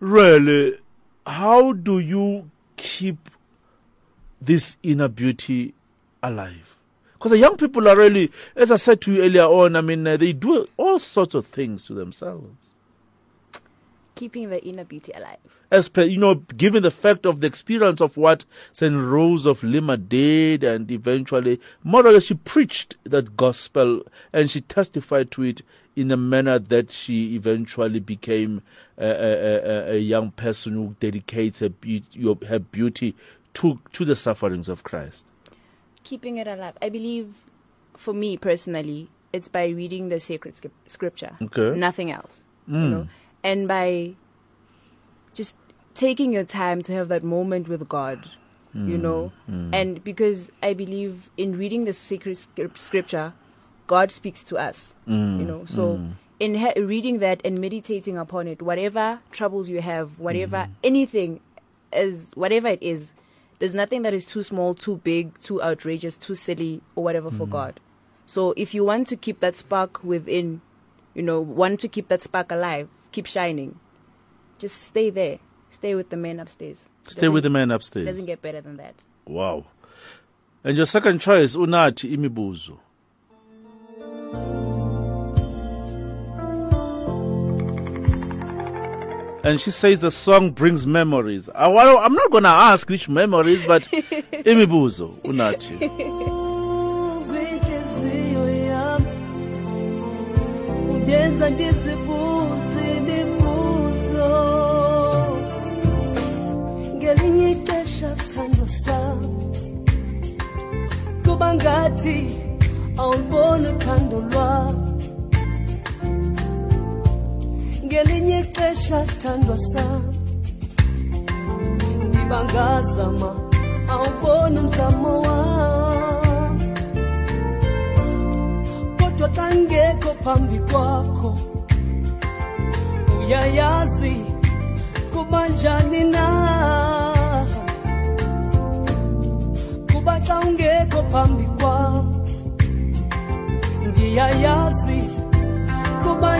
really how do you keep this inner beauty alive? Because the young people are really as i said to you earlier on i mean uh, they do all sorts of things to themselves Keeping the inner beauty alive. as per you know given the fact of the experience of what saint rose of lima did and eventually more or less she preached that gospel and she testified to it in a manner that she eventually became a, a, a, a young person who dedicates her beauty, her beauty to to the sufferings of christ Keeping it alive. I believe, for me personally, it's by reading the sacred scrip- scripture. Okay. Nothing else. You Mm. know? And by just taking your time to have that moment with God. You Mm, know? mm. And because I believe in reading the sacred scripture, God speaks to us. Mm, You know? So. mm. In ha- reading that and meditating upon it, whatever troubles you have, whatever Mm-hmm. anything, as whatever it is, there's nothing that is too small, too big, too outrageous, too silly, or whatever Mm. for God. So if you want to keep that spark within, you know, want to keep that spark alive, keep shining, just stay there. Stay with the man upstairs. Stay with Doesn't- the man upstairs. Doesn't get better than that. Wow. And your second choice, Unathi Imibuzo. And she says the song brings memories. I, well, I'm not going to ask which memories, but Imibuzo, Unathi. kwinhliziyo ndizibuze imibuzo ngelinye ixesha sithandwa sam kuba ngathi awubona uthando lwami ngelinye ixesha sithandwa sami ndiba ngazama awubona umzamo wam kodwa xa ngekho uyayazi kuba njani na kuba xa ungekho phambi kwam ndiyayazi kuba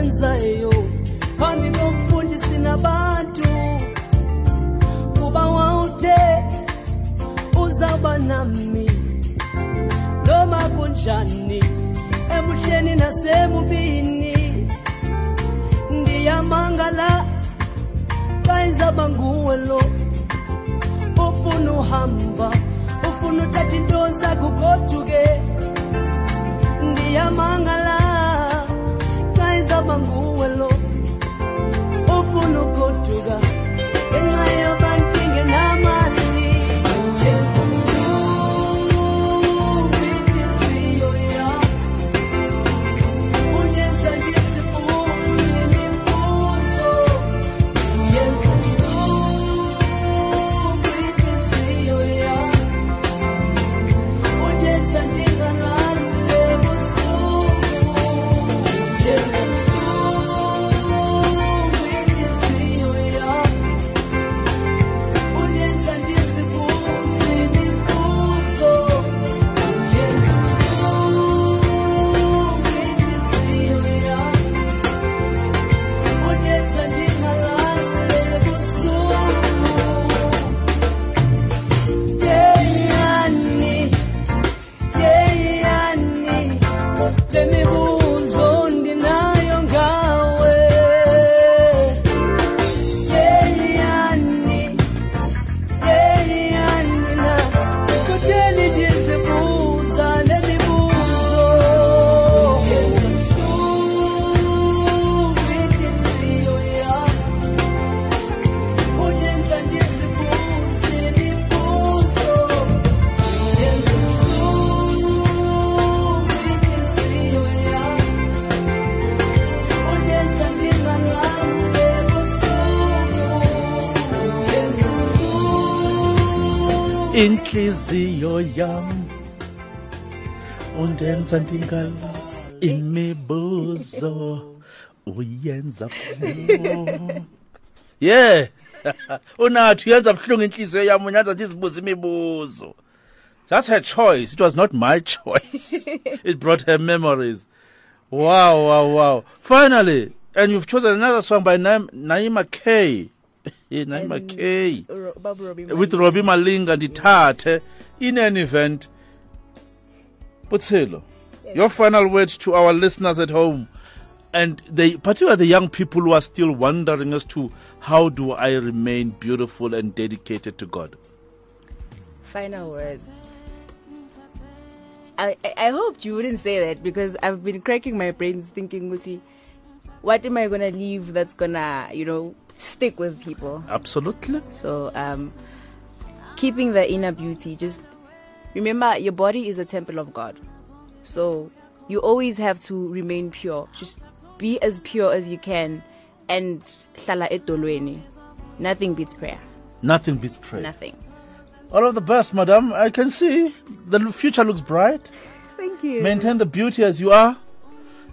esazenzayo phambi komfundisi nabantu kuba wawuthe uzawuba nami. Noma kunjani ebuhleni nasemubini ndiyamangala xa izawuba nguwe lo ufuna uhamba ufuna uthatha into zakho goduke ndiyamangala xa izawuba nguwe lo ufuna ugoduka ngenxa undenza ndingala imibuzo uyenza buhlungu yeah. Unathi uyenza buhlungu inhliziyo yam unyenza ndizibuza imibuzo. That's her choice. It was not my choice. It brought her memories. Wow wow wow. Finally and you've chosen another song by Naim, Naima Kay. Naima Kay. Ro- Robbie with Malinga. Robbie Malinga ndithathe. In an event Butsilo your final words to our listeners at home and they particularly the young people who are still wondering as to how do I remain beautiful and dedicated to God Final words. I, I hoped you wouldn't say that because I've been cracking my brains thinking, Muti, what am I gonna leave that's gonna, you know, stick with people? absolutely So, um, keeping the inner beauty, just remember your body is a temple of God. So, you always have to remain pure. Just be as pure as you can and hlala edolweni. Nothing beats prayer. nothing beats prayer Nothing. all of the best madam I can see the future looks bright Thank you. maintain the beauty as you are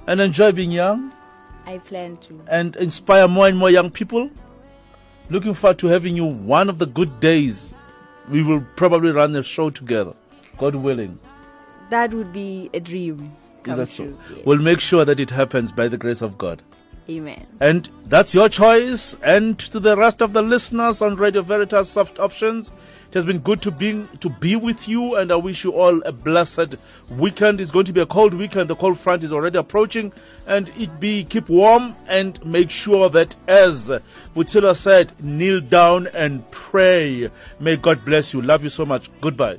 and enjoy being young I plan to. and inspire more and more young people. Looking forward to having you one of the good days. We will probably run a show together, God willing. That would be a dream. Is that so? true, yes. We'll make sure that it happens by the grace of God. Amen. And that's your choice. And to the rest of the listeners on Radio Veritas Soft Options, It has been good to be to be with you, and I wish you all a blessed weekend. It's going to be a cold weekend. The cold front is already approaching, and it be keep warm and make sure that, as Wutila said, kneel down and pray. May God bless you. Love you so much. Goodbye.